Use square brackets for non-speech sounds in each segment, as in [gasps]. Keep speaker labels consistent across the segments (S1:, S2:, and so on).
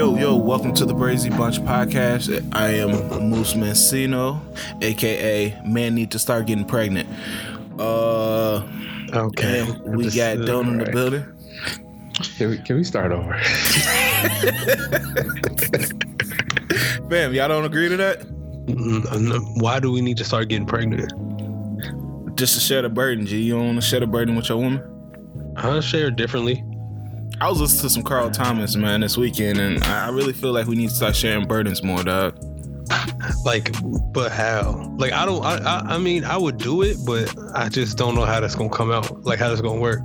S1: Yo, yo, welcome to the Brazy Bunch podcast. I am Moose Mancino, aka Man Need to Start Getting Pregnant. Uh,
S2: Okay.
S1: and we got
S2: Understood.
S1: Don in the building.
S2: Can we, can we start over? [laughs]
S1: Fam, y'all don't agree to that?
S3: Mm, Why do we need to start getting pregnant?
S1: Just to share the burden, G. You don't want to share the burden with your woman?
S3: I share differently.
S1: I was listening to some Carl Thomas, man, this weekend, and I really feel like we need to start sharing burdens more, dog.
S3: Like, but how? Like, I don't. I, I. I mean, I would do it, but I just don't know how that's gonna come out. Like, how that's gonna work.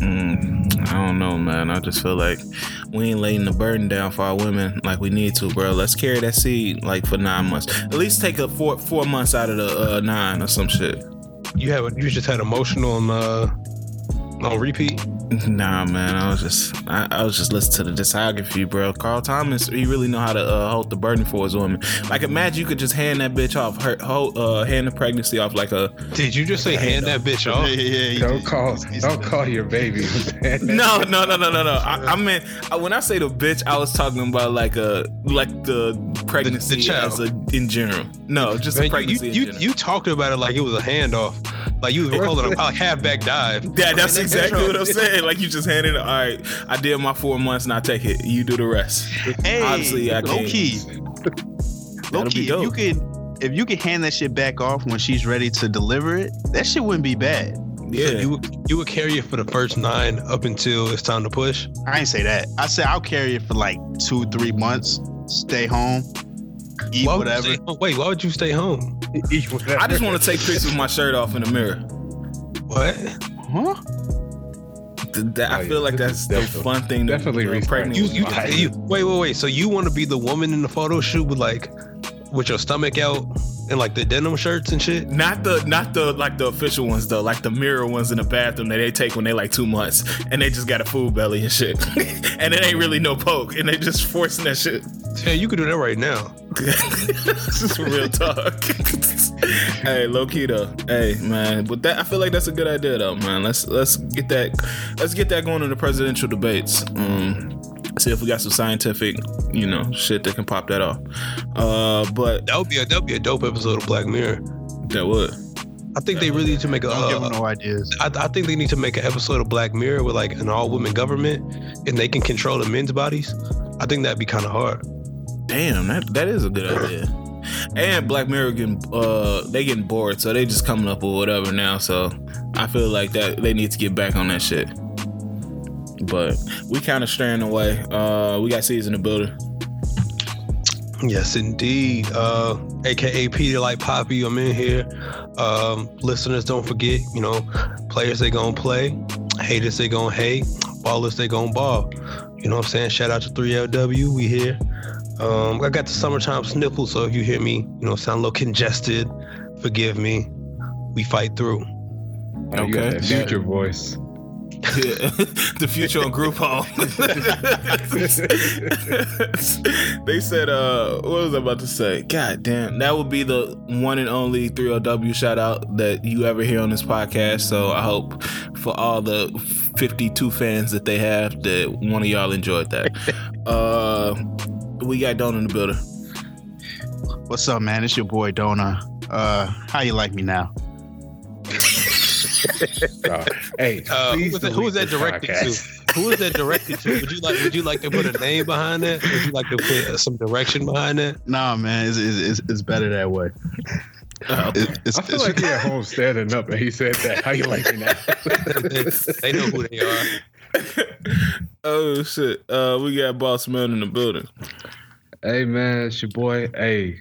S1: Mm, I don't know, man. I just feel like we ain't laying the burden down for our women like we need to, bro. Let's carry that seed like for nine months. At least take a four four months out of the uh, nine or some shit.
S3: You have. You just had emotional on uh on repeat.
S1: Nah, man. I was just I, I was just listening to the discography, bro. Carl Thomas, he really know how to uh, hold the burden for his woman. Like imagine you could just hand that bitch off, her hold, uh, hand the pregnancy off like a
S3: Did you just say hand that bitch off? [laughs]
S4: Yeah, yeah, yeah.
S2: Don't call don't call your baby. [laughs] [laughs]
S1: no, no, no, no, no, no. I, I meant I, when I say the bitch, I was talking about like a like the pregnancy
S3: child.
S1: as a in general. No, just
S3: Man,
S1: a pregnancy
S3: you,
S1: in
S3: you, you talked about it like it was a handoff. Like you [laughs] were calling it a like half back dive.
S1: yeah, that's
S3: Man,
S1: exactly what I'm saying. Like you just handed it. All right, I did my four months, and I take it. You do the rest.
S4: Hey,
S1: Obviously, I
S4: low
S1: can't.
S4: key, low
S1: That'll
S4: key. If you
S1: dope.
S4: could, if you could hand that shit back off when she's ready to deliver it, that shit wouldn't be bad.
S1: Yeah,
S3: So you would you would carry it for the first nine up until it's time to push.
S4: I ain't say that. I said I'll carry it for like two, three months. Stay home, eat
S3: Why
S4: whatever.
S3: stay? Oh, wait, why would you stay home?
S1: I just want to take pictures with my shirt off in the mirror.
S3: What?
S4: Huh?
S1: Th- that- I
S2: Oh,
S1: feel
S2: yeah,
S1: like that's
S2: is
S1: the fun thing. to
S2: definitely
S1: pregnant
S3: You, you, you wait, wait, wait. So you want to be the woman in the photo shoot with like, with your stomach out and like the denim shirts and shit?
S1: Not the not the like the official ones though, like the mirror ones in the bathroom that they take when they like two months and they just got a food belly and shit. [laughs] and it ain't really no poke and they just forcing that shit.
S3: Yeah, you could do that right now. [laughs]
S1: this is real talk. [laughs] hey, low key though. Hey man, but that I feel like that's a good idea though, man. Let's let's get that let's get that going in the presidential debates. Um see if we got some scientific, you know, shit that can pop that off. Uh but
S3: That would be a that would be a dope episode of Black Mirror.
S1: that would.
S3: I think they really need to make a.
S4: Don't give
S3: Uh,
S4: them no ideas.
S3: I, I think they need to make an episode of Black Mirror with like an all women government and they can control the men's bodies. I think that'd be kind of hard.
S1: Damn, that that is a good idea. And Black Mirror getting uh they getting bored, so they just coming up with whatever now. So I feel like that they need to get back on that shit. But we kind of straying away. Uh we got C's in the building.
S3: Yes, indeed. Uh, AKA Peter like Poppy, I'm in here. Um, listeners, don't forget, you know, players they gonna play, haters they gonna hate, ballers they gonna ball. You know what I'm saying? Shout out to 3LW, we here. Um, I got the summertime sniffle, so if you hear me, you know, sound a little congested, forgive me. We fight through.
S2: Oh, you got
S1: Okay.
S2: that future voice. [laughs]
S1: the future on group home. [laughs] they said, uh, what was I about to say? God damn, that would be the one and only 3LW shout out that you ever hear on this podcast. So I hope for all the 52 fans that they have that one of y'all enjoyed that. [laughs] uh, we got Don in the building.
S4: What's up, man? It's your boy Dona. Uh, how you like me now?
S2: Uh, hey,
S3: Uh, who
S2: please
S3: was that, who was that directed
S2: this
S3: to? Who was that directed to? Would you like Would you like to put a name behind that? Would you like to put uh, some direction behind that?
S4: Nah, man, it's, it's, it's, it's better that way.
S1: Uh,
S4: It, it's,
S2: I feel
S4: it's-
S2: like he at home standing up and he said that. How you like me now? [laughs]
S3: they know who they are.
S1: oh shit. Uh, we got Boss Man in the building.
S2: hey man, it's your boy. Hey,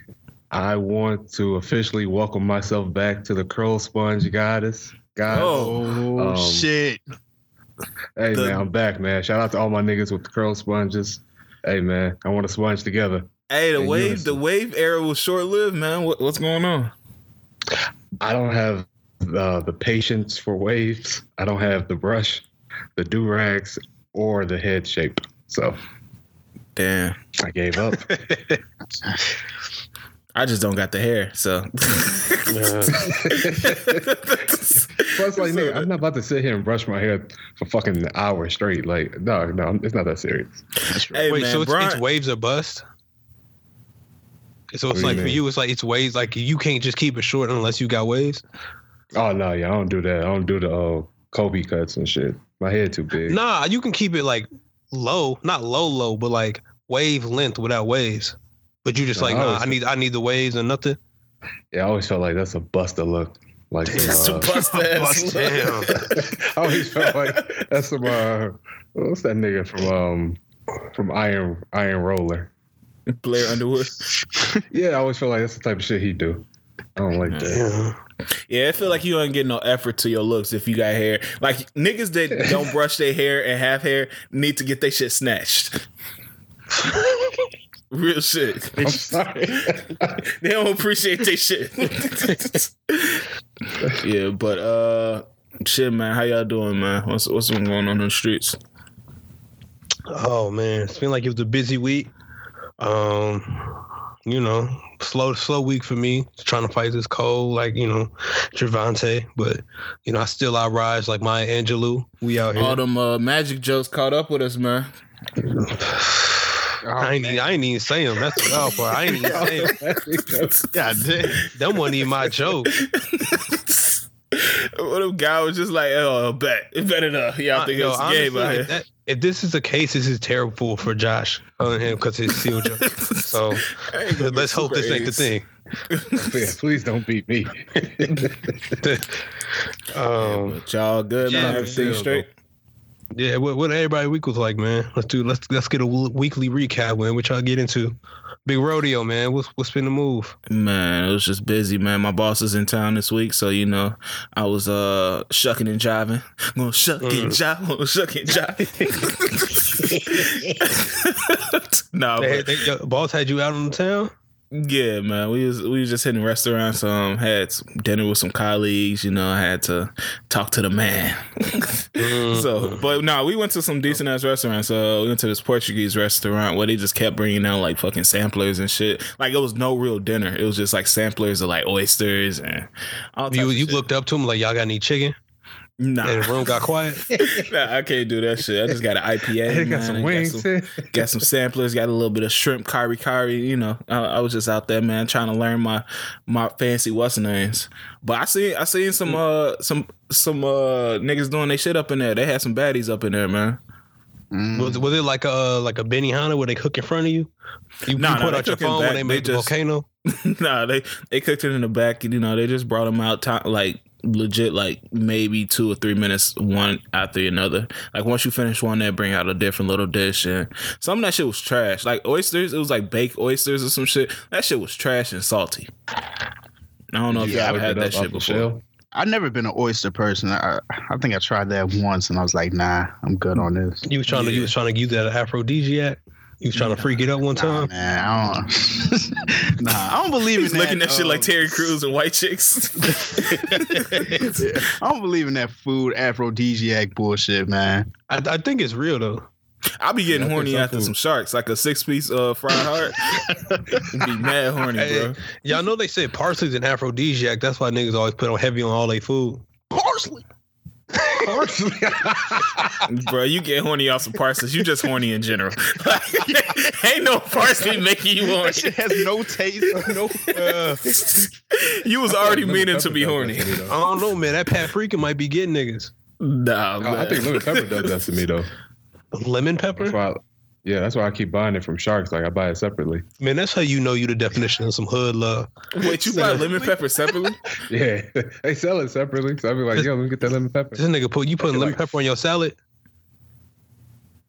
S2: I want to officially welcome myself back to the Curl Sponge Goddess. God,
S1: Oh,
S2: Um,
S4: shit!
S2: hey
S1: the-
S2: man, I'm back, man. Shout out to all my niggas with the curl sponges. Hey man, I want to sponge together.
S1: Hey, the
S2: Hey,
S1: wave,
S2: unison.
S1: the wave era was short lived, man. What, what's going on?
S2: I don't have uh, the patience for waves. I don't have the brush, the do rags, or the head shape. So
S1: Damn,
S2: I gave up. [laughs]
S1: I just don't got the hair. So, [laughs] [laughs]
S2: Plus, like, nigga, I'm not about to sit here and brush my hair for fucking an hour straight. Like, no, no, it's not that serious.
S1: Hey
S3: Wait,
S1: man,
S3: so it's,
S1: Brian,
S3: it's waves or bust? So it's
S2: do you
S3: like for you, it's like it's waves. Like you can't just keep it short unless you got waves.
S2: Oh no, yeah, I don't do that. I don't do the uh, Kobe cuts and shit. My head too big.
S3: Nah, you can keep it like low, not low, low, but like wave length without waves. But you just
S2: No,
S3: like,
S2: I
S3: nah, I need, I need the waves and nothing.
S2: Yeah, I always felt like that's a buster look. Like
S1: It's
S2: some,
S1: a
S2: uh, [laughs]
S1: bust ass
S4: Bust
S1: look.
S3: Damn. [laughs]
S2: I always felt like that's some uh, what's that nigga from um from Iron Iron Roller?
S1: Blair Underwood. [laughs]
S2: Yeah, I always feel like that's the type of shit he do. I don't like that.
S3: Yeah.
S1: Yeah, I feel like you ain't getting no effort to your looks if you got hair. Like niggas that don't brush their hair and have hair need to get their shit snatched. Real shit.
S2: I'm sorry.
S1: They don't appreciate their shit. yeah, but uh shit man, how y'all doing, man? What's what's been going on in the streets?
S3: Oh man, it's been like it was a busy week. Um, you know, slow, slow week for me. Trying to fight this cold, like you know, Javante. But you know, I still I rise like Maya Angelou. We out here.
S1: All them uh, magic jokes caught up with us, man.
S3: I ain't, even- I ain't even say them. That's the wild part. I ain't even [laughs] say them.
S4: God damn.
S3: Them wasn't even my joke. [laughs]
S1: what if guy was just like, oh, bet, it better not. Y'all think
S3: Yo,
S1: it's a
S3: honestly,
S1: game out
S3: if,
S1: here.
S3: that- if this is the case, this is terrible for Josh on him because it's seal joke. [laughs] So
S1: I ain't gonna be
S3: let's hope
S1: super
S3: this ain't the thing.
S2: Yeah, please don't beat me.
S3: um,
S1: But y'all good,
S3: Yeah,
S1: man?
S3: for
S1: Everything
S3: sure,
S1: straight?
S3: Yeah, what what everybody week was like, man. Let's do let's let's get a weekly recap, man. What y'all get into? Big rodeo, man. What's what's been the move?
S1: Man, it was just busy, man. My boss is in town this week, so you know, I was uh shucking and jiving. [laughs] Gonna shuck and
S3: Mm.
S1: jive, gonna shuck and jive. [laughs] [laughs] no,
S3: They,
S1: but,
S3: they, boss had you out on the town.
S1: Yeah, man. We was we was just hitting restaurants. Um, had dinner with some colleagues. You know, I had to talk to the man. [laughs] So, but no, we went to some decent ass restaurants. So we went to this Portuguese restaurant where they just kept bringing out like fucking samplers and shit. Like it was no real dinner. It was just like samplers of like oysters and all
S3: you you
S1: shit.
S3: looked up to him like y'all got any chicken,
S1: Nah,
S3: and the room got quiet. [laughs]
S1: nah, I can't do that shit. I just got an IPA. [laughs] Man.
S2: got some
S1: Got
S2: wings.
S1: some, [laughs] got some samplers. Got a little bit of shrimp kari kari. You know, I, I was just out there, man, trying to learn my my fancy what's names. But I see I seen some uh some some uh niggas doing their shit up in there. They had some baddies up in there, man.
S4: Mm.
S3: Was, was it like a like a Benihana where they cook in front of you? You,
S1: Nah,
S3: you put
S1: they
S3: out your phone when
S1: back.
S3: they
S1: They
S3: made the
S1: just-
S3: volcano.
S1: nah, they they cooked it in the back. You know, they just brought them out ti like legit, like maybe two or three minutes one after another. Like once you finish one, they bring out a different little dish, and some of that shit was trash. Like oysters, it was like baked oysters or some shit. That shit was trash and salty. I don't know if
S4: Yeah,
S1: y'all ever had that shit before.
S4: I've never been an oyster person. I, I think I tried that once and I was like, nah, I'm good on this.
S3: You was trying to you was trying to use that aphrodisiac. You was trying to freak it up one
S4: Nah,
S3: time.
S4: man, I don't. [laughs] nah, I don't believe
S1: He's
S4: in
S1: looking
S4: that.
S1: at shit like
S4: um,
S1: Terry Crews and white chicks. [laughs] [laughs]
S4: I don't believe in that food aphrodisiac bullshit, man.
S3: I, I think it's real though.
S1: I'll be getting
S2: Yeah,
S1: horny after
S2: too.
S1: some sharks, like a six piece uh fried heart. be mad horny,
S3: Hey,
S1: bro.
S3: Y'all know they said parsley's an aphrodisiac. That's why niggas always put on heavy on all their food.
S4: Parsley.
S1: Bro, you get horny off some parsons. You just horny in general. [laughs] ain't no parsley making you
S4: That
S1: horny.
S4: shit has no taste. No.
S3: Uh,
S1: You was already meaning to be horny.
S3: I don't know, man. That paprika might be getting niggas.
S1: Nah,
S2: Oh. I think lemon pepper does that to me though.
S3: Lemon
S2: That's
S3: pepper?
S2: Why. yeah, that's why I keep buying it from Sharks. Like I buy it separately.
S3: Man, that's how you know you the definition of some hood love.
S1: Wait, you buy lemon pepper separately? [laughs]
S2: Yeah, they sell it separately. So I be like, yo, let me get that lemon pepper.
S3: This nigga put you putting lemon pepper on your salad?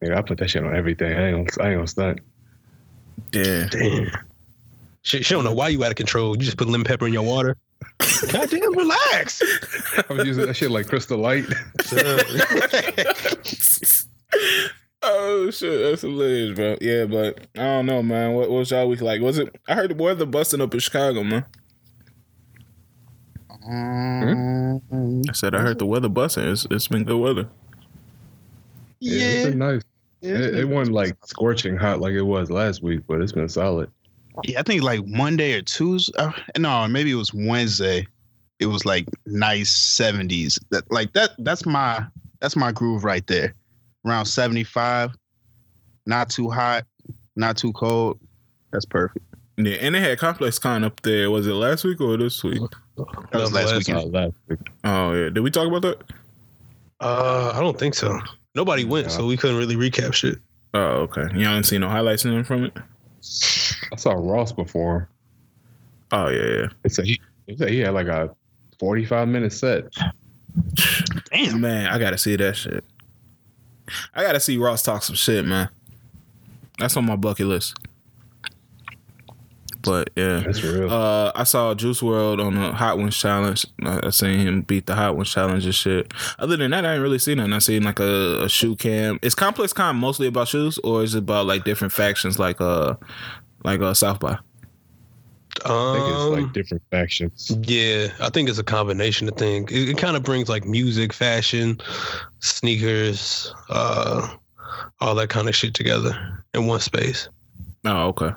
S2: Nigga, I put that shit on everything. I ain't gonna, I ain't gonna stunt.
S1: Damn.
S3: Damn. She, she don't know why you out of control. You just put lemon pepper in your water. [laughs] Goddamn, relax.
S2: I was using that shit like Crystal Light. [laughs]
S1: oh shit, that's hilarious, bro. Yeah, but I don't know, man. What, what was y'all week like? Was it? I heard the weather busting up in Chicago, man.
S4: Um,
S1: I said I heard the weather busting. It's, it's been good weather.
S2: Yeah, it's
S4: yeah.
S2: been nice. It, it wasn't like scorching hot like it was last week, but it's been solid.
S4: Yeah, I think like Monday or Tuesday. Uh, no, maybe it was Wednesday. it was like nice 70s. That like that that's my that's my groove right there. Around 75. Not too hot, not too cold. That's perfect.
S1: Yeah, and they had Complex Con up there. Was it last week or this week?
S4: That was last
S2: Uh,
S4: weekend.
S2: last week.
S1: Oh yeah, did we talk about that?
S3: Uh, I don't think so. Nobody went,
S2: Yeah.
S3: so we couldn't really recap shit.
S1: Oh okay. Y'all didn't see no highlights in from it.
S2: I saw Ross before.
S1: Oh yeah, yeah.
S2: They said he, they said he had like a 45 minute set.
S4: Damn.
S1: Man, I gotta see that shit. I gotta see Ross talk some shit, man. That's on my bucket list. But yeah.
S2: That's real.
S1: Uh, I saw Juice WRLD on the Hot Ones Challenge. I, I seen him beat the Hot Ones Challenge and shit. Other than that, I ain't really seen nothing. I seen like a, a shoe cam. Is Complex Con mostly about shoes, or is it about like different factions, like uh, like uh South by?
S2: I think it's
S3: Um,
S2: like different factions.
S3: Yeah, I think it's a combination of things. It, it kind of brings like music, fashion, sneakers, uh, all that kind of shit together in one space.
S1: Oh, okay.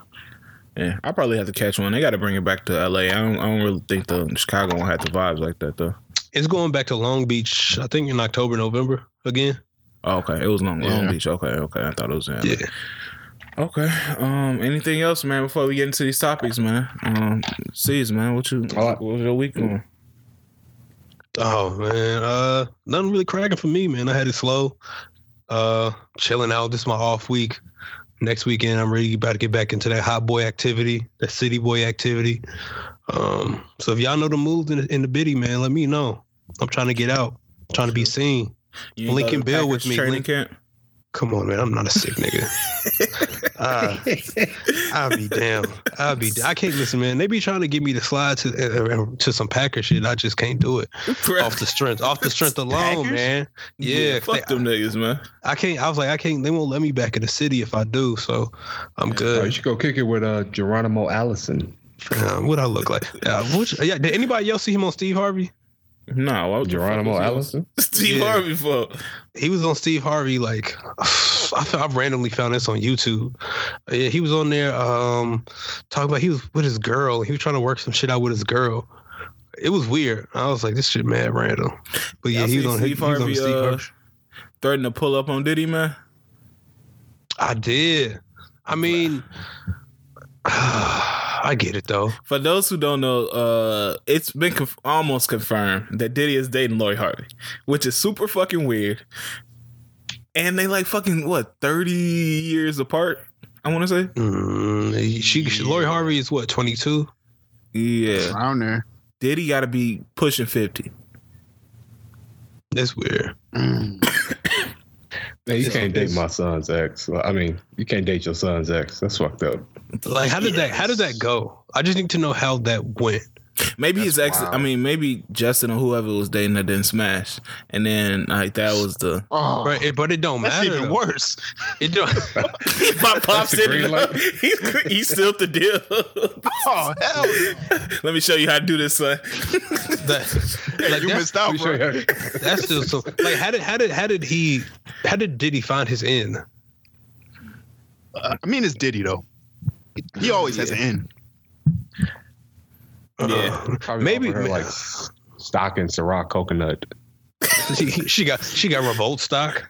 S1: Yeah, I probably have to catch one. They got to bring it back to LA. I don't. I don't really think the Chicago one have the vibes like that though.
S3: It's going back to Long Beach, I think in October, November again.
S1: Oh, okay, it was Long, Long
S4: Yeah.
S1: Beach. Okay, okay. I thought it was in. LA.
S3: Yeah.
S1: Okay. Um. Anything else, man? Before we get into these topics, man. Um. Sees, man. What you? What was your week on?
S3: Oh man, uh, nothing really cracking for me, man. I had it slow, uh, chilling out. This is my off week. Next weekend, I'm really about to get back into that hot boy activity, that city boy activity. Um, so if y'all know the moves in the, in the biddy, man, let me know. I'm trying to get out, trying to be seen.
S1: You
S3: Lincoln Bill with me,
S1: Training
S3: Link-
S1: camp.
S3: Come on, man. I'm not a sick nigga. [laughs] uh, I'll be damn. I'll be. I can't listen, man. They be trying to get me to slide to uh, uh, to some Packer shit. I just can't do it off the strength, off the strength [laughs] alone,
S4: Packers?
S3: man. Yeah,
S1: Fuck
S3: they-
S1: them niggas, man.
S3: I can't. I was like, I can't. They won't let me back in the city if I do. So I'm
S2: Oh, you should go kick it with uh, Geronimo Allison.
S3: Um, what I look like? Uh, which, yeah. Did anybody else see him on Steve Harvey?
S1: No, why would
S2: Geronimo
S1: fuck
S2: Allison? [laughs]
S1: Steve
S3: Yeah.
S1: Harvey for?
S3: He was on Steve Harvey. Like, [sighs] I, I randomly found this on YouTube. Yeah, he was on there um talking about he was with his girl. He was trying to work some shit out with his girl. It was weird. I was like, this shit mad random. But yeah,
S1: Y'all
S3: he was
S1: see
S3: on, he,
S1: Steve
S3: he was on Steve
S1: uh,
S3: Harvey.
S1: Threatening to pull up on Diddy, man.
S3: I did. I mean, [sighs] I get it though.
S1: For those who don't know, uh, it's been conf- almost confirmed that Diddy is dating Lori Harvey, which is super fucking weird. And they like fucking what thirty years apart. I want to say,
S3: Mm, she, she, Lori Harvey is what twenty two.
S1: yeah.
S4: Around there.
S1: Diddy got to be pushing fifty.
S3: That's weird.
S4: Mm.
S2: Man, you can't date my son's ex. I mean, you can't date your son's ex. That's fucked up.
S3: Like, how did that? How did that go? I just need to know how that went.
S1: Maybe his ex.
S4: wild.
S1: I mean, maybe Justin or whoever was dating that didn't smash, and then like that was the
S4: Oh,
S3: Right, it- but it don't
S4: that's
S3: matter.
S4: even
S3: though.
S4: worse.
S3: It don't. [laughs] [laughs]
S1: my pops
S2: That's the
S1: didn't.
S2: green
S1: know.
S2: light?
S1: He's he's still the deal. [laughs]
S4: Oh hell! no.
S1: Let me show you how to do this, son.
S3: that, like
S4: you
S3: that's,
S4: missed out,
S2: Let me show
S4: bro.
S2: you.
S3: that's still so. Like, how did how did how did he? How did did he find his end?
S4: Uh, I mean, it's Diddy though. He always has an end.
S1: Yeah.
S3: Uh,
S2: Probably
S3: Maybe-
S2: her like stock in Ciroc coconut.
S3: she, she got she got revolt stock.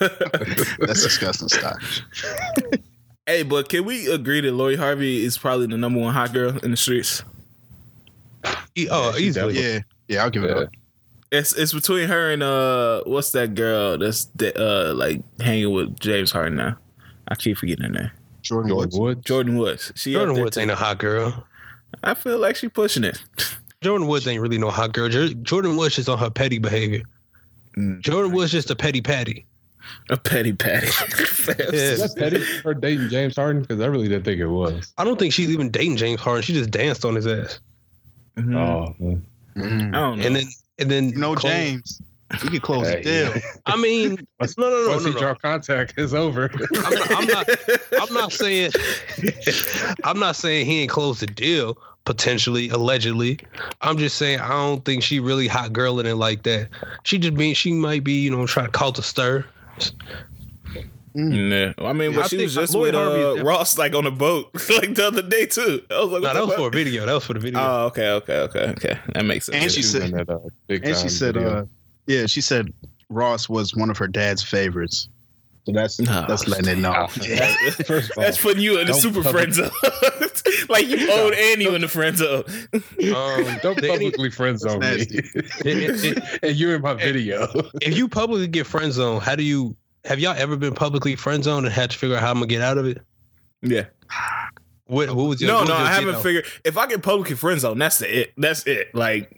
S4: That's disgusting stock.
S1: Hey, but can we agree that Lori Harvey is probably the number one hot girl in the streets?
S3: Oh,
S2: Yeah, she
S3: easily.
S2: definitely-
S4: Yeah, yeah, I'll give it
S2: Yeah.
S4: up.
S1: It's it's between her and uh what's that girl that's that, uh like hanging with James Harden now? I keep forgetting her name.
S4: Jordyn
S2: Jordyn
S4: Woods.
S2: Woods.
S1: Jordyn Woods. She Jordyn
S3: Woods ain't a hot girl.
S1: I feel like she pushing it. [laughs]
S3: Jordyn Woods ain't really no hot girl. Jordyn Woods is on her petty behavior.
S1: Mm.
S3: Jordyn Woods just a petty patty.
S1: A petty patty. [laughs] [laughs]
S3: Yeah.
S2: Is that petty for dating James Harden? Because I really didn't think it was.
S3: I don't think she's even dating James Harden. She just danced on his ass.
S1: Mhm.
S2: Oh, man.
S4: Mm.
S1: I don't know.
S3: And then and then
S4: You know,
S3: Cole-
S4: James, we could close
S2: Hey,
S4: the deal.
S3: I mean, [laughs] no, no, no,
S2: Once
S3: no,
S2: he
S3: no.
S2: draw contact, it's over.
S3: I'm not, I'm not. I'm not saying. I'm not saying he ain't closed the deal. Potentially, allegedly. I'm just saying I don't think she really hot girling it like that. She just being. She might be, you know, trying to call to stir.
S1: Yeah, I mean, but
S3: I
S1: she was just
S3: Lloyd
S1: with uh, Ross like on a boat [laughs] like the other day too. I was like,
S3: No,
S1: what
S3: that was
S1: fuck?
S3: for a video. That was for the video.
S1: Oh, okay, okay, okay, okay. That makes sense.
S4: And she said-
S2: that, uh, big
S4: And she said, uh, yeah, she said Ross was one of her dad's favorites. So that's
S1: Nah,
S4: that's letting it know.
S1: That's, [laughs]
S2: First of all,
S1: that's putting you in the super
S2: public-
S1: friend zone. [laughs] like you owed and you in the friend zone.
S3: Um,
S2: don't publicly friend zone me.
S4: nasty.
S3: It- [laughs] it-
S2: and you're in my video.
S3: if you publicly get friend zone, how do you have y'all ever been publicly friend zoned and had to figure out how I'm gonna get out of it?
S1: Yeah.
S3: What, what was your
S1: No,
S3: what
S1: no,
S3: your
S1: I haven't
S3: get out?
S1: figured. If I get publicly friend zone, that's the it. That's it. Like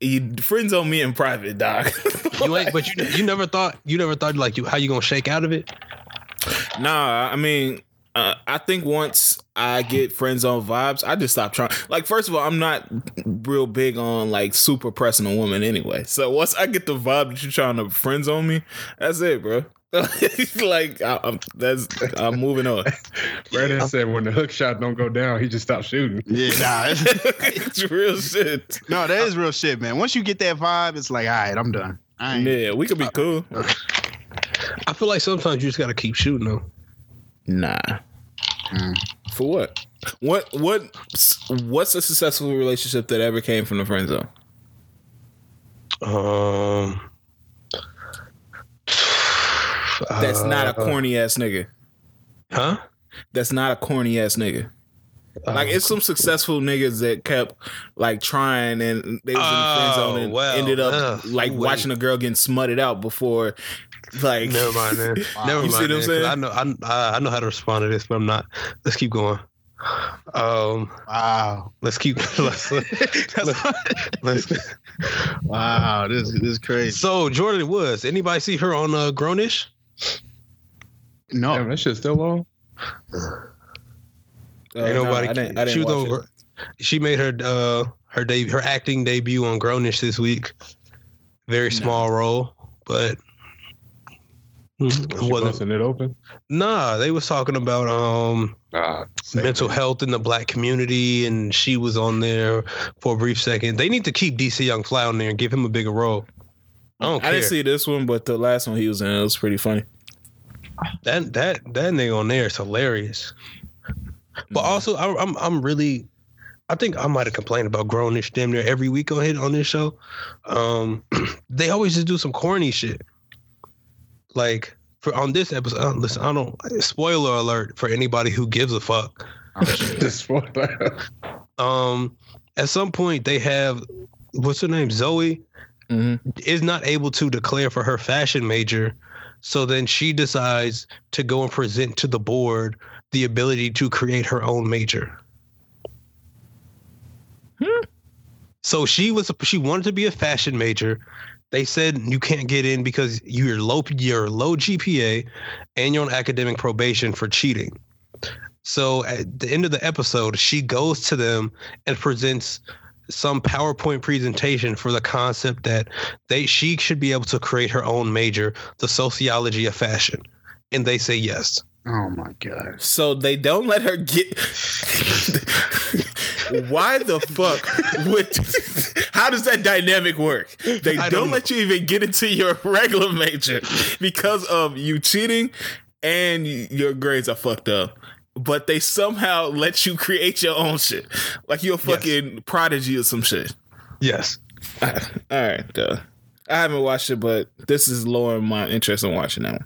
S1: you friend zone me in private, dog. [laughs]
S3: You ain't, but you you never thought you never thought like you how you gonna shake out of it?
S1: Nah, I mean, uh, I think once I get friends on vibes, I just stop trying. Like, first of all, I'm not real big on like super pressing a woman anyway. So once I get the vibe that you're trying to friends on me, that's it, bro. [laughs] like I, I'm, that's I'm moving on. [laughs]
S2: Brandon said when the hook shot don't go down, he just stopped shooting.
S4: Yeah, nah. [laughs]
S1: it's real shit.
S4: no, that is real shit, man. Once you get that vibe, it's like, all right, I'm done. I ain't,
S1: Yeah, we could be cool.
S3: I feel like sometimes you just gotta keep shooting though.
S1: Nah.
S4: Mm.
S1: For what? What what what's a successful relationship that ever came from the friend zone?
S3: Um,
S1: That's not a
S3: uh,
S1: corny ass nigga.
S3: huh?
S1: That's not a corny ass nigga. Like it's some successful niggas that kept like trying and they was in the friend zone and
S3: Oh, well,
S1: ended up
S3: ugh,
S1: like
S3: wait.
S1: watching a girl getting smutted out before like
S3: Never mind, man. [laughs] Never
S1: You
S3: mind.
S1: see what I'm saying?
S3: I know I, I I know how to respond to this, but I'm not. Let's keep going. Um,
S4: Wow.
S3: let's keep. [laughs] Let's, [laughs] let's,
S4: Wow. This, this is crazy.
S3: so Jordyn Woods. Anybody see her on uh, Grownish?
S4: No.
S2: Damn, that shit's still on.
S1: Uh,
S3: Ain't
S1: no,
S3: nobody.
S1: I didn't, I didn't
S3: she was
S1: watch
S3: on.
S1: it.
S3: She made her uh her de- her acting debut on Grownish this week. Very small role, but
S2: She
S3: wasn't.
S2: it open.
S3: Nah, they was talking about um
S2: Nah,
S3: mental health in the black community, and she was on there for a brief second. They need to keep DC Young Fly on there and give him a bigger role. I don't
S1: I didn't see this one, but the last one he was in, it was pretty funny.
S3: that that that nigga on there is hilarious. But also, I, I'm I'm really, I think I might have complained about Grownish damn near every week on hit on this show. Um, [clears throat] they always just do some corny shit. Like for on this episode, uh, listen, I don't spoiler alert for anybody who gives a fuck. [laughs]
S2: Spoiler.
S3: Um, at some point they have what's her name Zoe
S1: Mhm.
S3: is not able to declare for her fashion major, so then she decides to go and present to the board the ability to create her own major. Hmm. So she was she wanted to be a fashion major. They said you can't get in because you're low you're low GPA and you're on academic probation for cheating. So at the end of the episode, she goes to them and presents some PowerPoint presentation for the concept that they she should be able to create her own major, the sociology of fashion. And they say yes.
S4: Oh my god.
S1: So they don't let her get. Why the fuck would? How does that dynamic work? They don't,
S3: don't
S1: let you even get into your [laughs] regular major because of you cheating and your grades are fucked up. But they somehow let you create your own shit, like you're a fucking prodigy or some shit.
S3: Yes.
S1: All right, duh. I haven't watched it, but this is lowering my interest in watching that one.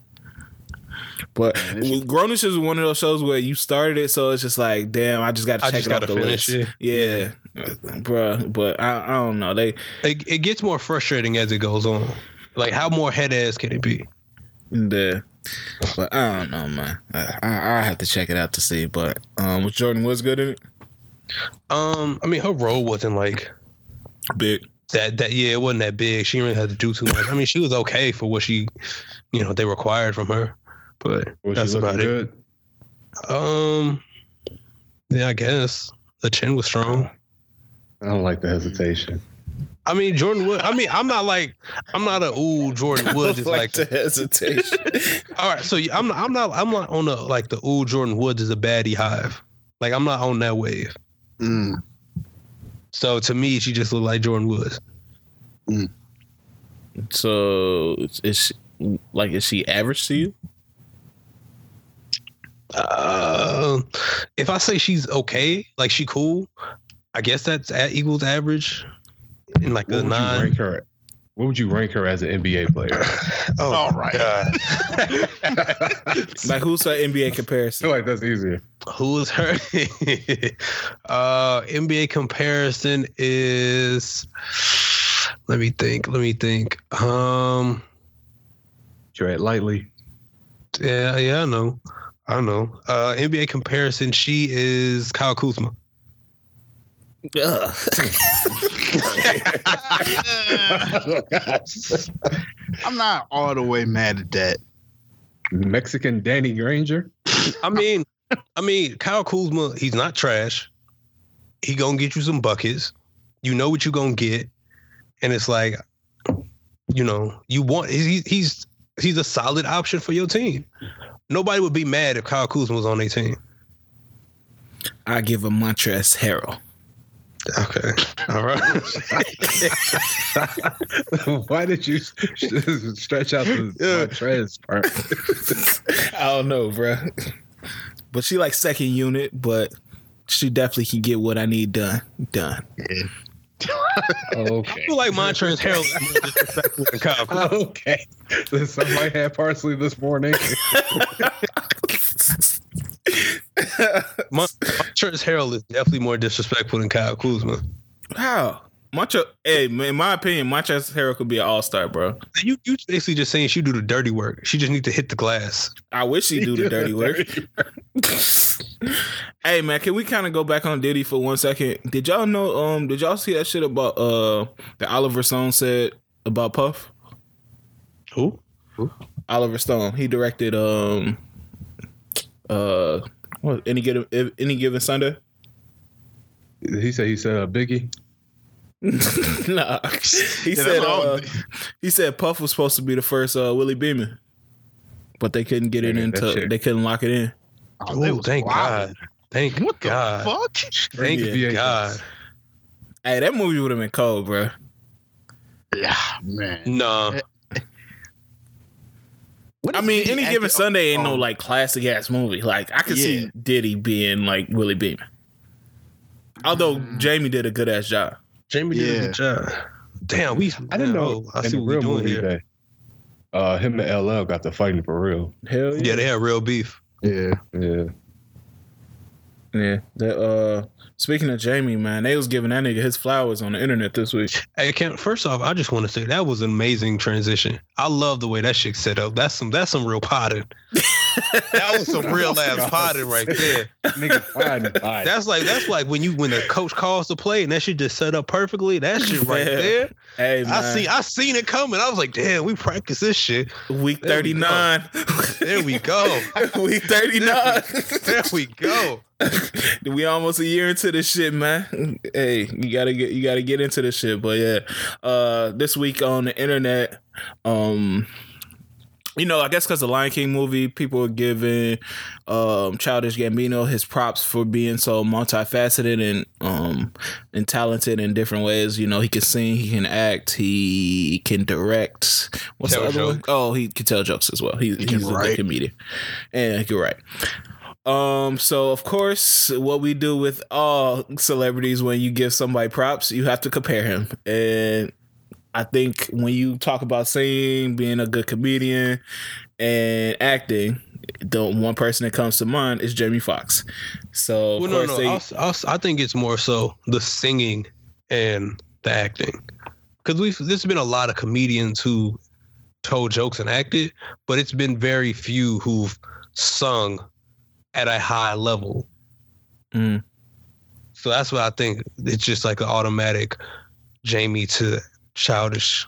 S1: But Grownish is one of those shows where you started it, so it's just like, damn, I just got to check it off the list.
S3: it.
S1: Yeah, bruh. But I, I don't know. They,
S3: It, it gets more frustrating as it goes on. Like how more head ass can it be?
S1: The, but I don't know, man. I, I, I have to check it out to see. But um, was Jordyn was good in it.
S3: Um, I mean her role wasn't like
S1: Big.
S3: that that yeah, it wasn't that big. She didn't really have to do too much. I mean, she was okay for what she you know, they required from her. But
S2: Was
S3: that's
S2: she looking
S3: about it. Um Yeah, I guess. The chin was strong.
S2: I don't like the hesitation.
S3: I mean, Jordyn Wood. I mean, I'm not like I'm not a ooh Jordyn Woods is like.
S1: the hesitation. [laughs]
S3: all right, so I'm not, I'm not I'm not on the like the ooh Jordyn Woods is a baddie hive. Like I'm not on that wave.
S4: Mm.
S3: So to me, she just looked like Jordyn Woods.
S1: so is she like is she average to you?
S3: Uh, if I say she's okay, like she cool, I guess that's at equals average. In like
S2: What
S3: a
S2: would you
S3: nine.
S2: rank her? What would you rank her as an NBA [laughs] player?
S3: Oh,
S4: All
S3: my
S1: Like [laughs] who's her NBA [laughs]
S2: I
S1: comparison?
S2: feel like that's easier.
S3: Who is her? uh, NBA comparison is. Let me think. Let me think. Um.
S2: Tread lightly.
S3: Yeah. Yeah. I know. I know. Uh, NBA comparison. She is Kyle Kuzma.
S1: Ugh. [laughs]
S4: I'm not all the way mad at that.
S2: Mexican Danny Granger.
S3: I mean, I mean, Kyle Kuzma. He's not trash. He gonna get you some buckets. You know what you gonna get, and it's like, you know, you want. He's he's he's a solid option for your team. Nobody would be mad if Kyle Kuzma was on their team.
S1: I give a Montrezl Harrell.
S3: Okay. All right. [laughs]
S2: Why did you [laughs] stretch out the
S3: Yeah.
S2: Montrez part?
S1: I don't know, bro. But she like second unit, but she definitely can get what I need done. Done. [laughs]
S2: okay.
S3: I feel like Montrezl Harrell is more disrespectful than Kyle Kuzma.
S2: Okay. Somebody had parsley this morning.
S3: Mon- Montrezl Harrell is definitely more disrespectful than Kyle Kuzma.
S1: How? Montre, hey, in my opinion, Montrezl Harrell could be an all star, bro.
S3: You you basically just saying she do the dirty work. She just need to hit the glass.
S1: I wish he do the [laughs] dirty work. [laughs] hey man, can we kind of go back on Diddy for one second? Did y'all know? Um, did y'all see that shit about uh that Oliver Stone said about Puff?
S3: Who?
S1: Oliver Stone. He directed um uh what any given any given Sunday.
S2: He said he said uh, Biggie. [laughs]
S1: nah, he
S4: Yeah,
S1: said uh, he said Puff was supposed to be the first uh, Willie Beamen, but they couldn't get it
S2: Yeah,
S1: into they couldn't lock it in.
S4: Oh, they
S3: Oh, thank
S4: wild.
S3: God. Thank
S4: What the
S3: God.
S4: fuck?
S3: Thank
S1: Yeah.
S3: God.
S1: Hey, that movie would have been cold, bro.
S4: Yeah, man.
S3: No.
S4: What
S1: I mean, any given Sunday ain't no like classic ass movie. Like I could
S4: Yeah.
S1: see Diddy being like Willie Beamen. Although
S4: Mm.
S1: Jamie did a good ass job.
S3: Jamie did a good job. Damn, we
S2: I didn't know.
S3: I see what we're
S2: real
S3: doing
S2: movie
S3: here.
S2: that uh, him and LL got to fighting for real.
S1: Hell
S3: yeah. Yeah, they had real beef.
S4: Yeah.
S2: Yeah.
S1: Yeah. That uh, speaking of Jamie, man, they was giving that nigga his flowers on the internet this week.
S3: Hey, Cam, first off, I just want to say that was an amazing transition. I love the way that shit set up. That's some that's some real potting. [laughs] That was some real ass potting right there.
S2: Nigga fighting. fighting.
S3: That's like that's like when you when the coach calls the play and that shit just set up perfectly. That shit right
S1: Yeah.
S3: there.
S1: Hey man,
S3: I see I seen it coming. I was like, damn, we practice this shit.
S1: week thirty nine.
S3: There we go.
S1: week thirty nine.
S3: There we go. [laughs] [laughs]
S1: we almost a year into this shit, man. Hey, you gotta get you gotta get into this shit. But yeah, uh, this week on the internet, um, you know, I guess because the Lion King movie, people are giving um Childish Gambino his props for being so multifaceted and um and talented in different ways. You know, he can sing, he can act, he can direct. What's
S3: Tell
S1: the other one? Oh, he can tell jokes as well. He,
S4: can
S1: he's a good comedian, and you're right. Um, so of course, what we do with all celebrities when you give somebody props, you have to compare him. And I think when you talk about singing, being a good comedian, and acting, the one person that comes to mind is Jamie Foxx. So
S3: Well, no, no.
S1: they,
S3: I'll, I'll, I think it's more so the singing and the acting, because we've there's been a lot of comedians who told jokes and acted, but it's been very few who've sung at a high level.
S1: Mm.
S3: So that's why I think it's just like an automatic Jamie to childish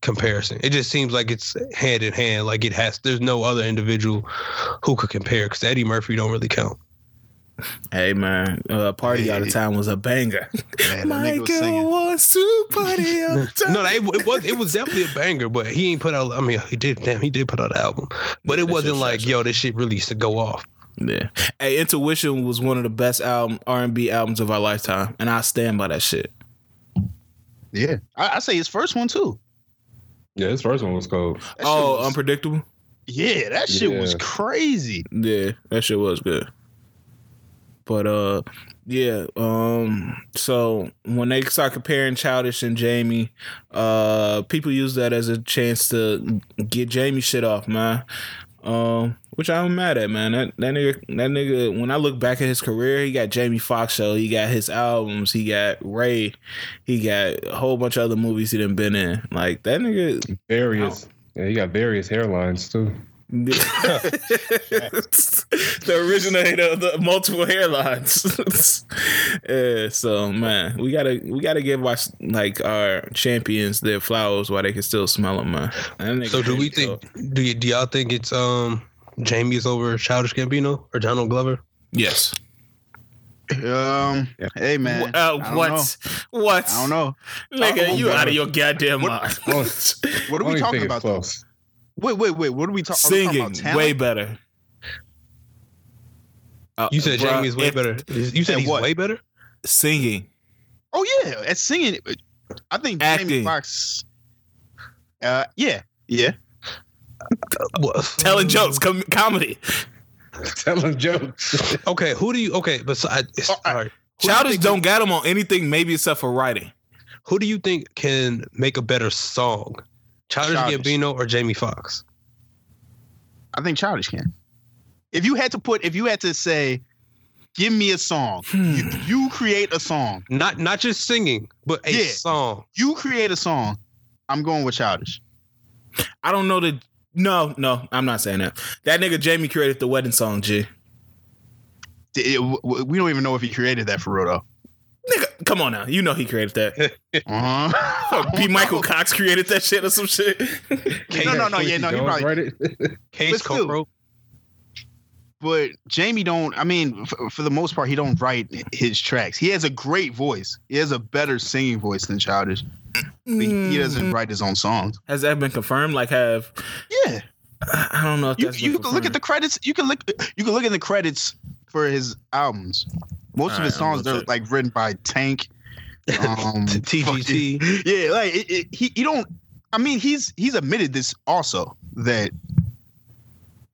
S3: comparison. It just seems like it's hand in hand. Like it has. There's no other individual who could compare because Eddie Murphy don't really count.
S1: hey man, uh, party out of
S4: Hey.
S1: town was a banger.
S4: Man, that was
S1: Michael
S4: singing.
S1: wants to party out of town.
S3: No, that- it, it was it was definitely a banger, but he ain't put out. I mean, he did. Damn, he did put out an album, but it
S1: That
S3: wasn't like
S1: shit.
S3: yo, this shit really used to go off.
S1: Yeah. Hey, Intuition was one of the best album R and B albums of our lifetime, and I stand by that shit.
S4: Yeah. I, I say his first one too.
S2: Yeah, his first one was cold.
S4: That
S1: Oh,
S4: was-
S1: unpredictable.
S4: Yeah, that shit was crazy.
S1: Yeah, that shit was good. But uh yeah, um so when they start comparing Childish and Jamie, uh people use that as a chance to get Jamie shit off, man. Um which I'm mad at, man. That that nigga that nigga when I look back at his career, he got Jamie Foxx show, he got his albums, he got Ray, he got a whole bunch of other movies he done been in. Like that nigga
S2: Various. Yeah, he got various hairlines too.
S1: The originator of the multiple hairlines. [laughs] yeah, so man, we gotta we gotta give our like our champions their flowers while they can still smell them, man.
S3: So do we
S1: Jamie,
S3: think? Do y- do y'all think it's um Jamie is over Childish Gambino or Donald Glover?
S1: Yes.
S4: Um, hey man,
S1: uh, what?
S4: know.
S1: What?
S4: I don't know.
S1: Nigga, you
S4: man.
S1: out of your goddamn
S4: What-
S1: mind. [laughs]
S4: What
S2: I
S4: are we talking about? though?
S2: Close.
S4: Wait, wait, wait. What are we talking?
S1: Singing
S4: about talent?
S1: way better. Uh,
S3: You said
S1: bruh,
S3: Jamie is way
S1: if-
S3: better. You said he's
S4: what?
S3: way better.
S1: Singing.
S4: Oh yeah, at singing. I think Jamie
S1: Acting.
S4: Foxx. Uh, yeah, yeah.
S1: Telling jokes, com- comedy. [laughs]
S2: Telling jokes. [laughs]
S3: Okay, who do you? Okay, besides,
S4: Oh,
S3: all right. Who do you
S1: Childish
S3: think-
S1: don't got him on anything, maybe except for writing.
S3: Who do you think can make a better song, Childish
S4: Childish.
S3: Gambino or Jamie Foxx?
S4: I think Childish can. If you had to put, if you had to say, give me a song,
S1: Hmm.
S4: you, you create a song.
S3: Not not just singing, but a
S4: Yeah.
S3: song.
S4: You create a song. I'm going with Childish.
S1: I don't know that. No, no, I'm not saying that. That nigga Jamie created the wedding song, G.
S4: It- it- we don't even know if he created that for real though.
S1: Nigga, come on now. You know he created that.
S4: Uh-huh.
S1: P. Michael [laughs] Cox created that shit or some shit.
S4: No, no, no, yeah, no, he
S2: Jones
S4: probably.
S2: write it.
S3: Case
S4: But still- But Jamie don't. I mean, f- for the most part, he don't write his tracks. He has a great voice. He has a better singing voice than Childish. But he he doesn't write his own songs.
S1: Has that been confirmed? Like, have
S4: Yeah,
S1: I I don't know if
S4: you
S1: that's
S4: you can look at the credits. You can look. You can look at the credits for his albums. Most of his
S1: I'm
S4: songs they're like written by Tank. Um,
S3: TGT. [laughs]
S4: fucking- Yeah, like it, it, he he don't. I mean, he's he's admitted this also that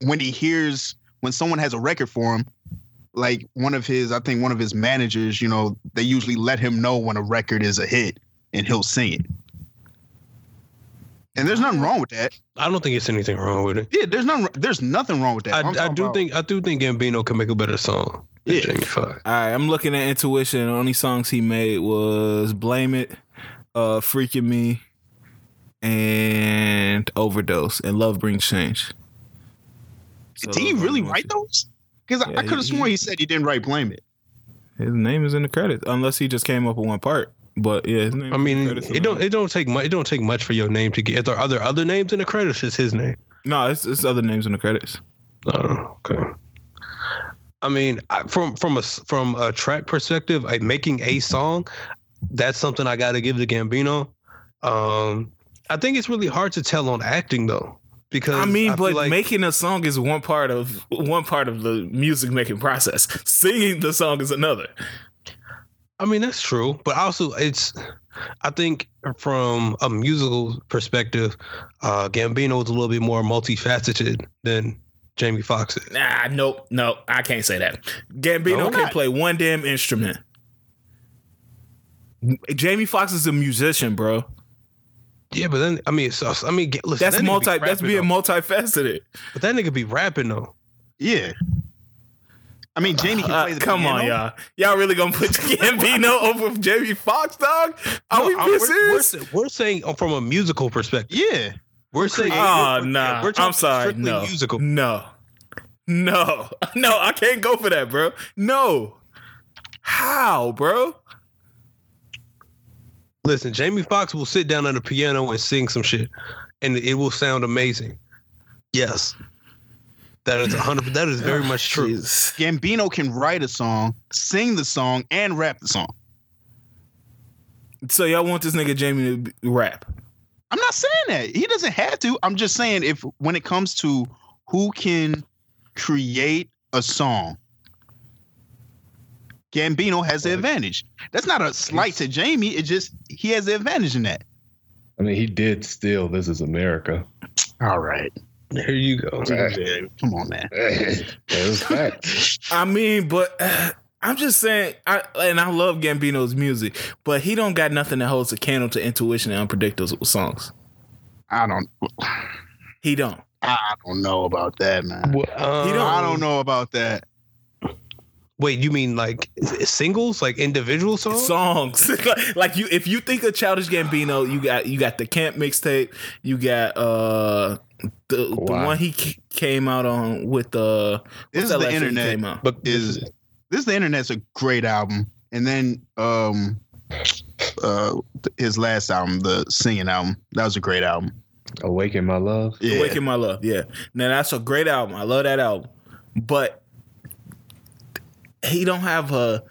S4: when he hears when someone has a record for him, like one of his, I think one of his managers, you know, they usually let him know when a record is a hit, and he'll sing it. And there's nothing wrong with that.
S3: I don't think it's anything wrong with it.
S4: Yeah, there's nothing. There's nothing wrong with that.
S3: I,
S4: I'm
S3: I
S4: talking
S3: do
S4: about-
S3: think I do think Gambino can make a better song
S4: Yeah.
S3: Jamie Foxx.
S1: All right, I'm looking at Intuition. The only songs he made was "Blame It," uh, "Freaking Me," and "Overdose." And "Love Brings Change." So
S4: Did he really write those? Because
S1: Yeah,
S4: I could have sworn he said he didn't write "Blame It."
S1: His name is in the credits, unless he just came up with one part. But yeah, his name
S3: I
S1: is in the
S3: mean, it don't it don't take much. It don't take much for your name to get. If there are other other names in the credits, it's his name.
S1: No, it's, it's other names in the credits.
S3: Oh, okay. I mean, I, from from a from a track perspective, like making a song, that's something I got to give to Gambino. Um, I think it's really hard to tell on acting though, because
S1: I mean,
S3: feel
S1: but
S3: like,
S1: making a song is one part of one part of the music making process. [laughs] Singing the song is another.
S3: I mean that's true, but also it's. I think from a musical perspective, uh, Gambino is a little bit more multifaceted than Jamie Foxx is.
S1: Nah, nope, nope. I can't say that. Gambino
S3: No,
S1: can
S3: not.
S1: play one damn instrument. Jamie Foxx is a musician, bro.
S3: Yeah, but then I mean, so, I mean, listen,
S1: That's
S3: that nigga be
S1: multi. That's being
S3: though.
S1: multifaceted.
S3: But that nigga be rapping though.
S4: Yeah. I mean, Jamie can
S1: Uh,
S4: play the
S1: come on, y'all. Y'all really gonna put [laughs] Gambino [laughs] over Jamie Foxx, dog? Are
S3: No,
S1: we
S3: I'm-
S1: being
S3: we're,
S1: serious?
S3: we're, we're saying from a musical perspective.
S4: Yeah.
S3: We're saying,
S1: Oh
S3: we're-
S1: nah,
S3: we're
S1: I'm sorry.
S3: strictly
S1: No,
S3: musical.
S1: no, no, [laughs] no. I can't go for that, bro. No. How, bro?
S3: Listen, Jamie Foxx will sit down at a piano and sing some shit, and it will sound amazing. Yes, that is hundred. That is very much true.
S1: Jesus.
S4: Gambino can write a song, sing the song, and rap the song.
S1: So y'all want this nigga Jamie to rap?
S4: I'm not saying that. He doesn't have to. I'm just saying if when it comes to who can create a song, Gambino has the advantage. That's not a slight to Jamie. It just he has the advantage in that.
S2: I mean, he did steal "This Is America."
S4: All right.
S3: There you go.
S4: Yeah, Come on, man.
S2: That. [laughs]
S1: I mean, but uh, [sighs] I'm just saying, I and I love Gambino's music, but he don't got nothing that holds a candle to intuition and unpredictable songs.
S4: I don't.
S1: He don't.
S4: I don't know about that, man.
S3: Well, um,
S1: He don't-
S4: I don't know about that.
S3: Wait, you mean like singles, like individual songs?
S1: songs. [laughs] like you, if you think of Childish Gambino, you got you got the Camp mixtape. You got uh the the one he came out on with uh
S4: This is the
S1: last shit he
S4: internet.
S3: But
S4: Is this is the internet's a great album, and then um, uh, his last album, the singing album, that was a great album.
S2: Awaken my love.
S4: Yeah,
S1: Awaken My Love. Yeah. Now that's a great album. I love that album. But he don't have a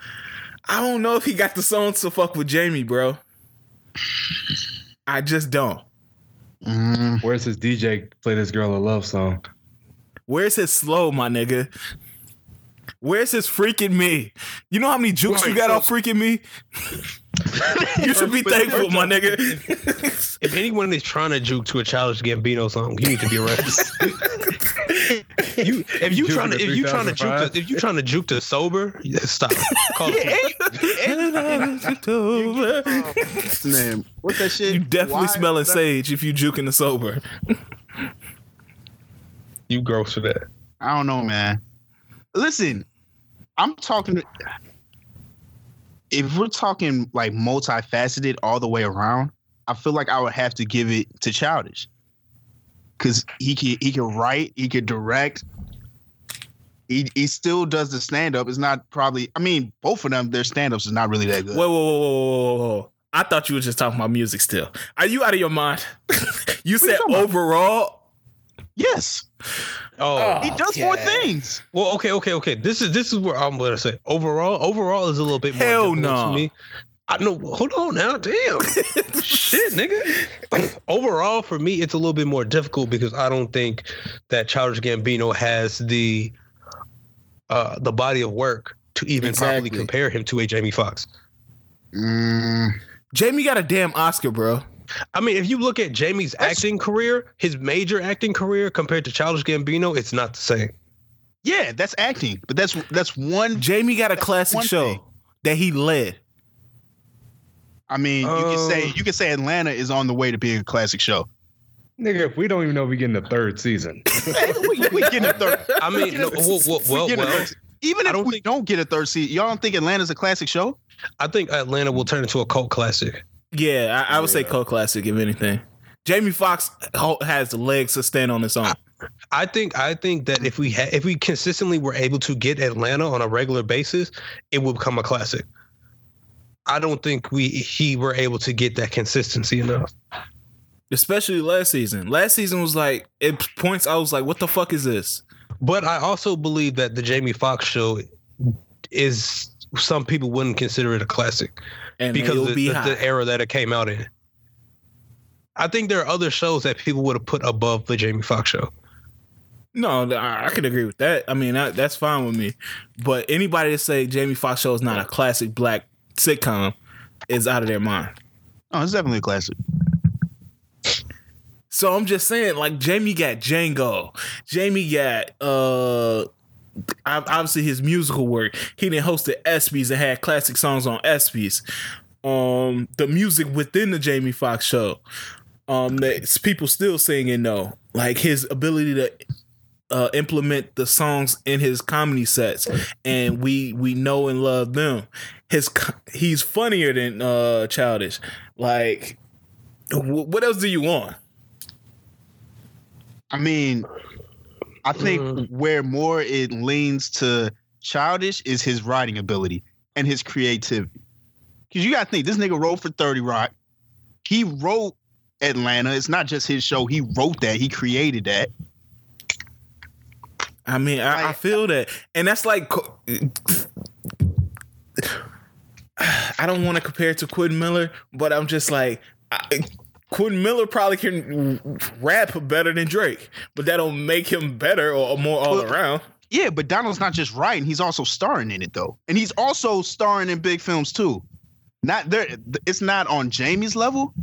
S1: I don't know if he got the songs to fuck with Jamie, bro. I just don't.
S4: Mm,
S2: Where's his DJ play this girl a love song?
S1: Where's his slow, my nigga? Where's his freaking me? You know how many jukes you got
S3: so-
S1: off freaking me? [laughs] you should be thankful, my nigga. [laughs]
S3: if anyone is trying to juke to a Childish Gambino song, you need to be arrested. [laughs] you, if you trying to,
S2: to
S3: if you trying to juke, to, if you trying to juke to sober, stop. Call
S4: Yeah,
S3: the police.
S4: what's the name? What's that shit?
S1: you definitely
S4: Why-
S1: smelling sage if you juking to sober.
S3: You gross for that.
S4: I don't know, man. Listen, I'm talking. If we're talking like multifaceted all the way around, I feel like I would have to give it to Childish, because he can he can write, he can direct. He, he still does the stand up. It's not probably. I mean, both of them, their stand ups is not really that good.
S1: Whoa, whoa, whoa, whoa, whoa, whoa, whoa. I thought you were just talking about music still. Are you out of your mind? [laughs] you said
S4: talking about?
S1: overall.
S4: Yes,
S3: Oh,
S4: he does more things.
S3: well, okay, okay, okay. This is this is where I'm gonna say overall. Overall is a little bit more
S1: Hell
S3: difficult
S1: no.
S3: to me. I know. Hold on now, damn. [laughs] Shit, nigga. [clears throat] overall, for me, it's a little bit more difficult because I don't think that Childish Gambino has the uh the body of work to even properly compare him to a Jamie Foxx.
S4: Mm,
S1: Jamie got a damn Oscar, bro.
S3: I mean, if you look at Jamie's
S4: That's-
S3: acting career, his major acting career compared to Childish Gambino, it's not the same.
S4: yeah, that's acting, but that's that's one.
S1: Jamie got a classic show
S4: thing.
S1: that he led.
S4: I mean, you can say
S3: Um,
S4: you can say Atlanta is on the way to being a classic show.
S2: Nigga, if we don't even know we getting the third season. [laughs]
S4: we, we getting a third.
S3: I mean, no, well, well,
S4: we
S3: well, well,
S4: even if
S3: don't
S4: we
S3: think-
S4: don't get a third season, y'all don't think Atlanta's a classic show?
S3: I think Atlanta will turn into a cult classic.
S1: Yeah, I, I would say
S2: Yeah.
S1: cult classic if anything. Jamie Foxx ho- has the legs to stand on his own.
S3: I think I think that if we ha- if we consistently were able to get Atlanta on a regular basis, it would become a classic. I don't think we he were able to get that consistency enough.
S1: Especially last season. Last season was like at points I was like, what the fuck is this?
S3: But I also believe that the Jamie Foxx show is some people wouldn't consider it a classic
S1: And
S3: because of the,
S1: be
S3: the, the era that it came out in. I think there are other shows that people would have put above the Jamie Foxx show.
S1: No, I, I could agree with that. I mean, that, that's fine with me. But anybody that say Jamie Foxx show is not a classic black sitcom is out of their mind.
S4: Oh, it's definitely a classic.
S1: So I'm just saying, like Jamie got Django, Jamie got uh, ob- obviously his musical work. He then hosted ESPYS and had classic songs on ESPYS. Um, the music within the Jamie Foxx show, um, that people still singing though, like his ability to uh, implement the songs in his comedy sets, and we we know and love them. His he's funnier than uh, Childish. Like, wh- what else do you want?
S4: I mean, I think
S3: Mm.
S4: where more it leans to childish is his writing ability and his creativity. Because you got to think this nigga wrote for Thirty Rock. He wrote Atlanta. It's not just his show. He wrote that. He created that.
S1: I mean, I, I feel that, and that's like, [sighs] I don't want to compare it to Quentin Miller, but I'm just like, I, Quentin Miller probably can rap better than Drake, but that don't make him better or more all
S4: Well,
S1: around.
S4: Yeah, but Donald's not just writing; he's also starring in it though, and he's also starring in big films too. Not there. It's not on Jamie's level.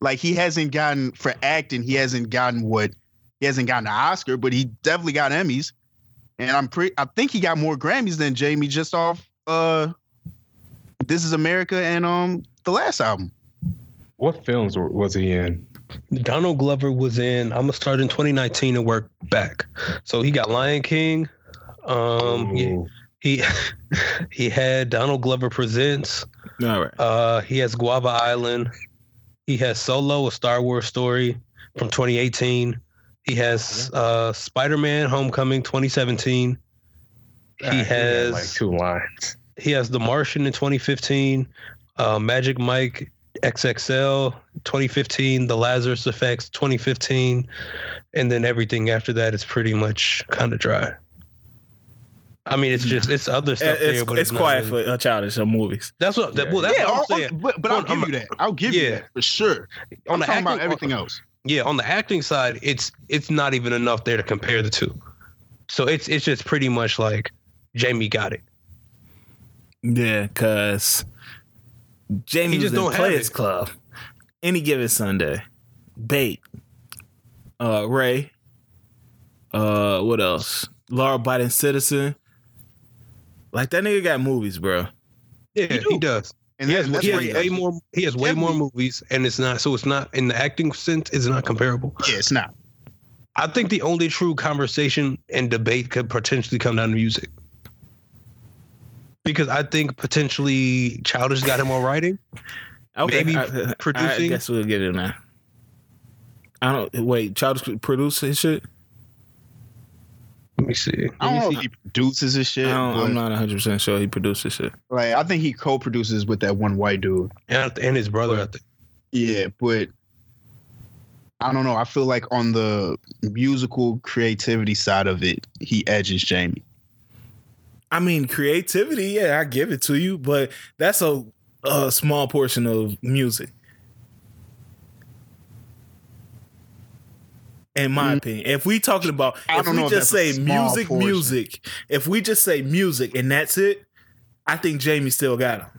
S4: Like he hasn't gotten for acting. He hasn't gotten what he he hasn't gotten an Oscar, but he definitely got Emmys. And I'm pretty I think he got more Grammys than Jamie just off uh This is America and um the last album.
S2: What films was he in?
S3: Donald Glover was in. I'm gonna start in 2019 and work back. So he got Lion King. Um, he, he [laughs] he had Donald Glover presents.
S1: All right.
S3: Uh, he has Guava Island. He has Solo, a Star Wars story from 2018. He has uh, Spider Man Homecoming 2017.
S2: Ah,
S3: He
S2: had,
S3: has
S2: like two lines.
S3: he has The Martian in 2015, uh, Magic Mike XXL 2015, The Lazarus Effects 2015, and then everything after that is pretty much kind of dry. I mean, it's just it's other stuff
S1: it's
S3: there, but
S1: it's
S3: not
S1: quiet
S3: really-
S1: for uh, childish uh, movies.
S3: That's what. That, well, that's
S4: yeah,
S3: what I'm
S4: all-
S3: saying.
S4: but, but I'll give you that. I'll give you that for sure.
S3: On
S4: I'm
S3: the
S4: talking about
S3: acting-
S4: everything else.
S3: Yeah, on the acting side, it's it's not even enough there to compare the two. So it's it's just pretty much like Jamie got it.
S1: Yeah, cause Jamie
S3: just
S1: was in
S3: don't have
S1: Players. Club. Any given Sunday, Bait, uh, Ray, uh, what else? Law Abiding Citizen. Like that nigga got movies, bro.
S3: Yeah,
S4: He
S3: he, does.
S4: And
S3: He
S4: that's,
S3: has, he has way more. He has way more movies, and it's not. So it's not in the acting sense. It's not comparable.
S4: Yeah, it's not.
S3: I think the only true conversation and debate could potentially come down to music. Because I think potentially Childish got him on writing.
S1: Okay,
S3: Maybe
S1: I, I- I guess we'll get in there. I don't wait. Childish produced his shit.
S3: Let me see.
S4: I don't know if he produces his shit.
S1: I don't,
S4: but,
S1: I'm not 100 percent sure he produces shit.
S4: like I think he co-produces with that one white dude.
S3: And, and his brother, I think.
S4: Yeah, but I don't know. I feel like on the musical creativity side of it, he edges Jamie.
S1: I mean, creativity. Yeah, I give it to you, but that's a, a small portion of music. In my
S4: Mm.
S1: opinion, if we talking about, if we
S4: if
S1: just say music,
S4: portion.
S1: music, if we just say music and that's it, I think Jamie still got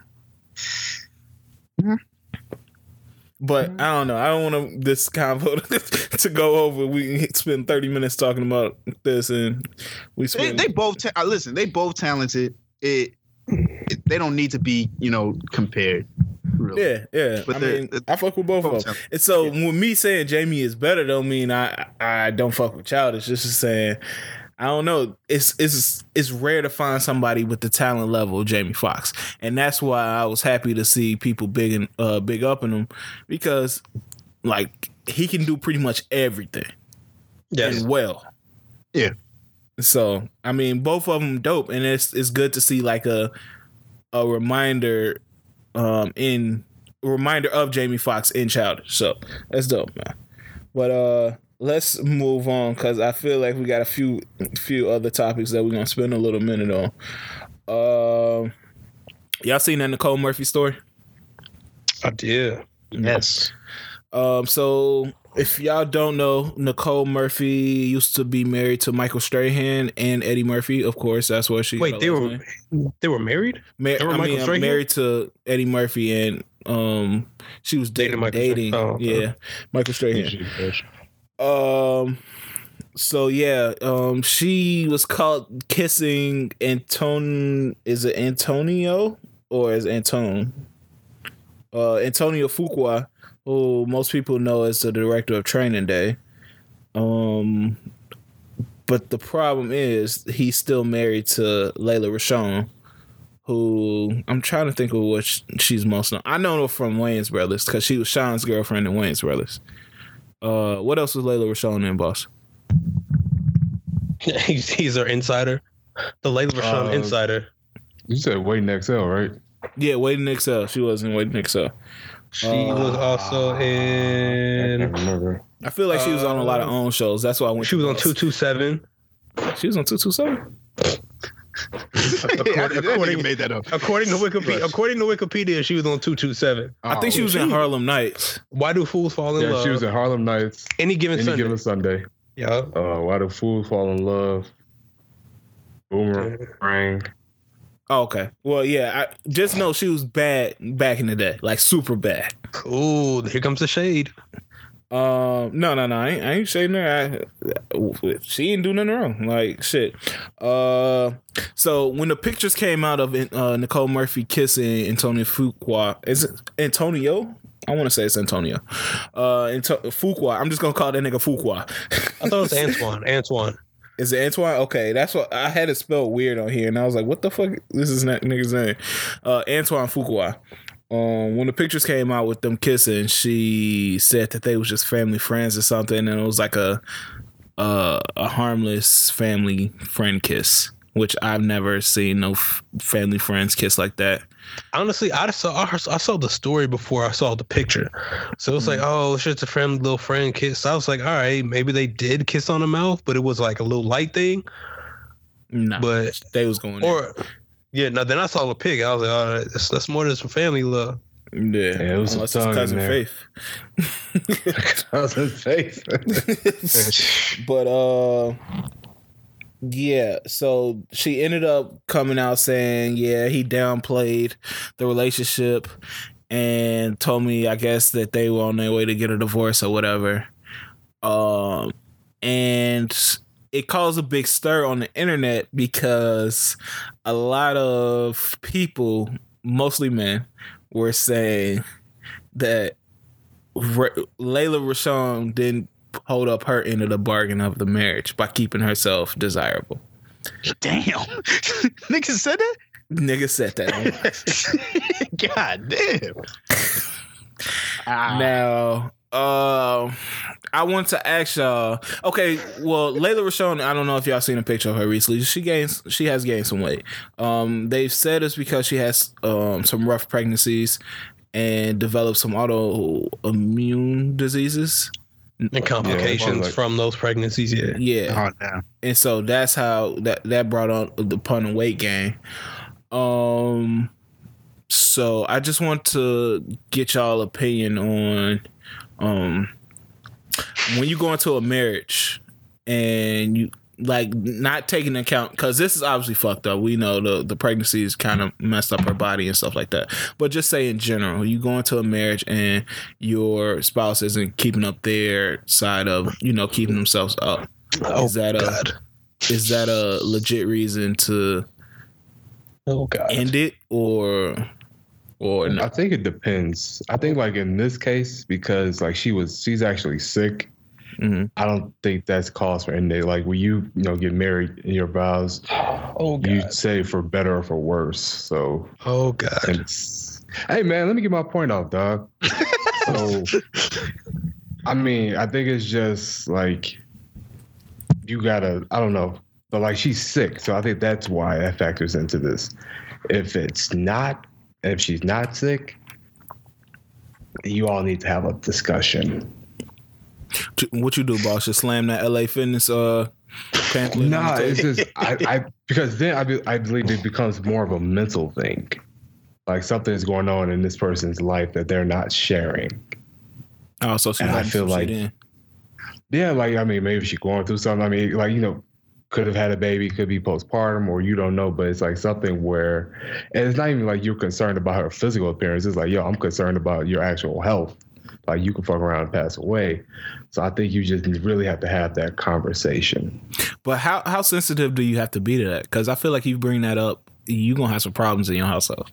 S1: him. But I don't know. I don't want to this convo [laughs] to go over. We spend thirty minutes talking about this, and we
S4: They,
S1: spend.
S4: they both ta- uh, listen. They both talented. It, it they don't need to be you know compared. Really.
S1: Yeah, yeah.
S4: But
S1: I mean,
S4: they're
S1: I fuck with both of them.
S4: talented.
S1: And so, with me saying Jamie is better, don't mean I I don't fuck with Childish. It's just saying I don't know. It's it's it's rare to find somebody with the talent level of Jamie Foxx, and that's why I was happy to see people big and uh big up in him because like he can do pretty much everything
S3: Yes.
S1: and well.
S4: Yeah.
S1: So I mean, both of them dope, and it's it's good to see like a a reminder um in a reminder of Jamie Foxx in Childish. So that's dope, man. But uh let's move on because I feel like we got a few few other topics that we're gonna spend a little minute on. Um y'all seen that Nicole Murphy story?
S3: I did.
S4: Yes.
S1: Um, so if y'all don't know, Nicole Murphy used to be married to Michael Strahan and Eddie Murphy. Of course, that's what she.
S3: Wait, they were
S1: name.
S3: they were married?
S1: Mar-
S3: they were
S1: I
S3: Michael
S1: mean,
S3: Strahan?
S1: married to Eddie Murphy, and um, she was dating.
S3: Dating Michael
S1: dating,
S3: Strahan. Oh,
S1: yeah, Michael Strahan. Um, so yeah, um, she was caught kissing Anton. Is it Antonio or is Antone? Uh, Antonio Fuqua, who most people know as the director of Training Day. Um, but the problem is he's still married to Lela Rochon, who I'm trying to think of what she's most known. I know her from Wayans Brothers because she was Sean's girlfriend in Wayans Brothers. Uh, what else was Lela Rochon in, boss? [laughs]
S3: he's, he's our insider. The Lela Rochon
S2: Uh,
S3: insider.
S2: You said Waiting XL, right?
S1: Yeah, Waiting XL. She was in Waiting XL.
S3: She
S1: uh,
S3: was also
S2: I
S3: in.
S2: can't remember.
S1: I feel like she was on a lot of
S3: Uh,
S1: own shows. That's why I went.
S3: She was on two two seven.
S1: She was on two two seven.
S4: According,
S3: according-
S4: made that up.
S3: According to Wikipedia, according to Wikipedia, she was on two two seven.
S1: I think she was in Harlem Nights.
S3: Why do fools fall in
S2: Yeah,
S3: love?
S2: she was in Harlem Nights.
S3: any given
S2: Any
S3: Sunday.
S2: given Sunday.
S3: yeah.
S2: Uh, Why do fools fall in love? Boomerang.
S1: Oh, okay. Well, yeah. I just know she was bad back in the day, like super bad.
S3: Ooh, here comes the shade.
S1: Um, no, no, no. I ain't, I ain't saying that. I, she ain't do nothing wrong. Like shit. Uh, so when the pictures came out of uh, Nicole Murphy kissing Antonio Fuqua, is it Antonio? I want to say it's Antonio. Uh, Anto- Fuqua. I'm just gonna call that nigga Fuqua.
S3: I thought it was Antoine. Antoine. [laughs]
S1: Is it Antoine? Okay, that's what I had it spelled weird on here, and I was like, "What the fuck? This is not nigga's name." Uh, Antoine Fuqua. Um, when the pictures came out with them kissing, she said that they was just family friends or something, and it was like a uh, a harmless family friend kiss, which I've never seen no f- family friends kiss like that.
S3: Honestly, I saw I saw the story before I saw the picture, so it's like, oh, it's just a friend, little friend kiss. So I was like, all right, maybe they did kiss on the mouth, but it was like a little light thing.
S1: Nah,
S3: But
S1: they was going
S3: or yeah, no. Then I saw the pic. I was like, all right, that's, that's more than some family love.
S1: Yeah,
S2: Yeah, it was
S1: unless
S2: some
S1: it's
S2: tongue in
S1: cousin
S2: there.
S1: Faith. [laughs]
S2: Cousin Faith. [laughs]
S1: but uh yeah so she ended up coming out saying yeah he downplayed the relationship and told me i guess that they were on their way to get a divorce or whatever um and it caused a big stir on the internet because a lot of people mostly men were saying that Ra- Lela Rochon didn't hold up her end of the bargain of the marriage by keeping herself desirable.
S4: Damn. [laughs] Nigga said that?
S1: Nigga said that. [laughs]
S4: God damn. Ah,
S1: now, uh, I want to ask y'all. Okay, well, Lela Rochon. I don't know if y'all seen a picture of her recently. She gains. She has gained some weight. Um, they've said it's because she has um some rough pregnancies and developed some autoimmune diseases.
S3: And complications
S2: like-
S3: from those pregnancies. Yeah.
S1: Yeah.
S4: oh,
S1: and so that's how that that brought on the pun the weight gain. Um, so I just want to get y'all opinion on um when you go into a marriage and you like not taking account because this is obviously fucked up. We know the the pregnancy is kind of messed up her body and stuff like that. But just say in general, you go into a marriage and your spouse isn't keeping up their side of you know keeping themselves up.
S3: Oh
S1: Is that a-
S3: God.
S1: Is that a legit reason to
S3: Oh God.
S1: end it or or
S2: I think it depends. I think like in this case, because like she was she's actually sick.
S1: Mhm.
S2: I don't think that's cause for ending. it. Like when you you know get married in your vows, [gasps]
S3: oh God.
S2: you say for better or for worse. So
S3: oh God.
S2: hey man, let me get my point off, dog. So I mean, I think it's just like you gotta. I don't know, but like she's sick, so I think that's why that factors into this. If it's not, if she's not sick, you all need to have a discussion.
S1: What you do, boss? Just slam that LA Fitness uh pamphlet?
S2: Nah, it's just I, I because then I be, I believe it becomes more of a mental thing. Like something's going on in this person's life that they're not sharing.
S1: oh, so
S2: and I feel like-. Yeah, like I mean, maybe she's going through something. I mean, like you know, could have had a baby, could be postpartum, or you don't know. But it's like something where, and it's not even like you're concerned about her physical appearance. It's like, yo, I'm concerned about your actual health. Like you can fuck around and pass away. So I think you just really have to have that conversation.
S1: But how how sensitive do you have to be to that? Because I feel like you bring that up, you're gonna have some problems in your household.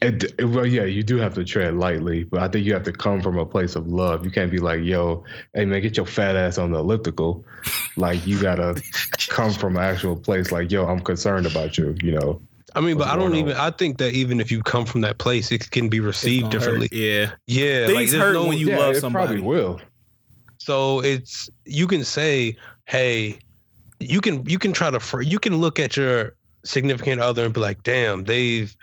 S2: It, it- well, yeah, you do have to tread lightly, but I think you have to come from a place of love. You can't be like, yo, hey man, get your fat ass on the elliptical. Like you gotta [laughs] come from an actual place like, yo, I'm concerned about you, you know.
S3: I mean, but I don't
S2: on?
S3: even. I think that even if you come from that place, it can be received
S1: gonna hurt.
S3: differently.
S1: Yeah,
S3: Yeah,
S1: Things
S3: there's
S1: hurt
S3: no-
S1: when you
S2: yeah,
S1: love
S2: it
S1: somebody.
S2: probably will.
S3: So it's you can say, hey, you can you can try to fr- you can look at your significant other and be like, damn, they've,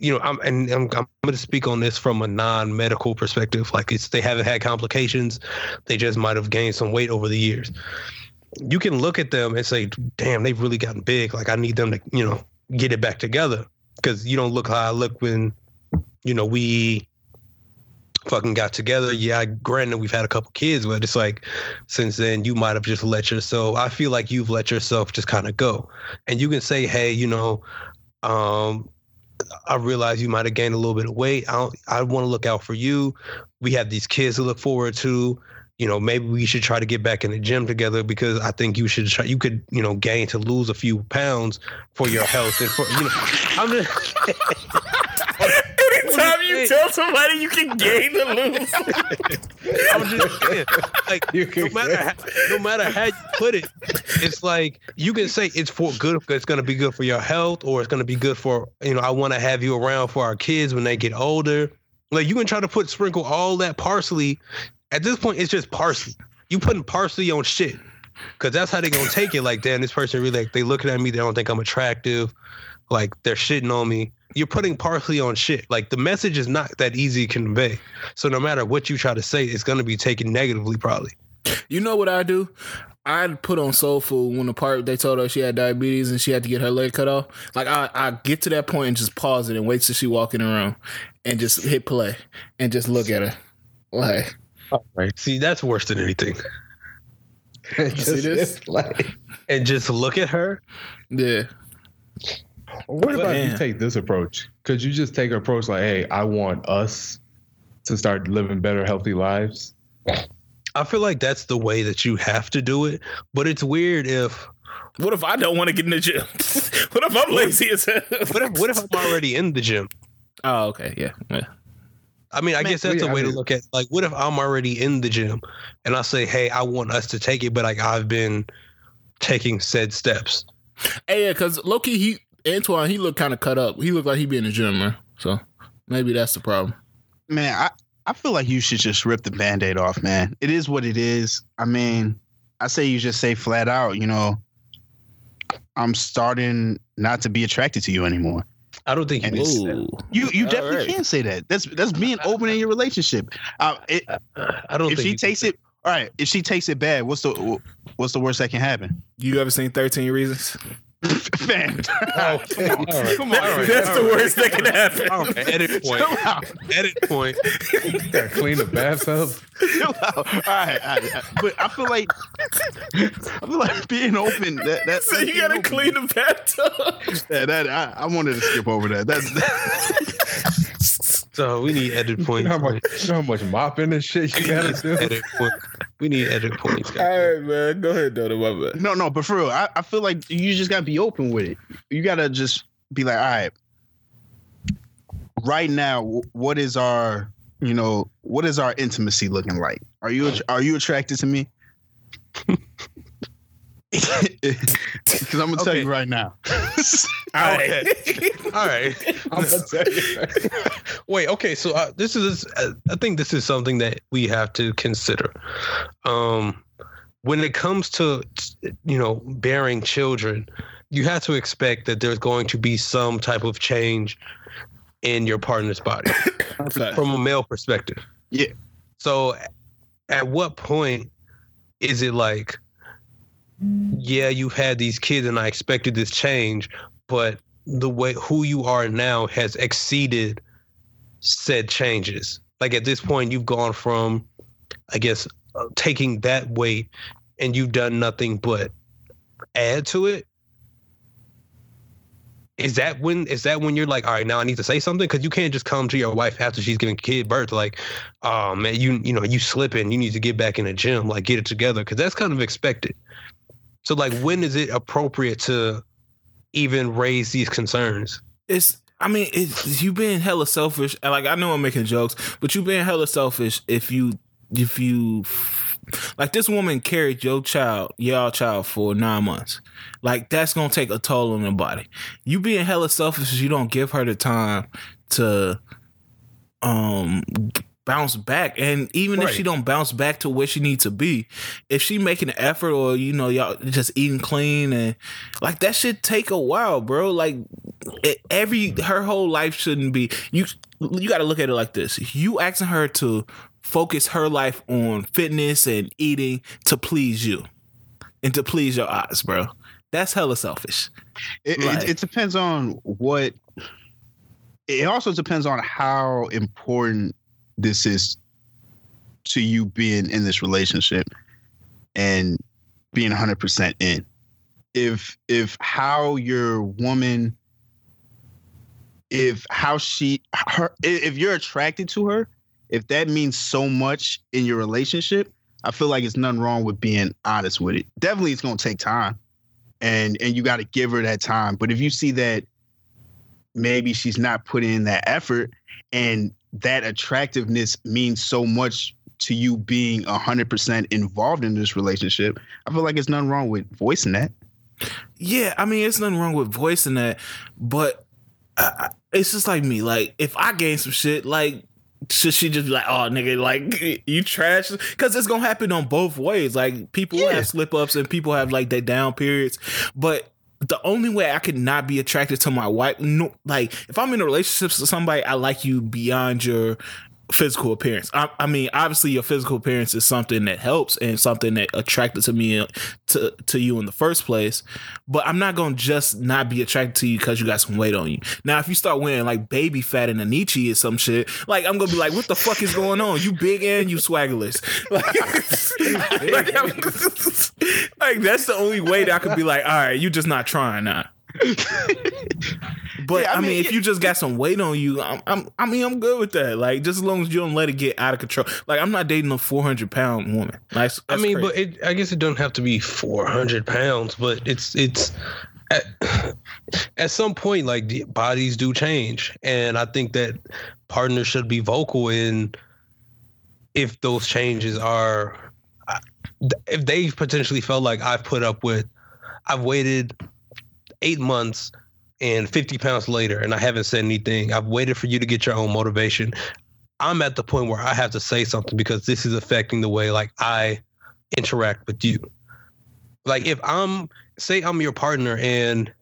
S3: you know, I'm and I'm, I'm going to speak on this from a non-medical perspective. Like it's they haven't had complications, they just might have gained some weight over the years. You can look at them and say, damn, they've really gotten big. Like I need them to, you know, get it back together because you don't look how I look when, you know, we fucking got together. Yeah, granted we've had a couple kids, but it's like since then you might have just let yourself I feel like you've let yourself just kind of go. And you can say, hey, you know, um I realize you might have gained a little bit of weight. I I want to look out for you. We have these kids to look forward to. You know, maybe we should try to get back in the gym together because I think you should try. You could, you know, gain to lose a few pounds for your health and for you know. I'm just. [laughs]
S1: Anytime [laughs] you tell somebody you can gain or lose, [laughs]
S3: I'm just saying, like no matter how, no matter how you put it, it's like you can say it's for good. It's going to be good for your health, or it's going to be good for you know. I want to have you around for our kids when they get older. Like you can try to put sprinkle all that parsley. At this point, it's just parsley. You putting parsley on shit, because that's how they gonna take it. Like, damn, this person really like they looking at me. They don't think I'm attractive. Like they're shitting on me. You're putting parsley on shit. Like the message is not that easy to convey. So no matter what you try to say, it's gonna be taken negatively, probably.
S1: you know what I do? I'd put on soul food when the part they told her she had diabetes and she had to get her leg cut off. Like I, I get to that point and just pause it and wait till she walk in the room and just hit play and just look at her. Like
S3: Right. See, that's worse than anything. [laughs]
S2: Just-
S1: see this?
S2: like,
S3: And just look at her.
S1: yeah.
S2: What about
S1: Man.
S2: you take this approach? Could you just take an approach like, hey, I want us to start living better, healthy lives?
S3: I feel like that's the way that you have to do it. But it's weird if
S1: What if I don't want to get in the gym? [laughs] what if I'm lazy as hell? [laughs]
S3: what if what if I'm already in the gym?
S1: Oh, okay, yeah, yeah.
S3: I mean, I
S4: Man,
S3: guess that's
S2: yeah,
S3: a
S2: I
S3: way to
S2: mean-
S3: look at like what if I'm already in the gym and I say, Hey, I want us to take it, but like I've been taking said steps.
S1: Hey, yeah, because Loki, he Antoine, he looked kind of cut up. He looked like he'd be in the gym, man. So maybe that's the problem.
S4: Man, I, I feel like you should just rip the band-aid off, man. It is what it is. I mean, I say you just say flat out, you know, I'm starting not to be attracted to you anymore.
S3: I don't think you
S4: And
S3: can
S4: it's-
S3: say that.
S4: You you
S1: All
S4: definitely
S1: right.
S4: can say that. That's that's being open in your relationship. Uh, it,
S3: I don't
S4: if
S3: think
S4: she
S3: you can
S4: takes it, all right. If she takes it bad, what's the what's the worst that can happen?
S1: You ever seen Thirteen Reasons?
S4: Fam, [laughs] [laughs]
S3: Oh, come on. All right.
S4: Come on.
S3: All right.
S1: That's
S3: all
S1: the
S3: right.
S1: worst that can happen.
S3: All right. Edit point. Edit point.
S2: You [laughs] Gotta clean the bathtub.
S4: chill out. All right, all right. But I feel like I feel like being open. That that
S1: So you gotta clean the bathtub.
S4: Yeah, that I, I wanted to skip over that. That's
S3: So we need edit [laughs]
S2: You
S3: points.
S2: know how much, you know how much mopping and shit you gotta do?
S3: edit point. We need edit points,
S1: All
S3: guys.
S1: right, man. Go ahead, Dodo. My bad.
S4: no, no. But for real, I, I feel like you just gotta be open with it. You gotta just be like, all right, right now, what is our, you know, what is our intimacy looking like? Are you are you attracted to me? [laughs] Because [laughs] [laughs] I'm gonna tell you right now.
S1: All right.
S3: All right.
S2: I'm gonna tell you.
S3: Wait, okay, so uh, this is uh, I think this is something that we have to consider. Um when it comes to you know bearing children, you have to expect that there's going to be some type of change in your partner's body
S1: Okay.
S3: from a male perspective.
S4: Yeah.
S3: So at what point is it like yeah, you've had these kids and I expected this change, but the way who you are now has exceeded said changes. Like at this point, you've gone from, I guess, uh, taking that weight and you've done nothing but add to it. Is that when is that when you're like, all right, now I need to say something? Because you can't just come to your wife after she's giving kid birth, like, oh man, you you know you slipping, you need to get back in the gym, like get it together, because that's kind of expected. So like, when is it appropriate to even raise these concerns?
S1: it's I mean, it's you being hella selfish. Like I know I'm making jokes, but you being hella selfish if you if you like this woman carried your child, y'all child for nine months. Like that's gonna take a toll on the body. You being hella selfish, you don't give her the time to um bounce back and even if she don't bounce back to where she needs to be if she making an effort or you know y'all just eating clean and like that should take a while bro like it, every her whole life shouldn't be you you got to look at it like this you asking her to focus her life on fitness and eating to please you and to please your eyes bro that's hella selfish
S4: It,
S1: Right.
S4: it, it depends on what. It also depends on how important this is to you being in this relationship and being 100% in. If if how your woman if how she her if you're attracted to her, if that means so much in your relationship, I feel like it's nothing wrong with being honest with it. Definitely, it's gonna take time, and and you got to give her that time. But if you see that maybe she's not putting in that effort, and that attractiveness means so much to you being hundred percent involved in this relationship, I feel like it's nothing wrong with voicing that.
S1: Yeah, I mean, it's nothing wrong with voicing that, but I, it's just like me. Like, if I gain some shit, like, should she just be like, "Oh, nigga, like [laughs] you trash"? Because it's gonna happen on both ways. Like, people
S4: Yeah.
S1: have slip ups and people have like their down periods, but. The only way I could not be attracted to my wife, no, like if I'm in a relationship with somebody, I like you beyond your physical appearance. I, I mean, obviously, your physical appearance is something that helps and something that attracted to me uh, to to you in the first place. But I'm not gonna just not be attracted to you because you got some weight on you. Now, if you start wearing like Baby Phat and a Nietzsche or some shit, like I'm gonna be like, what the fuck is going on? You big and you swaggerless. [laughs] Like, [laughs] like, [laughs] like, that's the only way that I could be like, all right, you just not trying now. [laughs] But
S4: Yeah, I
S1: I, mean,
S4: mean,
S1: if you just got some weight on you, I'm, I'm, I mean, I'm good with that. Like, just as long as you don't let it get out of control. Like, I'm not dating a 400 pound woman. Like,
S3: I mean, but it, I guess it doesn't have to be 400 pounds, but it's it's at, [sighs] at some point like the bodies do change, and I think that partners should be vocal in if those changes are if they potentially felt like I've put up with I've waited eight months and 50 pounds later and I haven't said anything. I've waited for you to get your own motivation. I'm at the point where I have to say something because this is affecting the way like I interact with you. Like if I'm say I'm your partner and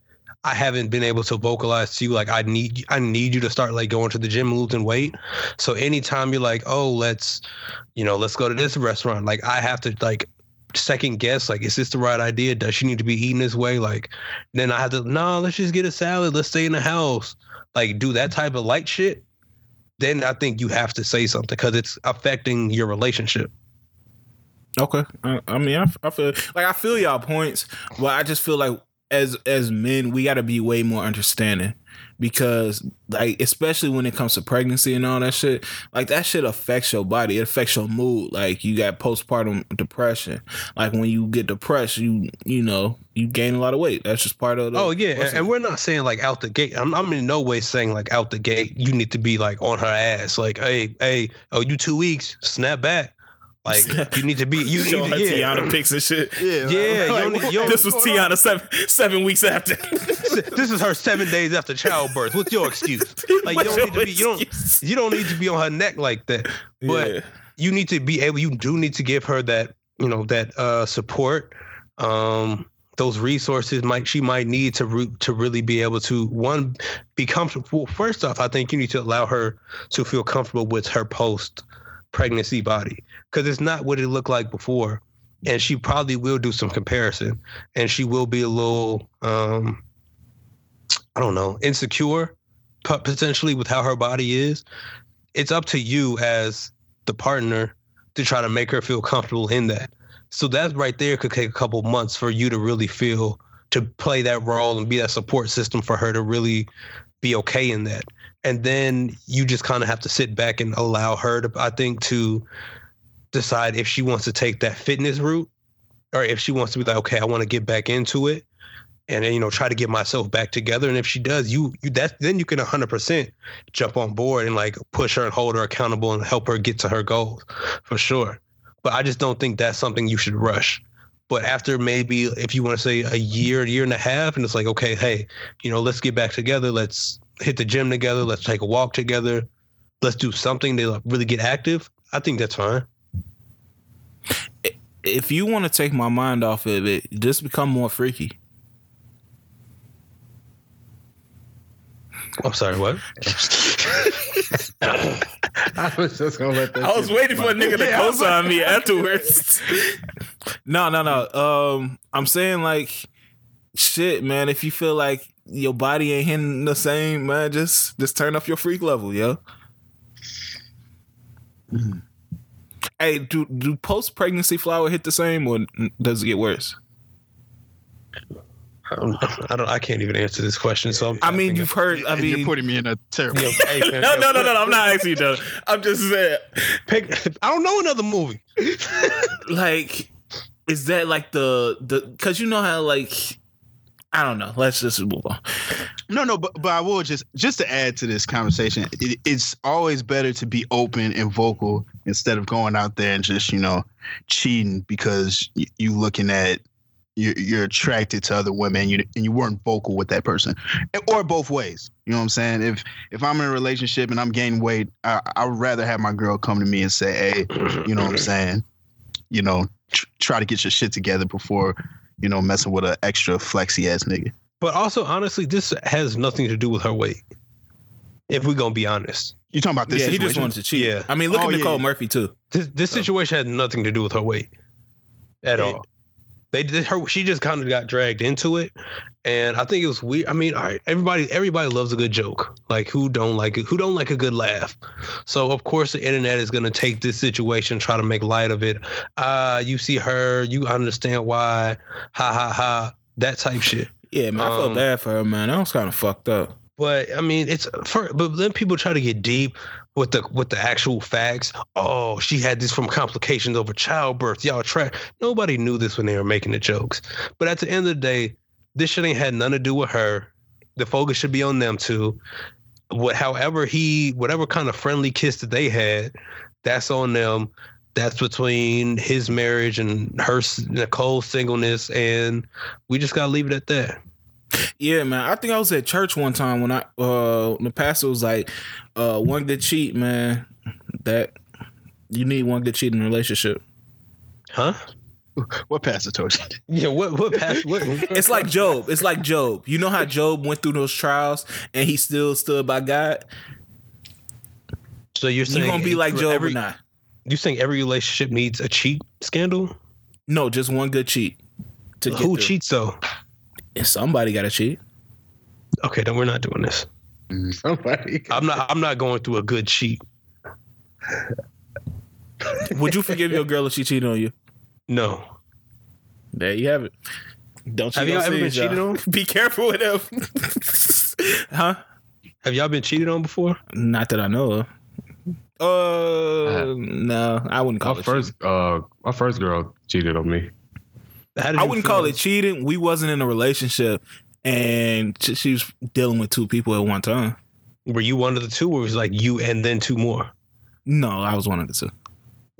S3: I haven't been able to vocalize to you like I need I need you to start like going to the gym and losing weight. So anytime you're like, oh, let's you know, let's go to this restaurant, like I have to like second guess like is this the right idea? Does she need to be eating this way? Like then i have to no let's just get a salad. Let's stay in the house. Like do that type of light shit? Then i think you have to say something because it's affecting your relationship.
S1: Okay, I, I mean, I, I feel like I feel y'all points, but I just feel like as as men, we got to be way more understanding because, like, especially when it comes to pregnancy and all that shit, like that shit affects your body. It affects your mood. Like you got postpartum depression. Like when you get depressed, you you know you gain a lot of weight. That's just part of the.
S3: oh yeah and, and we're not saying like out the gate I'm, I'm in no way saying like out the gate you need to be like on her ass like hey hey oh you two weeks snap back like you need to be you [laughs] need
S1: Showing
S3: to
S1: her
S3: yeah.
S1: Tiana pics and shit.
S4: Yeah,
S3: Yeah, you don't you don't-
S1: This was Tiana seven seven weeks after. [laughs]
S3: this is her seven days after childbirth. What's your excuse? [laughs] Like you don't need to be you don't you don't need to be on her neck like that. But
S1: Yeah.
S3: you need to be able you do need to give her that you know that uh support. Um those resources might she might need to re- to really be able to one be comfortable. First off i think you need to allow her to feel comfortable with her post pregnancy body because it's not what it looked like before and she probably will do some comparison and she will be a little um i don't know insecure potentially with how her body is it's up to you as the partner to try to make her feel comfortable in that. So that right there could take a couple months for you to really feel to play that role and be that support system for her to really be okay in that. And then you just kind of have to sit back and allow her to, I think, to decide if she wants to take that fitness route or if she wants to be like, okay, I want to get back into it and then, you know, try to get myself back together. And if she does, you, you, that, then you can 100% jump on board and like push her and hold her accountable and help her get to her goals for sure. But I just don't think that's something you should rush. But after maybe if you want to say a year, year and a half, and it's like, okay, hey, you know, let's get back together. Let's hit the gym together. Let's take a walk together. Let's do something to really get active. I think that's fine.
S1: If you want to take my mind off of it, just become more freaky.
S3: I'm sorry, what? [laughs]
S2: I was just gonna let that.
S1: I was waiting for a nigga to
S4: Yeah, I was
S1: co-sign me [laughs] afterwards. no, no, no. Um, I'm saying like, shit, man. If you feel like your body ain't hitting the same, man, just just turn up your freak level, yo. Hey, do do post pregnancy flower hit the same or does it get worse?
S3: I don't, I don't. I can't even answer this question. So I'm,
S1: I mean, you've heard. I mean,
S4: you're putting me in a terrible.
S3: Yo, hey, man,
S1: no,
S3: yo,
S1: no, no, no, no. I'm not asking you though. I'm just saying,
S3: Pick, I don't know another movie. [laughs]
S1: like, is that like the the? Because you know how like, I don't know. Let's just move on.
S4: No, no, but but I will just just to add to this conversation, it, it's always better to be open and vocal instead of going out there and just you know cheating because you looking at you're, you're attracted to other women and you and you weren't vocal with that person, or both ways. You know what I'm saying? If if I'm in a relationship and I'm gaining weight, I I would rather have my girl come to me and say, hey, you know what I'm saying? You know, tr- try to get your shit together before you know messing with an extra flexy ass nigga.
S3: But also, honestly, this has nothing to do with her weight. If we're gonna be honest,
S4: You talking about this?
S1: yeah, he just
S4: situation?
S1: wanted to cheat.
S3: Yeah.
S1: I mean, look
S4: Oh,
S1: at Nicole
S4: yeah.
S1: Murphy too.
S3: this this situation had nothing to do with her weight at
S4: Yeah.
S3: all. They did her. She just kind of got dragged into it, and I think it was weird. I mean, all right, everybody everybody loves a good joke. Like who don't like it? Who don't like a good laugh? So of course the internet is gonna take this situation, try to make light of it. Uh, you see her, you understand why. Ha ha ha. That type shit.
S1: Yeah, man, I felt
S3: Um,
S1: bad for her, man. That was kind of fucked up.
S3: But I mean, it's for but then people try to get deep with the with the actual facts. Oh, she had this from complications over childbirth. Y'all try. Nobody knew this when they were making the jokes. But at the end of the day, this shit ain't had nothing to do with her. The focus should be on them too. What, however he, whatever kind of friendly kiss that they had, that's on them. That's between his marriage and her Nicole's singleness, and we just gotta leave it at that.
S1: Yeah, man. I think I was at church one time when I uh the pastor was like, uh, one good cheat, man. That you need one good cheat in a relationship.
S3: Huh? [laughs]
S4: What pastor told you?
S3: Yeah. What? What? Past, what [laughs]
S1: It's like Job. It's like Job. You know how Job went through those trials and he still stood by God?
S3: So you're saying
S1: You
S3: saying
S1: gonna be like Job
S3: every,
S1: or not?
S3: You think every relationship needs a cheat scandal?
S1: No, just one good cheat. To
S3: Who
S1: through.
S3: cheats though?
S1: Somebody gotta cheat.
S3: Okay, then we're not doing this.
S2: Mm, somebody.
S3: I'm not. I'm not going through a good cheat.
S1: Would you forgive your girl if she cheated on you?
S3: No.
S1: There you have it. Don't cheat
S3: Have y'all ever been
S1: sins, y'all.
S3: cheated on? [laughs]
S1: Be careful with them. [laughs] huh?
S3: Have y'all been cheated on before?
S1: Not that I know of. Uh, no, I wouldn't call
S2: My
S1: it.
S2: first, uh, my first girl cheated on me.
S1: I wouldn't call it cheating. We wasn't in a relationship, and she, she was dealing with two people at one time.
S3: Were you one of the two, or was it like you and then two more?
S1: No, I was one of the two.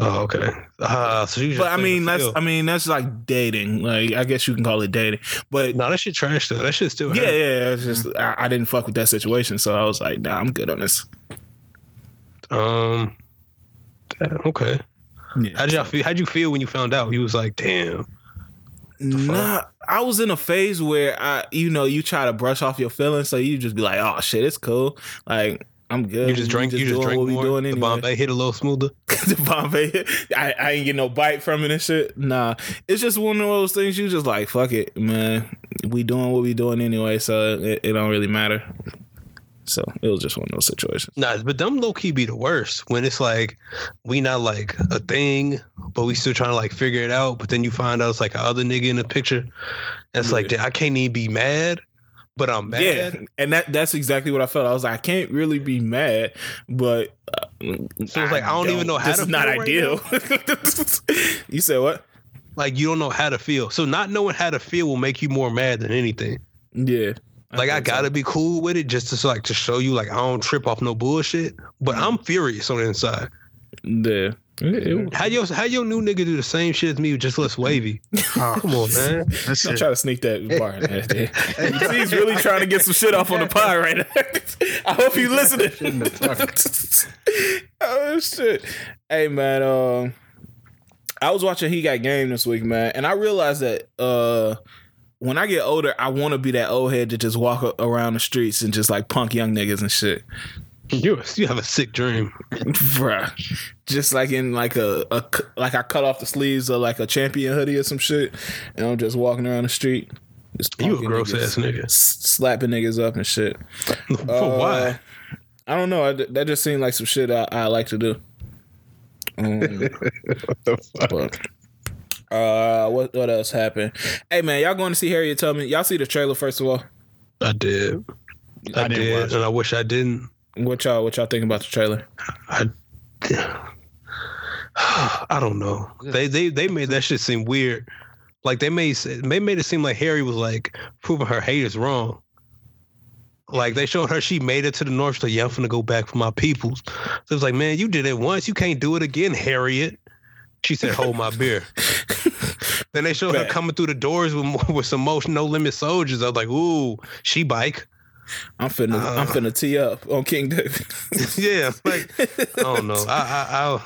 S3: Oh, okay. Uh, so you just
S1: But I mean, that's
S3: field.
S1: I mean that's like dating. Like I guess you can call it dating. But
S3: no, that shit trash though. That shit still.
S1: yeah,
S3: hurt.
S1: yeah, it's just I, I didn't fuck with that situation, so I was like, nah, I'm good on this.
S3: Um. Okay.
S1: Yeah.
S3: How did y'all feel? How'd you feel when you found out? You was like, damn.
S1: Nah, I was in a phase where I, you know, you try to brush off your feelings, so you just be like, "Oh shit, it's cool." Like I'm good.
S3: You just drank. You just drank
S1: what we
S3: more.
S1: doing
S3: the. Bombay hit a little smoother. [laughs]
S1: the Bombay, I, I ain't get no bite from it and shit. Nah, it's just one of those things. You just like, fuck it, man. We doing what we doing anyway, so it, it don't really matter. So it was just one of those situations.
S3: Nah, but them low key be the worst when it's like we not like a thing, but we still trying to like figure it out. But then you find out it's like a other nigga in the picture. And it's like I can't even be mad, but I'm mad.
S1: Yeah, and that that's exactly what I felt. I was like, I can't really be mad, but uh,
S3: So it's like, I don't even know how
S1: this
S3: to
S1: is not
S3: right
S1: ideal. [laughs] you said what?
S3: Like you don't know how to feel. So not knowing how to feel will make you more mad than anything.
S1: Yeah,
S3: Like I, gotta be cool with it just to like to show you like I don't trip off no bullshit. But I'm furious on the inside.
S1: Yeah. It- it-
S3: How your how your new nigga do the same shit as me, just less wavy? [laughs] Come on, man.
S4: That's
S1: I'm trying to sneak that bar in there. You see, [laughs] He's really trying to get some shit off on the [laughs] pod right now. I hope you listening. oh shit! Hey man, um, I was watching He Got Game this week, man, and I realized that uh, when I get older, I want to be that old head to just walk around the streets and just like punk young niggas and shit,
S3: You you have a sick dream.
S1: bruh. Just like in like a like I cut off the sleeves of like a champion hoodie or some shit, and I'm just walking around the street. Just
S3: You a gross
S1: niggas,
S3: ass nigga.
S1: slapping niggas up and shit. [laughs]
S3: For
S1: Uh,
S3: why?
S1: I don't know. I, that just seemed like some shit I, I like to do. Um, [laughs]
S2: what the fuck?
S1: but Uh, what what else happened? Hey man, y'all going to see Harriet Tubman? Y'all see the trailer first of all?
S3: I did. I,
S4: I didn't
S3: did,
S4: watch
S3: and I wish I didn't.
S1: What y'all what y'all think about the trailer?
S3: I, [sighs] I don't know. They they they made that shit seem weird. Like they made they made it seem like Harry was like proving her haters wrong. Like they showed her she made it to the north. She's like, yeah, I'm finna go back for my peoples. So it was like, man, you did it once, you can't do it again, Harriet. She said, hold my beer. [laughs] then they showed her coming through the doors with [laughs] with some motion no limit soldiers. I was like, ooh, she bike.
S1: I'm finna I'm
S3: Uh.
S1: finna tee up on King David. [laughs]
S3: yeah, like I don't know. I I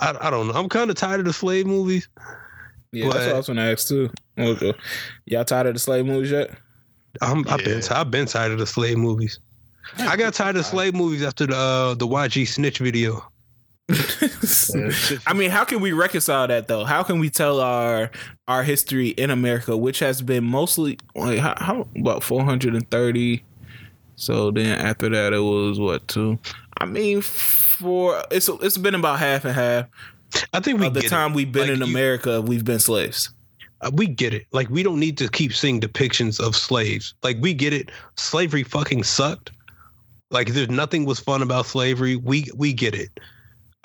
S3: I, I, I don't know. I'm kind of tired of the slave movies.
S1: yeah, that's what I was gonna ask too. Okay. Y'all tired of the slave movies yet?
S3: I'm, I've been I've been tired of the slave movies. I got tired of slave movies after the uh, the YG snitch video.
S1: I mean, how can we reconcile that though? How can we tell our our history in America, which has been mostly like how, how about 430? So then after that, it was what two? I mean, for it's it's been about half and half
S3: I think we
S1: the time
S3: it.
S1: we've been
S3: Like,
S1: in
S3: you-
S1: America. We've been slaves.
S3: Uh, we get it. Like we don't need to keep seeing depictions of slaves. Like we get it. Slavery fucking sucked. Like there's nothing was fun about slavery. We we get it.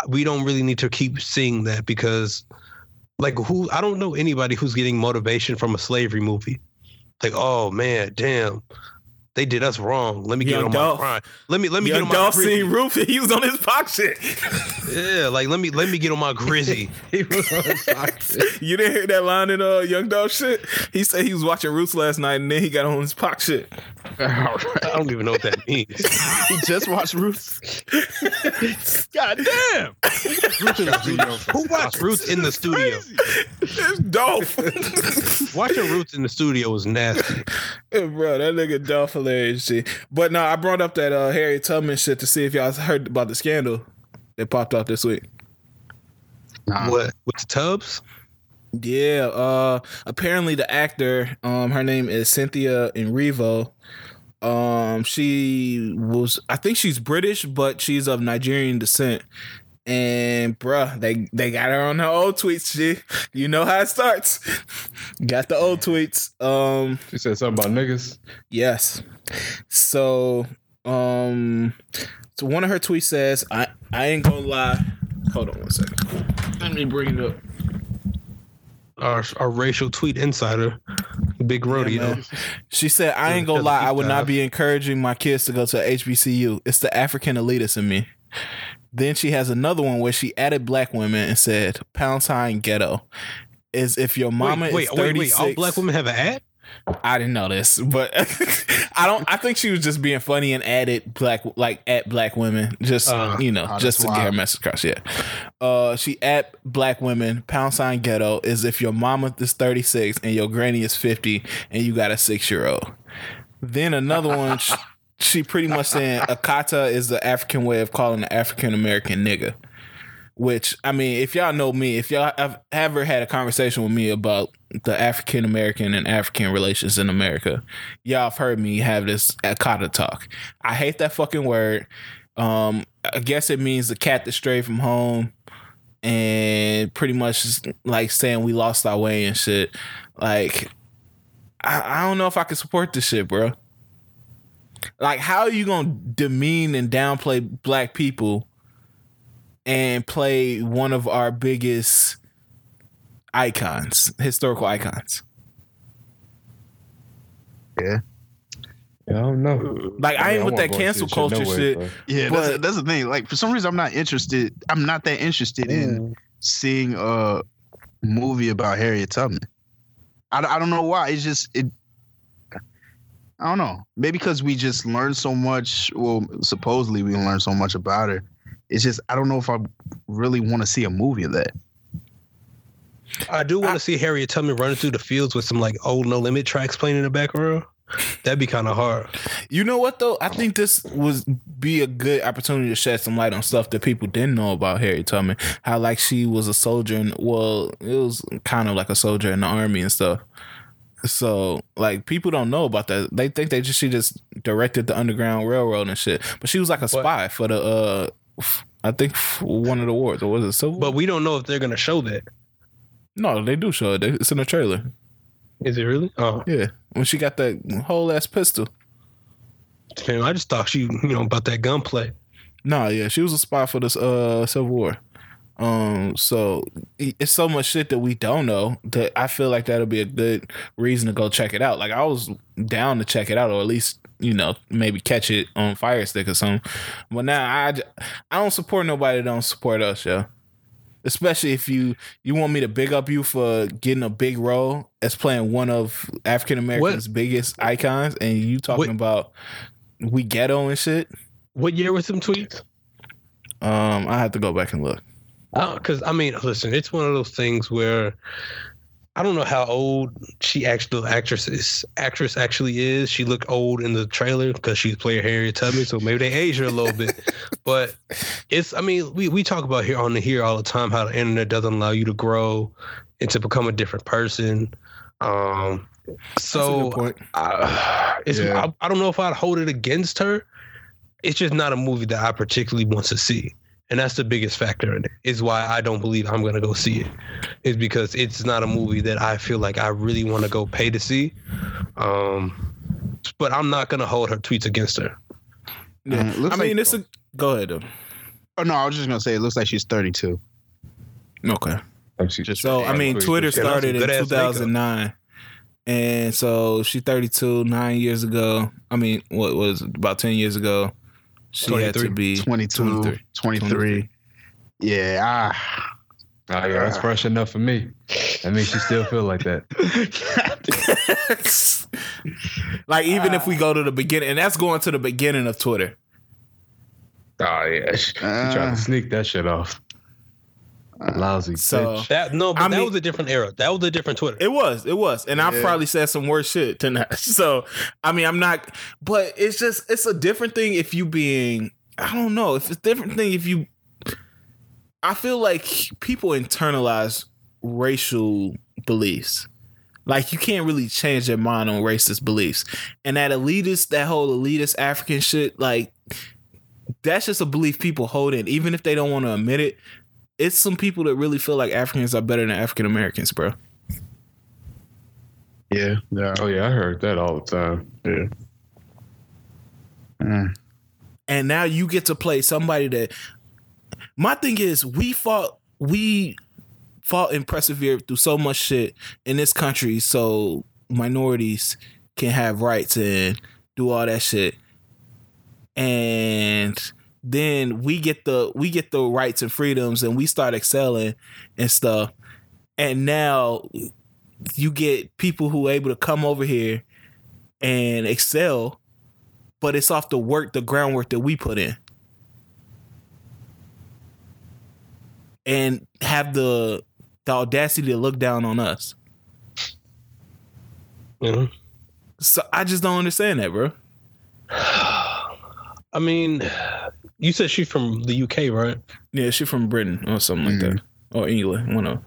S3: We don't really need to keep seeing that because like who I don't know anybody who's getting motivation from a slavery movie. Like, oh man, damn. They did us wrong. Let me get
S1: Young
S3: on
S1: Dolph.
S3: my grind. Let me let me
S1: Young
S3: get on my
S1: Dolph
S3: grizzy.
S1: seen Roof. He was on his box shit.
S3: Yeah, like let me let me get on my grizzy. [laughs]
S2: He was on his box.
S1: you didn't hear that line in uh Young Dolph shit? He said he was watching Roots last night and then he got on his box shit. [laughs]
S2: All
S3: I don't even know what that means. [laughs]
S4: he just watched Ruth. God damn.
S3: Who watched Roots in the studio?
S1: It's Dolph.
S3: Watching Roots in the studio was nasty.
S1: Bro, that nigga Dolph hilarious shit. But no, I brought up that uh Harriet Tubman shit to see if y'all heard about the scandal that popped out this week.
S4: Nah.
S3: What with the Tubbs?
S1: Yeah, uh apparently the actor, um, her name is Cynthia Erivo. Um, she was I think she's British, but she's of Nigerian descent. And bruh, they they got her on her old tweets, shit. You know how it starts. [laughs] got the old tweets. Um
S2: She said something about niggas.
S1: Yes. So, um, so one of her tweets says, "I I ain't gonna lie." Hold on one second. Let me bring it up.
S3: Our our racial tweet insider, Big Rodeo.
S1: man. She said, "I ain't gonna lie. I would not be encouraging my kids to go to HBCU. It's the African elitist in me." Then she has another one where she added black women and said, "Pound sign ghetto." Is if your mama
S3: wait, wait,
S1: is
S3: wait, wait. All black women have an ad?
S1: I didn't know this, but [laughs] I don't. I think she was just being funny and added black, like at black women, just
S3: Uh,
S1: you know,
S4: oh,
S1: just to
S4: that's
S1: get her message across. Yeah, uh, she at black women pound sign ghetto is if your mama is thirty six and your granny is fifty and you got a six year old. Then another one, [laughs] she, pretty much saying [laughs] akata is the African way of calling an African American nigga. Which I mean, if y'all know me, if y'all have ever had a conversation with me about the African American and African relations in America, y'all have heard me have this Akata talk. I hate that fucking word. Um, I guess it means the cat that strayed from home, and pretty much like saying we lost our way and shit. Like, I, I don't know if I can support this shit, bro. Like, how are you gonna demean and downplay black people? and play one of our biggest icons, historical icons.
S2: Yeah, I don't know.
S1: Like I,
S2: mean,
S1: ain't with that cancel culture
S2: no way,
S1: shit.
S2: but-
S4: Yeah,
S1: But-
S4: that's, that's the thing. Like for some reason, I'm not interested. I'm not that interested in mm. seeing a movie about Harriet Tubman. I, I don't know why. It's just it. I don't know. Maybe because we just learned so much. Well, supposedly we learned so much about her. It's just I don't know if I really want to see a movie of that.
S3: I do want to see Harriet Tubman running through the fields with some like old No Limit tracks playing in the background. That'd be kind of hard.
S1: You know what though? I think this would be a good opportunity to shed some light on stuff that people didn't know about Harriet Tubman. How like she was a soldier and well, it was kind of like a soldier in the army and stuff. So like people don't know about that. They think they just she just directed the Underground Railroad and shit. But she was like a spy for the uh I think one of the wars or was it Civil?
S3: But we don't know if they're gonna show that.
S1: No, they do show it. It's in the trailer.
S3: Is it really? Oh,
S1: Yeah, when she got that whole ass pistol.
S3: damn, I just thought she, you know, about that gunplay.
S1: No, yeah, she was a spy for this uh Civil War. Um, so it's so much shit that we don't know that I feel like that'll be a good reason to go check it out. Like I was down to check it out, or at least you know maybe catch it on Fire Stick or something. But now I I don't support nobody that don't support us, yo. Especially if you you want me to big up you for getting a big role as playing one of African Americans' biggest icons, and you talking
S3: What-
S1: about we ghetto and shit.
S3: What year was some tweets?
S1: Um, I have to go back and look.
S3: Because I mean, listen, it's one of those things where I don't know how old she actual actress is. Actress actually is. She looked old in the trailer because she's playing Harriet Tubman, so maybe they aged her a little bit. [laughs] But it's, I mean, we we talk about here on the here all the time how the internet doesn't allow you to grow and to become a different person. Um, so. I, [sighs] it's,
S2: Yeah.
S3: I, I don't know if I'd hold it against her. It's just not a movie that I particularly want to see. And that's the biggest factor in it. Is why I don't believe I'm gonna go see it. Is because it's not a movie that I feel like I really want to go pay to see. Um, but I'm not gonna hold her tweets against her.
S1: Yeah.
S4: It looks
S1: I mean,
S4: like-
S1: it's a go ahead. Though.
S4: Oh no, I was just gonna say it looks like she's 32.
S1: Okay.
S4: Just-
S1: So I mean, Twitter
S3: Yeah, that's some
S1: started in
S3: good-ass
S1: 2009, and so she's 32 nine years ago. I mean, what was it, about 10 years ago? She had to
S3: 23.
S1: be
S4: 22,
S1: 23.
S4: 23. Yeah. Ah.
S2: Oh, yeah, that's fresh enough for me. That means she still feel like that. [laughs]
S1: like even if we go to the beginning, and that's going to the beginning of Twitter.
S2: Oh yeah, she, she tried
S4: Uh.
S2: to sneak that shit off. Lousy
S1: So-
S2: bitch.
S3: That no, but
S1: I
S3: that
S1: mean-
S3: was a different era. That was a different Twitter.
S1: It was, it was, and I've probably said some worse shit tonight. [laughs] So I mean, I'm not, but it's just it's a different thing if you being I don't know if it's a different thing if you. I feel like people internalize racial beliefs. Like you can't really change their mind on racist beliefs, and that elitist, that whole elitist African shit, like that's just a belief people hold in, even if they don't want to admit it. It's some people that really feel like Africans are better than African Americans, bro.
S4: Yeah. Yeah.
S2: Oh yeah, I heard that all the time. Yeah.
S4: Mm.
S1: and now you get to play somebody that my thing is we fought we fought and persevered through so much shit in this country so minorities can have rights and do all that shit and then we get the we get the rights and freedoms and we start excelling and stuff and now you get people who are able to come over here and excel but it's off the work, the groundwork that we put in. And have the the audacity to look down on us.
S3: Know?
S1: So I just don't understand that, bro. [sighs]
S3: I mean, you said she's from the UK, right?
S1: Yeah, she's from Britain or something like that. Or England, one of.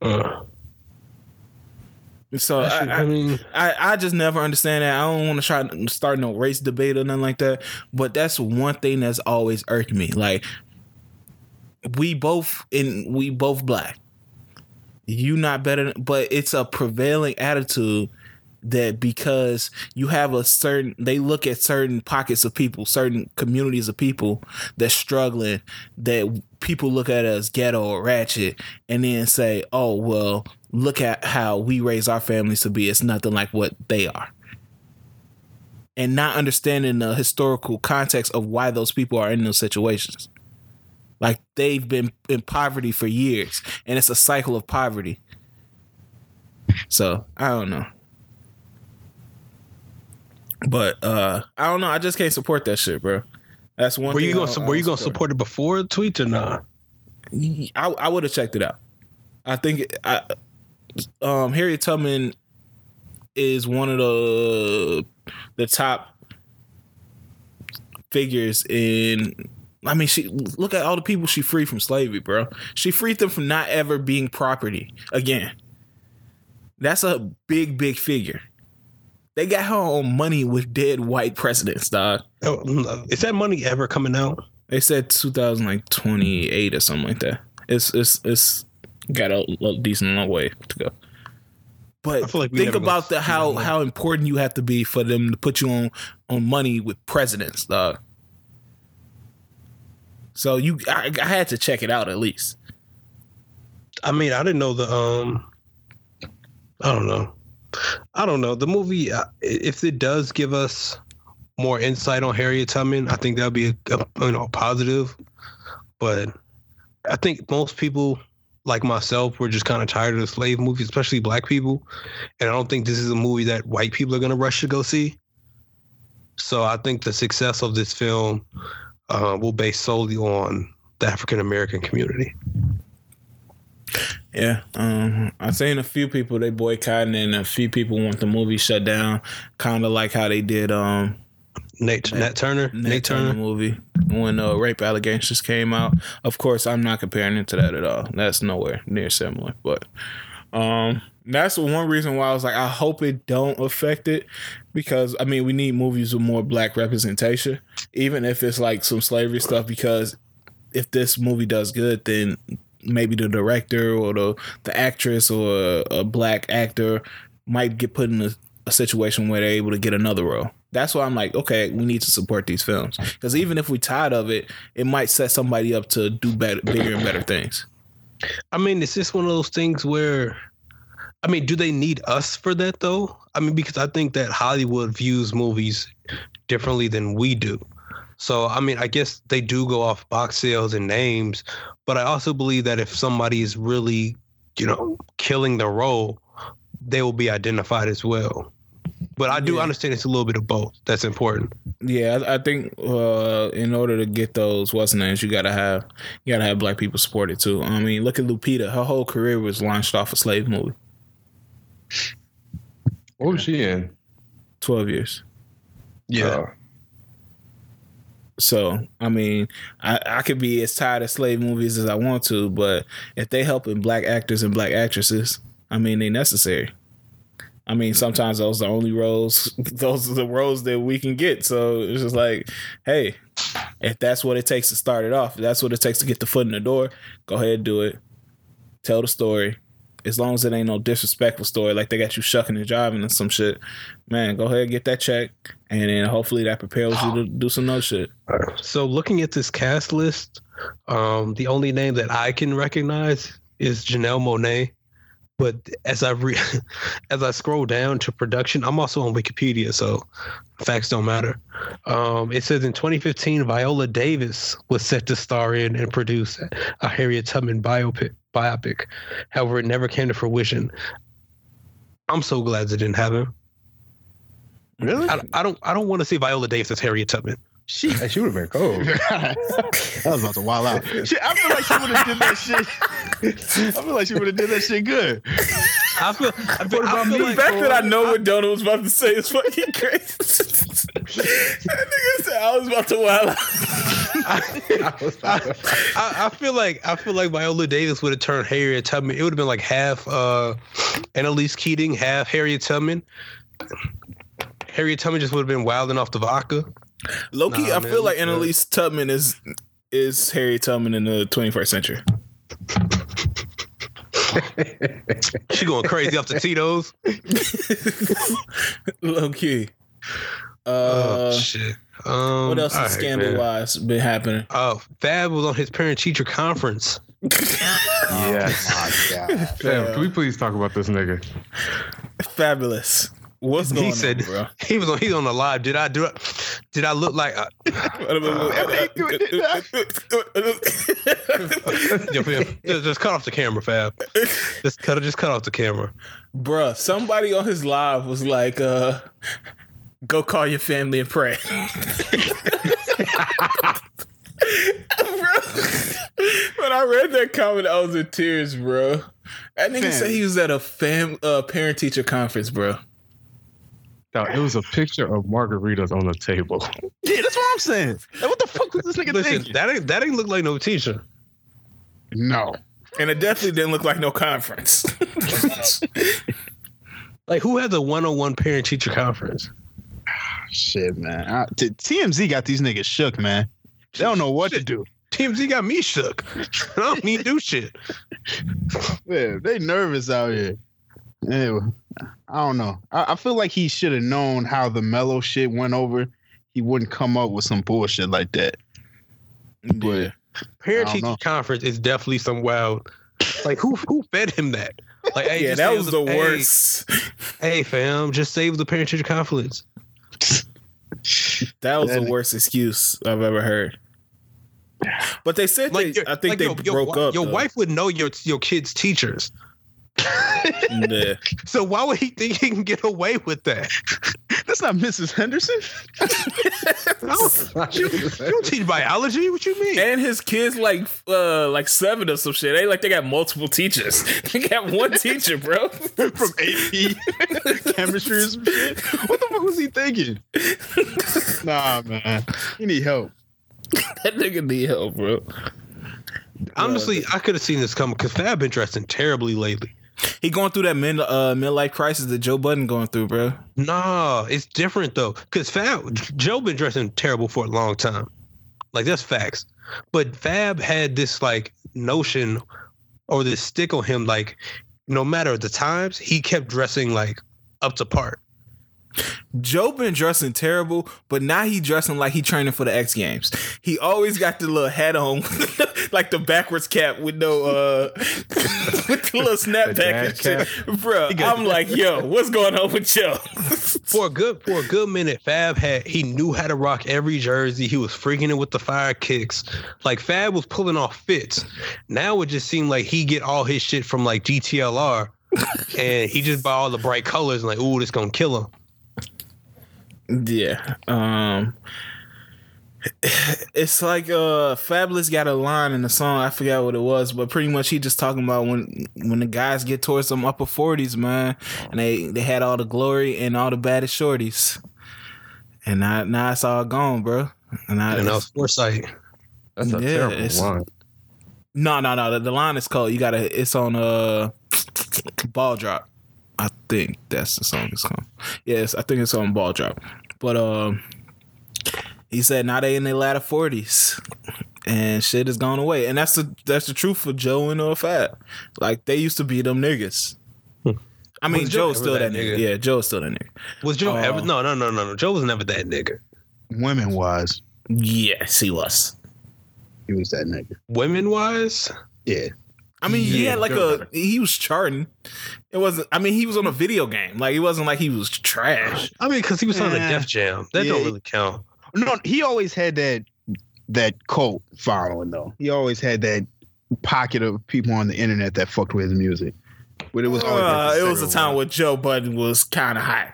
S3: Uh,
S1: So
S3: I,
S1: I,
S3: I mean,
S1: I, I just never understand that. I don't want to try to start no race debate or nothing like that. But that's one thing that's always irked me. Like we both in we both black. You not better, but it's a prevailing attitude that because you have a certain they look at certain pockets of people, certain communities of people that's struggling, that people look at as ghetto or ratchet, and then say, "Oh well, look at how we raise our families to be. It's nothing like what they are." And not understanding the historical context of why those people are in those situations. Like they've been in poverty for years, and it's a cycle of poverty. So I don't know. But uh I don't know. I just can't support that shit, bro. That's one.
S3: were
S1: thing
S3: you gonna were you gonna support it before the tweets or not?
S1: I, I would have checked it out. I think I, um, Harriet Tubman is one of the the top figures in. I mean, she look at all the people she freed from slavery, bro. She freed them from not ever being property again. That's a big, big figure. They got her on money with dead white presidents, dog.
S3: Oh, Is that money ever coming out?
S1: They said 2028 or something like that. It's it's it's got a, a decent long way to go. But
S3: like
S1: think about the how
S3: that.
S1: how important you have to be for them to put you on on money with presidents, dog. So you, I, I had to check it out at least.
S3: I mean, I didn't know the um. I don't know. I don't know the movie. uh, If it does give us more insight on Harriet Tubman, I think that'd be a, a you know positive. But I think most people, like myself, were just kind of tired of the slave movies, especially black people. And I don't think this is a movie that white people are gonna rush to go see. So I think the success of this film uh, will base solely on the African American community.
S1: Yeah, um, I've seen a few people they boycotting, and a few people want the movie shut down, kind of like how they did um
S3: Nate, Nat Turner,
S1: Nate,
S3: Nate
S1: Turner
S3: Turner.
S1: movie when uh, rape allegations came out. Of course, I'm not comparing it to that at all. That's nowhere near similar, but um, that's one reason why I was like, I hope it don't affect it because I mean we need movies with more black representation, even if it's like some slavery stuff. Because if this movie does good, then maybe the director or the the actress or a, a black actor might get put in a, a situation where they're able to get another role. That's why I'm like, okay, we need to support these films because even if we tired of it, it might set somebody up to do better, bigger and better things.
S3: I mean, it's just one of those things where, I mean, do they need us for that though? I mean, because I think that Hollywood views movies differently than we do. So, I mean, I guess they do go off box sales and names, but I also believe that if somebody is really, you know, killing the role, they will be identified as well. But I do
S1: Yeah.
S3: understand it's a little bit of both. That's important.
S1: Yeah, I, I think uh, in order to get those what's names, you gotta have you gotta have black people support it too. I mean, look at Lupita; her whole career was launched off a slave movie.
S2: What was she in?
S1: Twelve years.
S2: Uh,
S1: So I mean, I, I could be as tired of slave movies as I want to, but if they helping black actors and black actresses, I mean, they necessary. I mean, mm-hmm. sometimes those are the only roles. [laughs] Those are the roles that we can get. So it's just like, hey, if that's what it takes to start it off, if that's what it takes to get the foot in the door. Go ahead, and do it. Tell the story. As long as it ain't no disrespectful story, like they got you shucking and driving and some shit, man, go ahead and get that check, and then hopefully that prepares you to [sighs] do some no shit.
S3: So looking at this cast list, um, the only name that I can recognize is Janelle Monáe. But as I re- [laughs] as I scroll down to production, I'm also on Wikipedia, so facts don't matter. Um, it says in 2015, Viola Davis was set to star in and produce a Harriet Tubman biopic. Biopic, however, it never came to fruition. I'm so glad it didn't happen.
S4: Really?
S3: I, I don't I don't want to see Viola Davis as Harriet Tubman.
S4: She,
S2: she would have been cold.
S4: I [laughs] was about to wild out. Shit, I feel like she would have did that shit. I feel like she would have did that shit good.
S3: I feel, I feel, I feel
S1: the
S3: like,
S1: fact that I know what Donald was about to say is fucking crazy. [laughs] that nigga said I was about to wild out.
S2: I was
S3: I, I feel like I feel like Viola Davis would have turned Harriet Tubman. It would have been like half uh, Annalise Keating, half Harriet Tubman. Harriet Tubman just would have been wilding off the vodka.
S1: Loki,
S3: Nah,
S1: I
S3: man,
S1: feel like Annalise Tubman is is Harriet Tubman in the 21st century. [laughs]
S3: She going crazy off the Tito's. [laughs]
S1: Loki. Uh,
S3: oh shit. Um,
S1: what else
S3: all
S1: is
S3: right,
S1: scandal
S3: man.
S1: wise been happening?
S3: Oh, Fab was on his parent teacher conference. [laughs]
S2: yes.
S4: Oh, my God.
S2: Damn, can we please talk about this nigga?
S1: Fabolous. What's going
S3: He said
S1: bro? [laughs]
S3: he was on he's on the live. Did I do it? Did I look like? Uh, [laughs] just, just cut off the camera, Fab. Just cut just cut off the camera.
S1: Bruh, somebody on his live was like, uh, go call your family and pray. [laughs] bro, when I read that comment, I was in tears, bro. That nigga
S4: Fam.
S1: said he was at a fam uh, parent teacher conference, bro.
S2: Dog, it was a picture of margaritas on the table.
S4: Yeah, that's what I'm saying. Like, what the fuck was this nigga
S3: Listen,
S4: thinking?
S3: that ain't that ain't look like no teacher.
S4: No.
S1: And it definitely didn't look like no conference. [laughs]
S3: Like who has a one-on-one parent-teacher conference?
S4: Shit, man. I, t- TMZ got these niggas shook, man. They don't know what to do.
S3: TMZ got me shook. [laughs] I don't need to do shit. [laughs]
S4: Man, they nervous out here. Anyway, I don't know. I, I feel like he should have known how the mellow shit went over. He wouldn't come up with some bullshit like that.
S1: Yeah.
S3: Parent
S4: I
S3: teacher conference is definitely some wild. Like who who fed him that? Like hey,
S1: yeah,
S3: just
S1: that was the
S3: hey,
S1: worst.
S3: Hey fam, just save the parent teacher conference.
S1: That was
S4: That-
S1: the worst excuse I've ever heard. But they said
S3: Like
S1: they,
S3: your-
S1: I think
S3: like
S1: they
S3: your, your
S1: broke
S3: wi-
S1: up.
S3: Your
S1: though.
S3: wife would know your your kids' teachers.
S1: Yeah. [laughs]
S3: So why would he think he can get away with that?
S4: That's not Mrs. Henderson. [laughs]
S3: No, you, you don't teach biology. What you mean?
S1: And his kids like uh like seven or some shit. They like they got multiple teachers. [laughs] They got one teacher, bro.
S4: From AP chemistry or some shit. What the fuck was he thinking? nah, man. He need help.
S1: that nigga need help, bro.
S3: Honestly, I could have seen this coming because Fab been dressing terribly lately.
S1: He going through that mid uh midlife crisis that Joe Budden going through, bro.
S3: Nah, it's different though. Cause Fab Joe been dressing terrible for a long time. Like that's facts. But Fab had this like notion or this stick on him, like no matter the times, he kept dressing like up to par.
S1: Joe been dressing terrible, but now he dressing like he training for the X Games. He always got the little hat on, [laughs] like the backwards cap with no uh [laughs] with the little snapback and shit. Bro, I'm like, yo, what's going on with Joe? [laughs]
S3: For a good for a good minute, Fab had he knew how to rock every jersey. He was freaking it with the fire kicks. Like Fab was pulling off fits. Now it just seemed like he get all his shit from like GTLR, and he just buy all the bright colors and like, ooh, this gonna kill him.
S1: Yeah. Um it's like uh Fabolous got a line in the song, I forgot what it was, but pretty much he just talking about when when the guys get towards some upper forties, man, and they they had all the glory and all the baddest shorties. And now now it's all gone, bro. And I,
S3: And was foresight.
S2: That's a
S1: Yeah,
S2: terrible line.
S1: no, no, no. The, the line is called. You gotta. It's on uh, [tsk] ball drop. I think that's the song it's called. Yes, I think it's on ball drop. But um, he said now they in their latter forties, and shit is gone away. And that's the that's the truth for Joe and uh, Fab. Like they used to be them niggas. I mean,
S3: Was Joe
S1: Joe's still
S3: that
S1: that nigga.
S3: nigga?
S1: Yeah, Joe's still that nigga.
S3: Was Joe
S1: Uh,
S3: ever? No, no, no, no, no. Joe was never that nigga.
S4: Women wise,
S1: Yes, he was.
S4: he was that nigga.
S3: Women wise,
S4: Yeah.
S1: I mean, he had like
S3: Joe
S1: a he was charting. It wasn't. I mean, he was on a video game. Like it wasn't like he was trash.
S3: I mean, because he was on a
S4: Yeah.
S3: Def Jam. That
S4: Yeah.
S3: don't really count.
S4: No, he always had that that cult following though. He always had that pocket of people on the internet that fucked with his music. But it was always
S1: uh, it was a time where Joe Budden was kind of hot.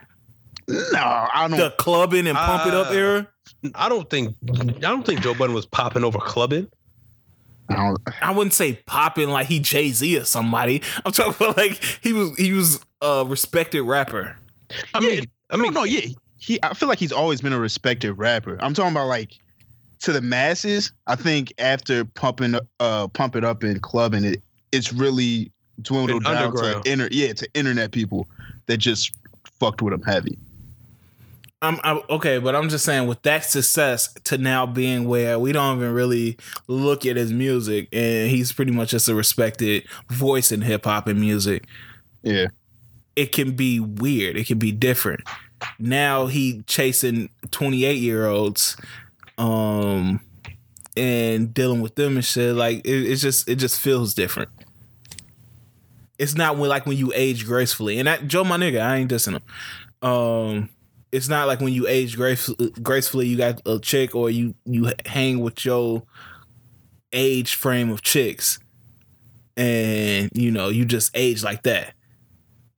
S4: No, I don't.
S1: The clubbing and pump it up
S3: Uh,
S1: era.
S3: I don't think I don't think Joe Budden was popping over clubbing.
S4: I don't.
S1: I wouldn't say popping like he Jay Z or somebody. I'm talking about like he was he was a respected rapper.
S3: I
S4: Yeah,
S3: mean, I
S4: I
S3: mean,
S4: mean, no, yeah. He, I feel like he's always been a respected rapper. I'm talking about like to the masses. I think after pumping, uh, pump it up in clubbing, it it's really dwindled down to inter, yeah, to internet people that just fucked with him heavy.
S1: I'm, i okay, but I'm just saying with that success to now being where we don't even really look at his music and he's pretty much just a respected voice in hip hop and music.
S4: Yeah,
S1: It can be weird. It can be different. Now he chasing 28 year olds, um, and dealing with them and shit. Like it, it's just it just feels different. It's not when like when you age gracefully. And that Joe, my nigga, I ain't dissing him. Um, it's not like when you age grace, gracefully. You got a chick or you you hang with your age frame of chicks, and you know you just age like that.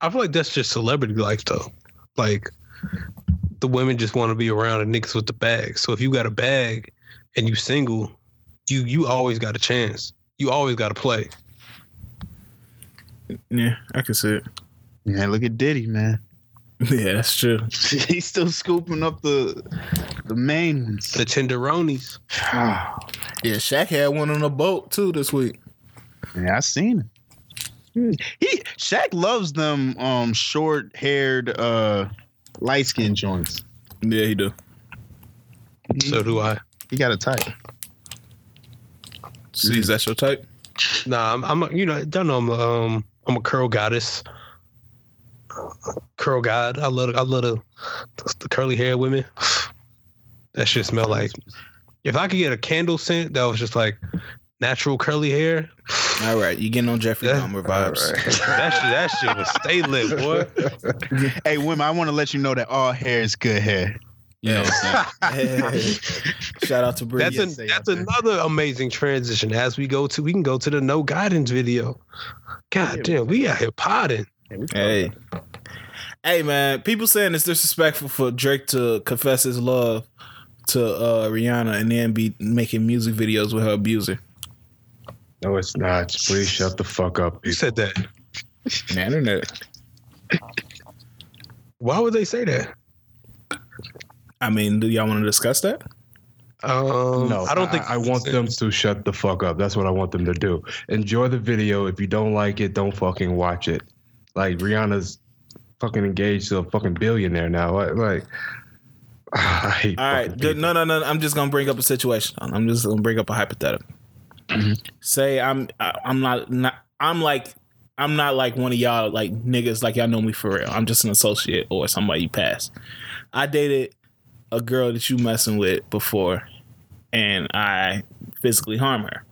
S3: I feel like that's just celebrity life though. Like the women just want to be around the niggas with the bag. So if you got a bag and you single, you you always got a chance. You always got to play.
S1: Yeah, I can see it.
S4: yeah. Look at Diddy, man. [laughs]
S1: Yeah, that's true. [laughs]
S4: He's still scooping up the the main ones.
S3: The tenderonis.
S4: yeah, [sighs]
S1: Yeah, Shaq had one on a boat too this week.
S4: Yeah, I seen it. He Shaq loves them um short haired uh light skin joints.
S1: Yeah, he do.
S3: So do I.
S4: He got a type.
S1: See, is that your type?
S3: Nah, I'm, I'm a, you know, don't know, I'm a, um, I'm a curl goddess. Curl god. I love, I love the, the curly hair women. That shit smell like. If I could get a candle scent that was just like natural curly hair,
S1: All right, you getting on Jeffrey
S3: Yeah.
S1: Dahmer vibes. [laughs]
S3: that shit, that shit would stay lit, boy. [laughs]
S4: Hey, women, I want to let you know that all hair is good hair. You know what I'm saying? [laughs]
S1: Hey, shout out to Bree.
S3: That's,
S4: Yes,
S3: an, that's another amazing transition. As we go to, we can go to the no guidance video. Oh, god damn, we out here potting.
S1: Hey. Hey man, people saying it's disrespectful for Drake to confess his love to uh, Rihanna and then be making music videos with her abuser.
S2: No, it's not. Please shut the fuck up.
S3: You
S2: people.
S3: said that.
S1: The internet.
S3: Why would they say that?
S1: I mean, do y'all want to discuss that?
S3: Um,
S2: no,
S3: I don't think
S2: I, want them to shut the fuck up. That's what I want them to do. Enjoy the video. If you don't like it, don't fucking watch it. Like Rihanna's fucking engaged to a fucking billionaire now. Like, like [sighs] I hate
S1: All right,
S2: people.
S1: no, no, no. I'm just gonna bring up a situation. I'm just gonna bring up a hypothetical. Mm-hmm. Say I'm, I'm not, not, I'm like, I'm not like one of y'all like niggas like y'all know me for real. I'm just an associate or somebody you pass. I dated a girl that you messing with before, and I physically harm her.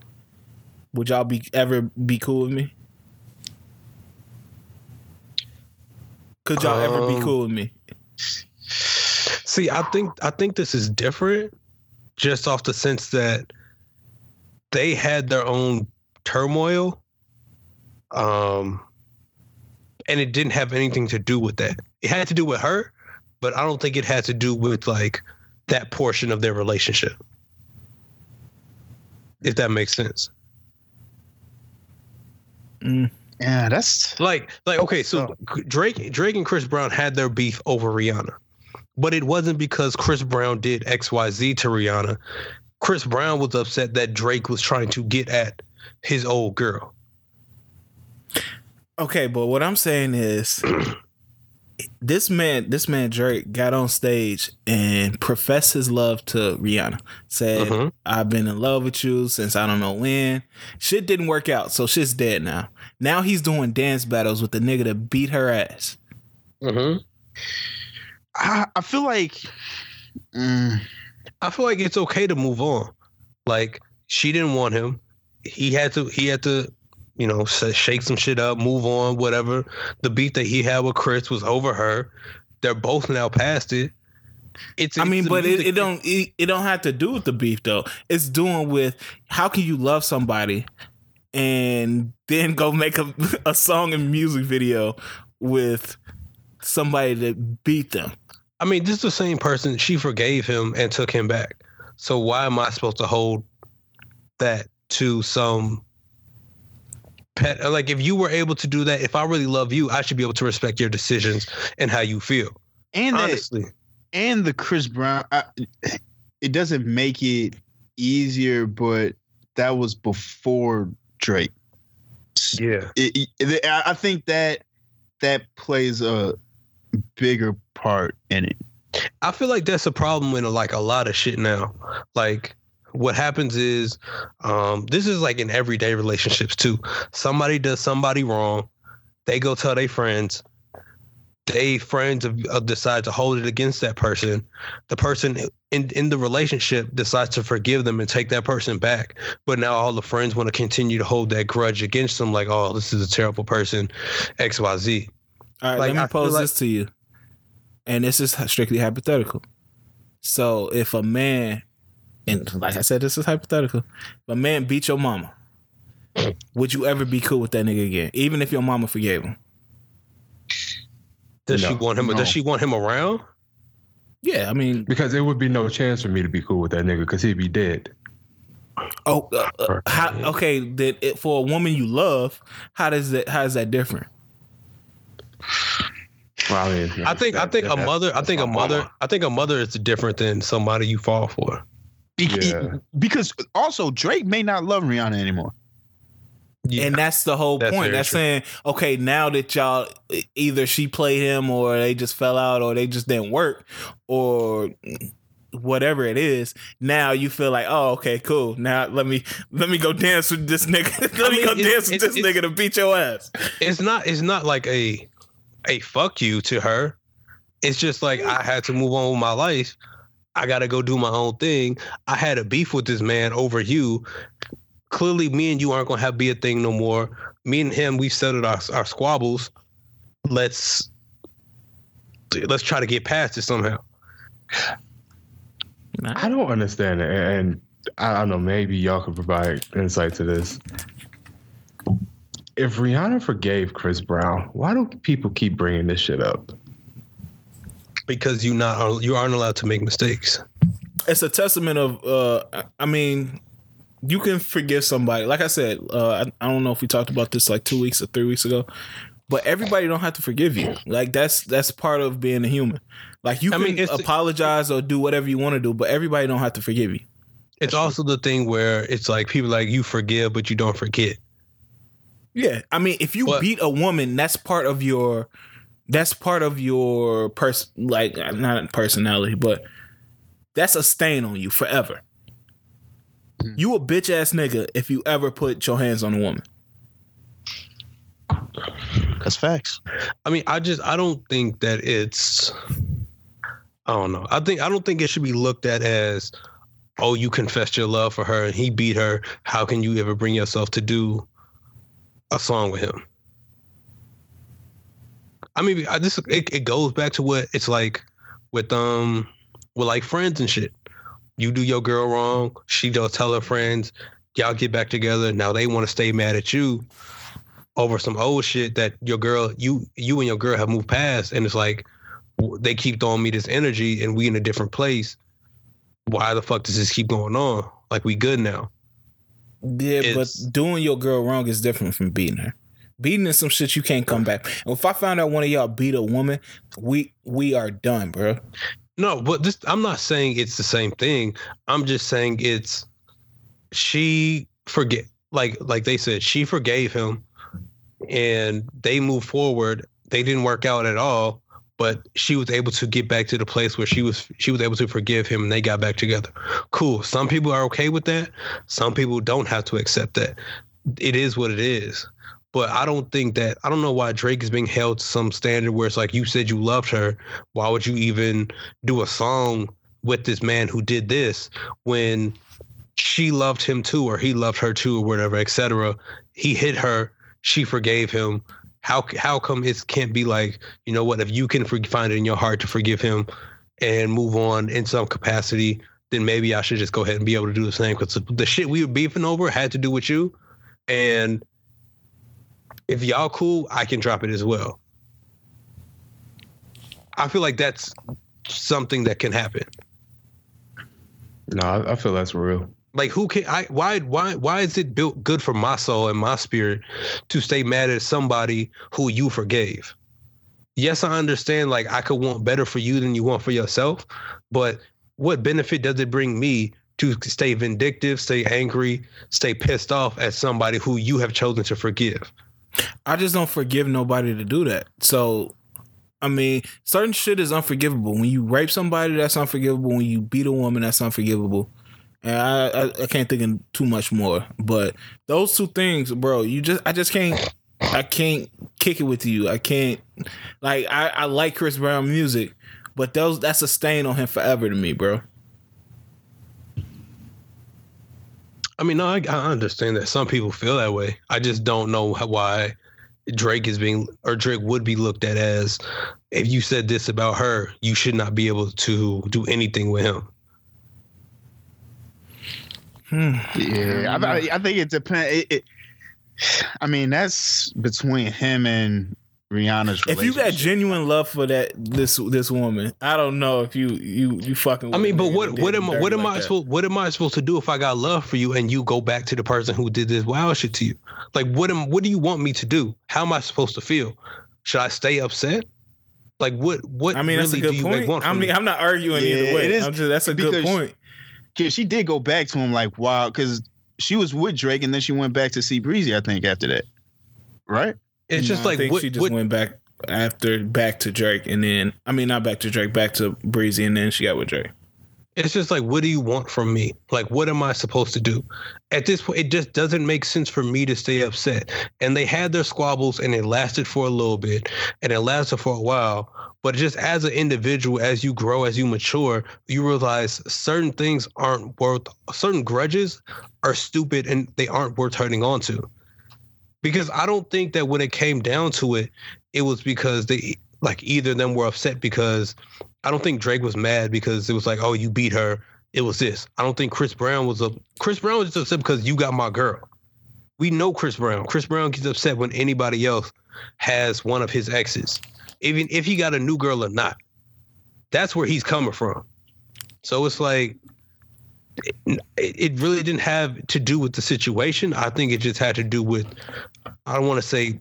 S1: Would y'all be ever be cool with me? Could y'all ever be
S3: Um,
S1: cool with me?
S3: See, I think I think this is different, just off the sense that they had their own turmoil, um, and it didn't have anything to do with that. It had to do with her, but I don't think it had to do with like that portion of their relationship. If that makes sense.
S4: Yeah, that's
S3: Like, like okay, so Drake, Drake and Chris Brown had their beef over Rihanna, but it wasn't because Chris Brown did X, Y, Z to Rihanna. Chris Brown was upset that Drake was trying to get at his old girl.
S1: Okay, but what I'm saying is [clears throat] this man, this man Drake got on stage and professed his love to Rihanna. Said,
S3: Mhm.
S1: I've been in love with you since I don't know when. Shit didn't work out, so shit's dead now. Now he's doing dance battles with the nigga to beat her ass.
S3: Mm-hmm.
S4: I, I feel like mm,
S3: I feel like it's okay to move on. Like she didn't want him. He had to. He had to. You know, shake some shit up, move on, whatever. The beat that he had with Chris was over her. They're both now past it. It's.
S1: I mean, but it, it don't it, it don't have to do with the beef though. It's doing with how can you love somebody and then go make a, [laughs] a song and music video with somebody that beat them.
S3: I mean, this is the same person. She forgave him and took him back. So why am I supposed to hold that to some pet? Like, if you were able to do that, if I really love you, I should be able to respect your decisions and how you feel.
S4: and that
S3: Honestly,
S4: and the Chris Brown. I, it doesn't make it easier, but that was before Drake.
S3: yeah.
S4: It, it- I I think that that plays a bigger part in it.
S3: I feel like that's a problem in like a lot of shit now. Like what happens is um this is like in everyday relationships too. Somebody does somebody wrong, they go tell their friends. They friends decide to hold it against that person. The person in in the relationship decides to forgive them and take that person back. But now all the friends want to continue to hold that grudge against them, like, oh, this is a terrible person, X, Y, Z.
S1: All right,
S3: Like,
S1: let me pose
S3: like-
S1: this to you. And this is strictly hypothetical. So if a man, and like I said, this is hypothetical, if a man beat your mama, would you ever be cool with that nigga again? Even if your mama forgave him?
S3: Does she want him?
S4: no.
S3: Does she want him around?
S1: Yeah, I mean,
S2: Because there would be no chance for me to be cool with that nigga because he'd be dead.
S1: oh, uh, uh, how, okay. That it, for a woman you love, how does that? How is that different?
S2: Well, I mean,
S3: I think I
S2: that-
S3: think a mother I think a mother
S2: mama.
S3: I think a mother is different than somebody you fall for.
S4: Be-
S2: Yeah.
S4: Because also Drake may not love Rihanna anymore.
S3: Yeah.
S1: And that's the whole
S3: That's
S1: point. That's
S3: true.
S1: saying, okay, now that y'all either she played him or they just fell out or they just didn't work or whatever it is, now you feel like, oh, okay, cool. Now let me let me go dance with this nigga. [laughs] let
S3: I
S1: me
S3: mean,
S1: go
S3: it's-
S1: dance with this nigga to beat your ass.
S3: it's not it's not like a a fuck you to her. It's just like I had to move on with my life. I gotta go do my own thing. I had a beef with this man over you. Clearly, me and you aren't gonna have be a thing no more. Me and him, we settled our our squabbles. Let's let's try to get past it somehow.
S2: I don't understand it, and I don't know. Maybe y'all could provide insight to this. If Rihanna forgave Chris Brown, why do people keep bringing this shit up?
S3: Because you not you aren't allowed to make mistakes.
S1: it's a testament of uh i mean you can forgive somebody like i said uh I, I don't know if we talked about this like two weeks or three weeks ago but everybody don't have to forgive you like that's that's part of being a human like you
S3: I
S1: can
S3: mean,
S1: apologize or do whatever you want to do but everybody don't have to forgive you
S3: It's also the thing where it's like people like you forgive but you don't forget.
S1: yeah i mean if you
S3: But-
S1: beat a woman that's part of your that's part of your person like uh, not personality but that's a stain on you forever hmm. you a bitch ass nigga if you ever put your hands on a woman
S4: That's facts.
S3: I mean, I just I don't think that it's I don't know. I think I don't think it should be looked at as oh, you confessed your love for her and he beat her. How can you ever bring yourself to do a song with him? I mean, I just it, it goes back to what it's like with um with like friends and shit. You do your girl wrong, she does tell her friends, y'all get back together. Now they want to stay mad at you over some old shit that your girl, you you and your girl have moved past, and it's like they keep throwing me this energy, and we in a different place. Why the fuck does this keep going on? Like we good now?
S1: Yeah,
S3: It's-
S1: but doing your girl wrong is different from beating her. Beating is some shit you can't come back. And if I found out one of y'all beat a woman, we we are done, bro.
S3: No, but this I'm not saying it's the same thing. I'm just saying it's she forget like like they said she forgave him and they moved forward. They didn't work out at all, but she was able to get back to the place where she was she was able to forgive him and they got back together. Cool. Some people are okay with that. Some people don't have to accept that. It is what it is. But I don't think that I don't know why Drake is being held to some standard where it's like you said you loved her. Why would you even do a song with this man who did this when she loved him too or he loved her too or whatever, etc. He hit her, she forgave him. How how come it can't be like you know what if you can find it in your heart to forgive him and move on in some capacity, then maybe I should just go ahead and be able to do the same because the shit we were beefing over had to do with you, and if y'all cool, I can drop it as well. I feel like that's something that can happen.
S2: No, I, I feel that's real.
S3: Like who can I why why why is it built good for my soul and my spirit to stay mad at somebody who you forgave? Yes, I understand like I could want better for you than you want for yourself, but what benefit does it bring me to stay vindictive, stay angry, stay pissed off at somebody who you have chosen to forgive?
S1: I just don't forgive nobody to do that. So, I mean, certain shit is unforgivable. When you rape somebody, that's unforgivable. When you beat a woman, that's unforgivable. And I, I, I can't think of too much more. But those two things, bro, you just, I just can't, I can't kick it with you. I can't, like, I, I like Chris Brown music, but those, that's a stain on him forever to me, bro.
S3: I mean, no, I, I understand that some people feel that way. I just don't know how, why Drake is being or Drake would be looked at as if you said this about her, you should not be able to do anything with him. Hmm.
S4: Yeah, I, I, I think it depends. It, it, I mean, that's between him and Rihanna's.
S1: If you got genuine love for that this this woman, I don't know if you you you fucking.
S3: I mean, but what what am I what am
S1: like
S3: I
S1: that.
S3: supposed what am I supposed to do if I got love for you and you go back to the person who did this wild shit to you? Like, what am what do you want me to do? How am I supposed to feel? Should I stay upset? Like, what what
S1: I mean, that's a good
S3: you
S1: point.
S3: want
S1: I mean,
S3: me?
S1: I'm not arguing
S4: Yeah,
S1: either way.
S4: it is
S1: I'm just, that's a good point.
S4: Cause she did go back to him like wow, because she was with Drake and then she went back to see Breezy. I think after that, right?
S3: It's just
S1: No, I
S3: like
S1: think
S3: what,
S1: she just
S3: what
S1: went back after back to Drake, and then I mean not back to Drake, back to Breezy, and then she got with Drake.
S3: It's just like, what do you want from me? Like, what am I supposed to do? At this point, it just doesn't make sense for me to stay upset. And they had their squabbles and it lasted for a little bit and it lasted for a while. But just as an individual, as you grow, as you mature, you realize certain things aren't worth, certain grudges are stupid and they aren't worth hurting on to. Because I don't think that when it came down to it, it was because they, like, either of them were upset because I don't think Drake was mad because it was like, oh, you beat her. It was this. I don't think Chris Brown was a Chris Brown was just upset because you got my girl. We know Chris Brown. Chris Brown gets upset when anybody else has one of his exes, even if he got a new girl or not. That's where he's coming from. So it's like it, it really didn't have to do with the situation. I think it just had to do with I don't want to say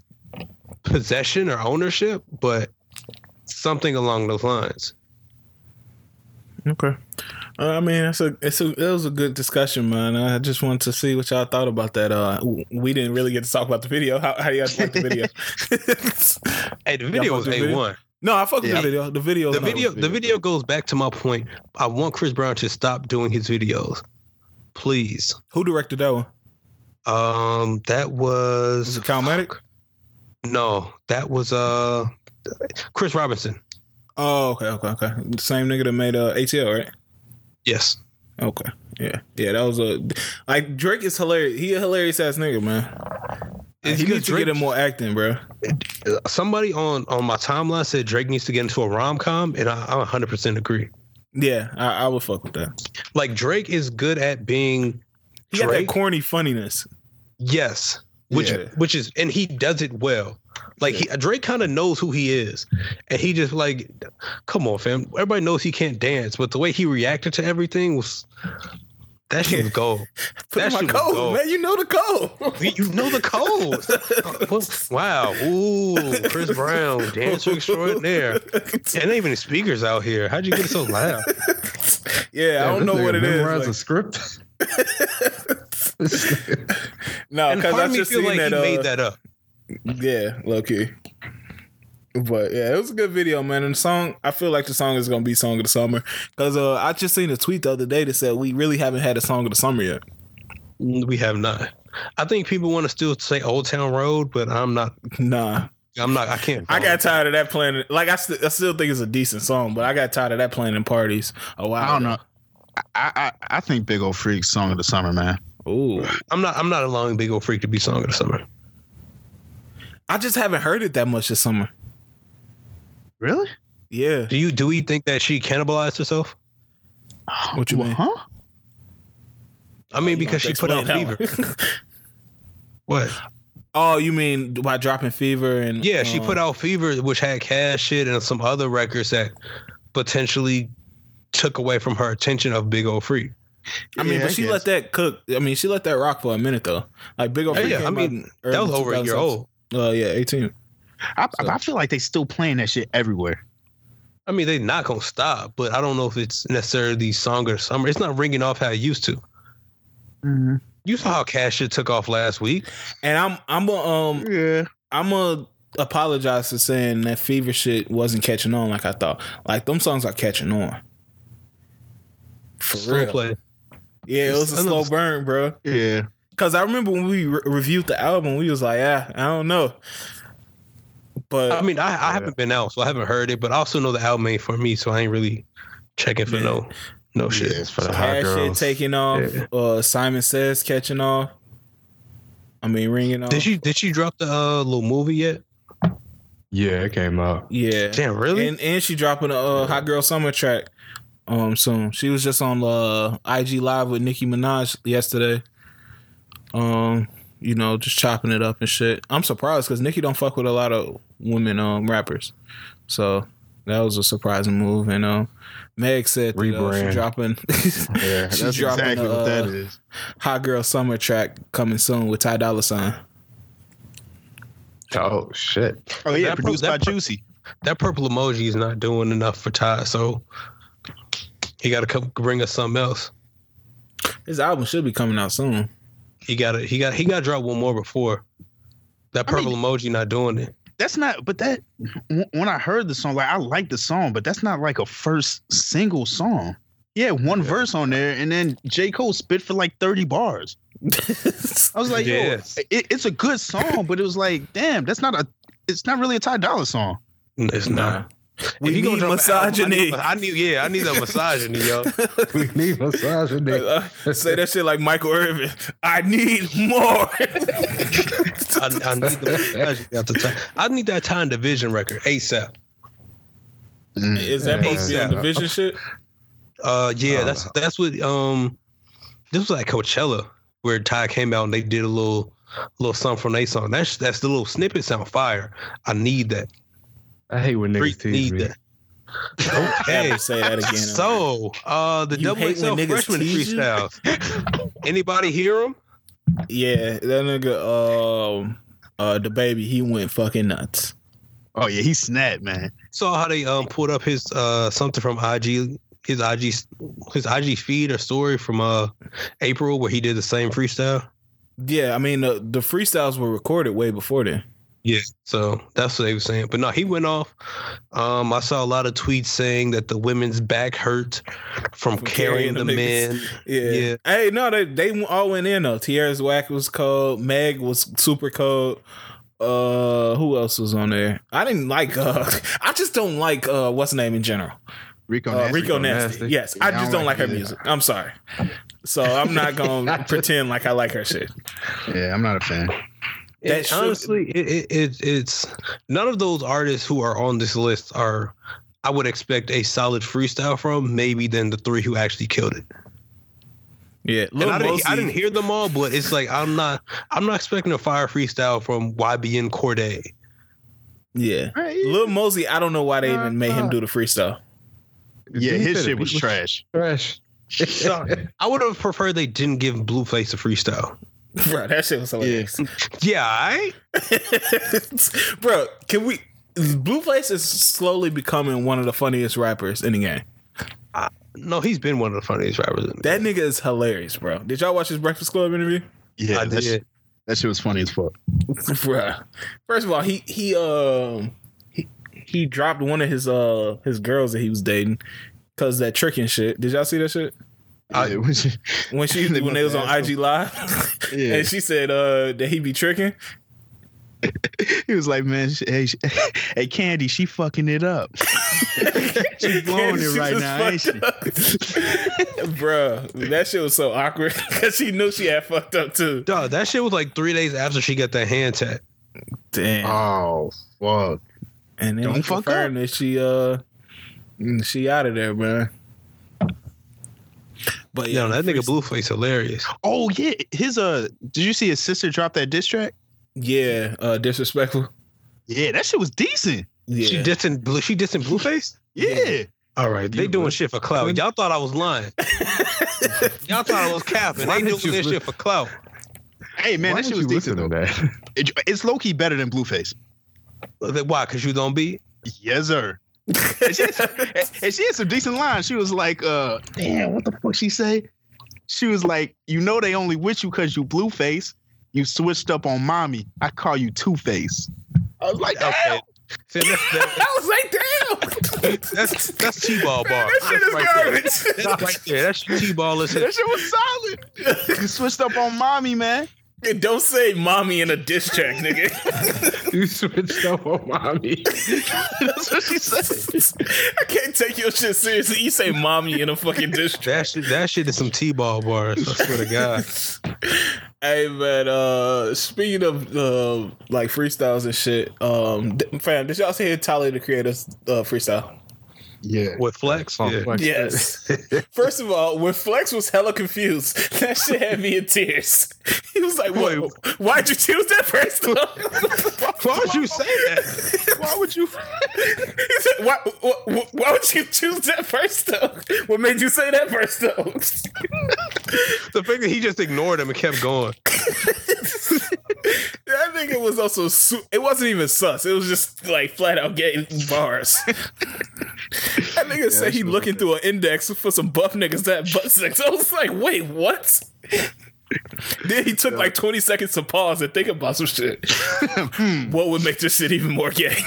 S3: possession or ownership, but something along those lines.
S1: Okay. Uh, I mean, it's a it's a it was a good discussion, man. I just wanted to see what y'all thought about that. Uh, we didn't really get to talk about the video. How how do guys like the video? [laughs] [laughs]
S3: hey, the video was a one.
S1: No, I fuck with
S4: Yeah.
S1: the video. The video.
S3: The video, the video goes back to my point. I want Chris Brown to stop doing his videos, please.
S1: Who directed that one?
S3: Um, that was,
S1: Was it Calmatic?
S3: no, that was uh, Chris Robinson.
S1: Oh, okay, okay, okay. The same nigga that made uh, ATL, right?
S3: Yes,
S1: Okay. Yeah. Yeah, that was a like Drake is hilarious. He a hilarious ass nigga, man.
S3: It's
S1: he needs to
S3: Drake-
S1: get him more acting, bro.
S3: somebody on on my timeline said Drake needs to get into a rom com, and I, I 100 percent agree.
S1: Yeah, I, I would fuck with that.
S3: Like Drake is good at being
S1: He got that
S3: Drake.
S1: corny funniness.
S3: Yes, which
S1: Yeah.
S3: which is and he does it well. Like he, Drake kind of knows who he is, and he just like, come on, fam. Everybody knows he can't dance, but the way he reacted to everything was that shit was [laughs] gold.
S1: Put
S3: That
S1: my code,
S3: gold.
S1: man. You know the code.
S3: You- know the [laughs] code. Wow. Ooh, Chris Brown, dancer extraordinaire. And ain't even speakers out here. How'd you get so loud? [laughs]
S1: yeah, I don't know what it is.
S2: Memorize
S1: like-
S2: a script.
S1: no, because I just
S3: feel
S1: seen
S3: like
S1: that.
S3: he
S1: uh,
S3: made that up.
S1: Yeah, low key. But yeah, it was a good video, man. And the song, I feel like the song is gonna be song of the summer because uh, I just seen a tweet the other day that said we really haven't had a song of the summer yet.
S3: We have not. I think people want to still say Old Town Road, but I'm not.
S1: Nah,
S3: I'm not. I can't.
S1: I got tired of that playing. Like I, st- I still think it's a decent song, but I got tired of that playing in parties a while.
S4: I don't know. I, I I think Big Old Freak song of the summer, man.
S1: Ooh,
S3: I'm not. I'm not allowing Big Old Freak to be song of the summer.
S1: I just haven't heard it that much this summer.
S4: Really?
S1: Yeah,
S3: Do you? Do we think that she cannibalized herself?
S1: What you mean?
S4: Huh?
S3: I mean, because she put out Fever. [laughs] What?
S1: oh, you mean by dropping fever and
S3: Yeah, she
S1: uh,
S3: put out Fever, which had cash shit and some other records that potentially took away from her attention of Big Old Freak.
S1: I mean,
S4: Yeah,
S1: but
S4: I
S1: she
S4: guess.
S1: let that cook. I mean, she let that rock for a minute though. Like Big Old
S3: Yeah,
S1: Freak
S3: yeah,
S1: came
S3: I mean, That was over a year
S1: 2000s.
S3: old.
S1: Uh, yeah, eighteen.
S4: I,
S1: So-
S4: I feel like they still playing that shit everywhere.
S3: I mean, they're not gonna stop, but I don't know if it's necessarily the song of the summer. It's not ringing off how it used to.
S4: Mm-hmm.
S3: You saw how cash shit took off last week.
S1: And I'm I'm a um
S4: Yeah.
S1: I'm a apologize for saying that fever shit wasn't catching on like I thought. Like them songs are catching on. For
S3: Slow
S1: real.
S3: play.
S1: Yeah, it was a
S3: I know.
S1: slow burn, bro.
S4: Yeah.
S1: Cause I remember when we re- reviewed the album, we was like, ah, I don't know. But
S3: I mean, I, I haven't been out, so I haven't heard it, but I also know the album ain't for me, so I ain't really checking for
S1: Yeah.
S3: no no shit.
S2: Yeah, it's for the hot
S1: Cash shit taking off.
S3: Yeah.
S1: Uh, Simon Says catching off. I mean, ringing off.
S3: Did she did she drop the uh, little movie yet?
S2: Yeah, it came out.
S1: Yeah.
S3: Damn, really?
S1: And and she dropping a uh, Hot Girl Summer track um soon. She was just on uh, IG Live with Nicki Minaj yesterday. Um, you know, just chopping it up and shit. I'm surprised because Nicki don't fuck with a lot of women um rappers, so that was a surprising move. And um, Meg said that, uh,
S2: Rebrand. [laughs]
S1: she dropping.
S4: Yeah.
S1: she's
S4: That's
S1: dropping
S4: exactly
S1: a,
S4: what that
S1: uh. Hot Girl Summer track coming soon with Ty Dolla Sign.
S2: Oh shit!
S4: Oh yeah,
S3: that
S4: produced
S3: that
S4: by
S3: pro-
S4: Juicy.
S3: that purple emoji is not doing enough for Ty, so he got to come bring us something else.
S1: His album should be coming out soon.
S3: He got to he got he got to drop one more before that
S4: I mean-
S3: purple emoji not doing it.
S4: That's not. But that when I heard the song, like I like the song, but that's not like a first single song. Yeah, had one verse on there, and then J Cole spit for like thirty bars. I was like,
S3: Yes.
S4: yo, it, it's a good song, but it was like, damn, that's not a, it's not really a Ty Dolla song.
S3: It's not.
S1: We
S3: If he gonna
S1: need
S3: drop an album,
S1: misogyny.
S3: I need, I need, yeah, I need that misogyny, yo. [laughs] [laughs]
S2: we need misogyny.
S1: Uh, say that shit like Michael Irvin. I need more. [laughs]
S3: I, I need the misogyny at the time. I need that time division record ASAP.
S1: Is that supposed to be on the
S2: Yeah.
S1: Vision shit?
S3: Uh, yeah,
S2: Oh.
S3: that's that's what um, this was like Coachella where Ty came out and they did a little little something from their song. That's that's the little snippet sound fire. I need that.
S2: I hate when niggas
S3: Freak
S2: tease
S3: need
S2: me.
S3: that.
S1: Hey,
S3: Okay. [laughs]
S1: say that again.
S3: So, uh, the
S1: You
S3: double
S1: hate
S3: XL freshman
S1: tease
S3: freestyles. Anybody hear them?
S1: yeah, that nigga, um, uh, DaBaby, he went fucking nuts.
S4: Oh yeah, he snapped, man.
S3: Saw how they um pulled up his uh something from IG his IG his IG feed or story from uh April where he did the same freestyle.
S1: Yeah, I mean the the freestyles were recorded way before then.
S3: Yeah, so that's what they were saying. But no, he went off. Um, I saw a lot of tweets saying that the women's back hurt from,
S1: From
S3: carrying,
S1: carrying
S3: the
S1: the
S3: men. [laughs]
S1: Yeah.
S3: Yeah.
S1: Hey, no, they they all went in though. Tierra Whack's was cold. Meg was super cold. Uh, who else was on there? I didn't like. Uh, [laughs] I just don't like. Uh, what's the name in general?
S4: Rico,
S1: Uh,
S4: Nasty.
S1: Rico Nasty.
S2: Nasty.
S1: Yes,
S4: Yeah,
S1: I
S4: I
S1: just
S4: don't
S1: don't like
S4: like
S1: her music. I'm sorry. So I'm not gonna [laughs] pretend like I like her shit.
S4: Yeah, I'm not a fan.
S1: That should-
S3: honestly, it, it, it it's none of those artists who are on this list are. I would expect a solid freestyle from maybe than the three who actually killed it.
S1: Yeah,
S3: And I didn't, I didn't hear them all, but it's like I'm not I'm not expecting a fire freestyle from YBN Cordae.
S1: Yeah,
S4: Right,
S1: Lil Mosey. I don't know why they even made him do the freestyle.
S4: Yeah, his shit was trash.
S2: Trash. [laughs]
S3: I would have preferred they didn't give Blueface a freestyle. [laughs]
S1: Bro, that shit was hilarious.
S3: Yeah, I [laughs]
S1: Bro, can we? Blueface is slowly becoming one of the funniest rappers in the game.
S3: no, he's been one of the funniest rappers. In
S1: That nigga is hilarious, bro. Did y'all watch his Breakfast Club interview?
S4: Yeah,
S3: I
S4: that,
S3: did.
S4: shit, that shit was funny as fuck. [laughs]
S1: bro. First of all, he he um he, he dropped one of his uh his girls that he was dating because that tricking shit. Did y'all see that shit?
S4: Yeah, it was-
S1: When she [laughs] [laughs]
S4: They
S1: when they was on
S4: ask
S1: IG live, [laughs]
S4: Yeah.
S1: and she said uh that he be tricking.
S4: he was like, man, sh- hey, sh- hey, Candy, she fucking it up. she blowing it
S1: She
S4: right now, ain't she?
S1: fucked up. Bruh, that shit was so awkward because she knew she had fucked up too.
S3: Dog, that shit was like three days after she got that hand tat.
S1: Damn.
S4: Oh, fuck.
S1: and then
S4: don't fuck
S1: confirmed that she uh she out of there, man. But
S3: Yo,
S1: yeah,
S3: that nigga Blueface hilarious.
S4: Oh yeah, his uh, did you see his sister drop that diss track?
S1: yeah, uh, disrespectful.
S4: Yeah, that shit was decent.
S1: Yeah,
S3: She dissing Blue. She dissing Blueface.
S4: Yeah,
S3: All right, they doing shit for clout. Y'all thought I was lying. [laughs] Y'all thought I was capping.
S2: Why
S3: They doing this
S2: li-
S3: shit for clout.
S4: hey man,
S2: Why
S4: that shit was decent though.
S2: to that?
S4: It, it's low key better than Blueface.
S3: Why? Cause you don't be.
S4: Yes, sir. And, she had, and she had some decent lines. She was like, uh, damn, what the fuck she say? She was like, you know they only with you because you Blueface. You switched up on mommy. I call you Two Face. I was like,
S3: Okay.
S4: okay.
S3: See, that's, that, [laughs]
S1: I was like, damn,
S3: that's that's T-ball bar.
S1: that shit is
S3: right there.
S1: garbage.
S3: That's right there. That's T-ball. Is
S4: That shit was solid. you switched up on mommy, man.
S1: And [laughs] Don't say mommy in a diss track, nigga. [laughs]
S2: You switched up on mommy. [laughs]
S4: That's what she says.
S1: I can't take your shit seriously. You say mommy in a fucking diss track.
S3: that shit. That shit is some T-ball bars. I swear to God.
S1: Hey man, uh speaking of uh like freestyles and shit, um fam, did y'all see Tyler the creator's uh freestyle?
S4: Yeah.
S3: With Flex.
S2: Oh,
S3: Yeah.
S2: fuck.
S1: Yes. [laughs] First of all, when Flex was hella confused, [laughs] that shit had me in tears. [laughs] He was like,
S3: Wait.
S1: "Wait, why'd you choose that first?"
S3: Why would you say that?
S4: Why would you?
S1: He said, why, why, why would you choose that first though? What made you say that first though?
S3: The fact that he just ignored him and kept going.
S1: I think it was also su- it wasn't even sus. It was just like flat out gay bars. [laughs] that nigga said he looking through an index for some buff niggas that butt sex. I was like, wait, what? then he took like 20 seconds to pause and think about some shit. Hmm. what would make this shit even more gay? [laughs]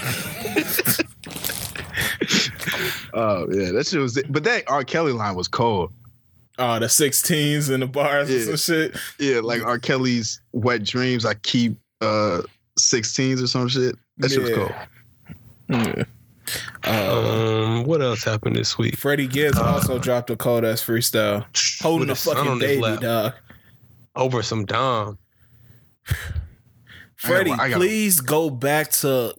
S4: Oh yeah, that shit was. But that R. Kelly line was cold.
S1: Oh, the 16s and the bars
S4: Yeah.
S1: and some shit.
S4: Yeah, like R. Kelly's "Wet Dreams." I keep uh 16s or some shit. That shit was
S1: Yeah.
S4: cold.
S1: Yeah. Uh,
S3: Um, what else happened this week?
S1: Freddie Gibbs also dropped a cold ass freestyle, holding
S3: With
S1: a fucking baby, dog.
S3: over some Dom.
S1: Freddie,
S4: I gotta-
S1: please go back to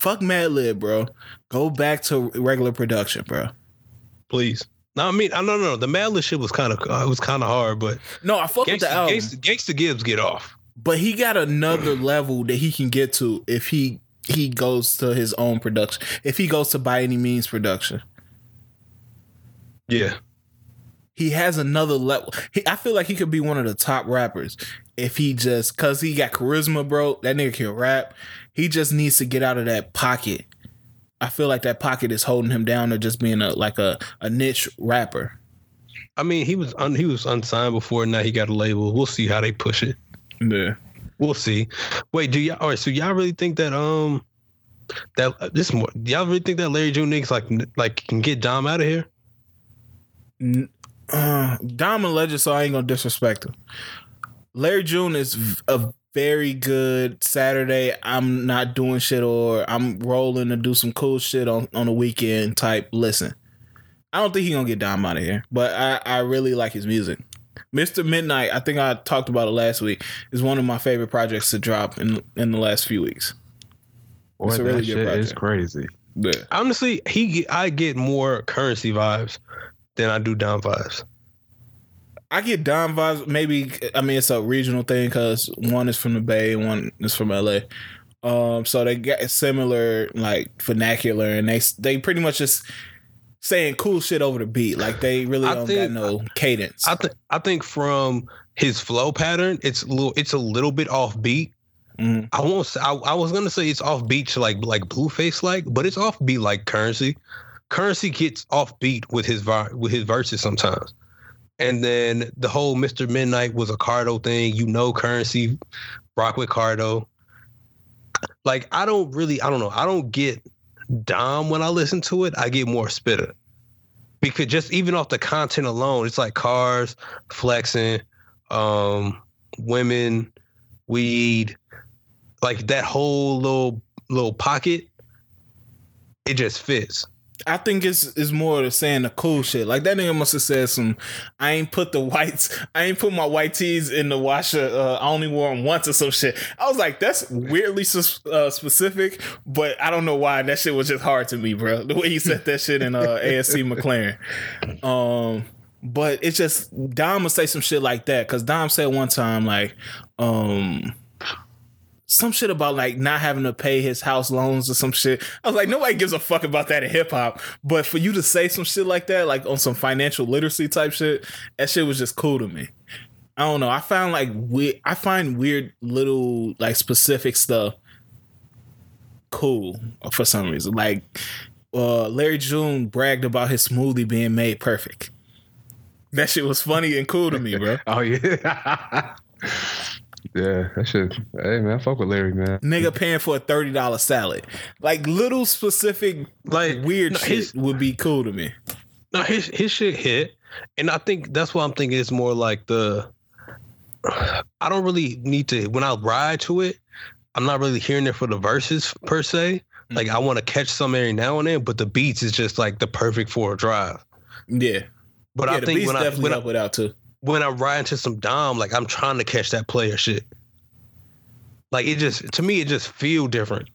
S1: fuck Madlib, bro. Go back to regular production, bro.
S3: Please. No, I mean, I no, no, no. The Madlib shit was kind of, uh, it was kind of hard, but
S1: No, I fuck with the
S3: Gangsta,
S1: album,
S3: Gangsta, Gangsta Gibbs get off.
S1: but he got another level that he can get to if he he goes to his own production. If he goes to by any means production.
S3: Yeah,
S1: he has another level. He, I feel like he could be one of the top rappers if he just cause he got charisma, bro. That nigga can rap. He just needs to get out of that pocket. I feel like that pocket is holding him down to just being a like a, a niche rapper.
S3: I mean, he was un, he was unsigned before. Now he got a label. We'll see how they push it.
S1: Yeah.
S3: We'll see. Wait, do y'all? All right, so y'all really think that um that uh, this more? Y'all really think that Larry June niggas like like can get Dom out of here?
S1: Uh, Dom and Legend, so I ain't gonna disrespect him. Larry June is a very good Saturday. I'm not doing shit or I'm rolling to do some cool shit on, on the weekend type. Listen, I don't think he gonna get Dom out of here, but I, I really like his music. Mr. Midnight, I think I talked about it last week, is one of my favorite projects to drop in in the last few weeks.
S2: Boy,
S1: It's a
S2: that
S1: really good
S2: shit is
S1: project.
S2: crazy.
S1: Yeah.
S3: Honestly, he I get more currency vibes than I do Dom vibes.
S1: I get Don vibes. Maybe I mean it's a regional thing because one is from the Bay and one is from LA. Um, so they get similar like vernacular, and they they pretty much just saying cool shit over the beat. Like they really
S3: I
S1: don't
S3: think-
S1: got no cadence.
S3: I think I think from his flow pattern, it's a little it's a little bit off beat.
S1: Mhm.
S3: I won't. Say, I, I was gonna say it's off beat to like like Blueface like, but it's off beat like Currency. Currency gets off beat with his vi- with his verses sometimes, and then the whole Mr. Midnight was a Cardo thing. You know, Currency rock with Cardo. Like I don't really, I don't know, I don't get Dom when I listen to it. I get more Spitta because just even off the content alone, it's like cars, flexing, um, women, weed, like that whole little little pocket. It just fits.
S1: I think it's it's more of saying the cool shit. Like that nigga must have said some. I ain't put the whites. I ain't put my white tees in the washer. Uh, I only wore them once or some shit. I was like, that's weirdly uh, specific, but I don't know why that shit was just hard to me, bro. The way he said that shit in uh, [laughs] ASC McLaren. Um, but it's just Dom would say some shit like that because Dom said one time like, um. Some shit about like not having to pay his house loans or some shit. I was like, nobody gives a fuck about that in hip hop. But for you to say some shit like that, like on some financial literacy type shit, that shit was just cool to me. I don't know. I found like we I find weird little like specific stuff cool for some reason. Like uh Larry June bragged about his smoothie being made perfect. That shit was funny and cool to me, bro. [laughs]
S2: Oh yeah. [laughs] yeah, that shit. Hey man, fuck with Larry, man.
S1: Nigga paying for a thirty dollar salad. Like little specific
S3: Like
S1: weird
S3: no,
S1: shit
S3: his-
S1: would be cool to me.
S3: No, his his shit hit, and I think that's why I'm thinking it's more like the. I don't really need to when I ride to it. I'm not really hearing it for the verses per se. Mm-hmm. Like I want to catch some every now and then, but the beats is just like the perfect for a drive.
S1: Yeah.
S3: But
S1: yeah,
S3: I
S1: the
S3: think
S1: beats
S3: when I
S1: definitely
S3: when I,
S1: it out too.
S3: When I ride into some dom, like I'm trying to catch that player shit. Like it just to me, it just feel different.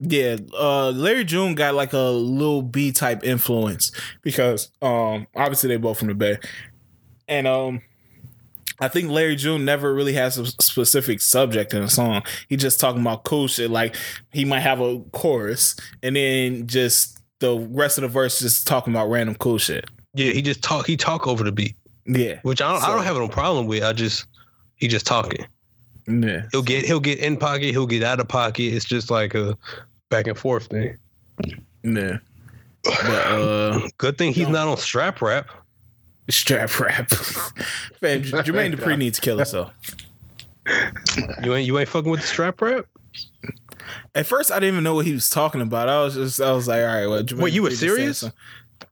S1: Yeah, uh Larry June got like a little B type influence because um obviously they both from the Bay. And um I think Larry June never really has a specific subject in a song. He just talking about cool shit. Like he might have a chorus and then just the rest of the verse just talking about random cool shit.
S3: Yeah, he just talk. He talk over the beat,
S1: Yeah.
S3: which I don't. I don't have no problem with. I just he just talking.
S1: Yeah.
S3: He'll get he'll get in pocket. He'll get out of pocket. It's just like a back and forth thing.
S1: Yeah. But uh
S3: Good thing he's
S1: Don't-
S3: on strap rap.
S1: strap rap. [laughs] Fam, Jermaine Dupri [laughs] needs to kill himself.
S3: You ain't you ain't fucking with the strap rap.
S1: At first, I didn't even know what he was talking about. I was just, I was like, all right, well, Jermaine
S3: Wait, you were serious?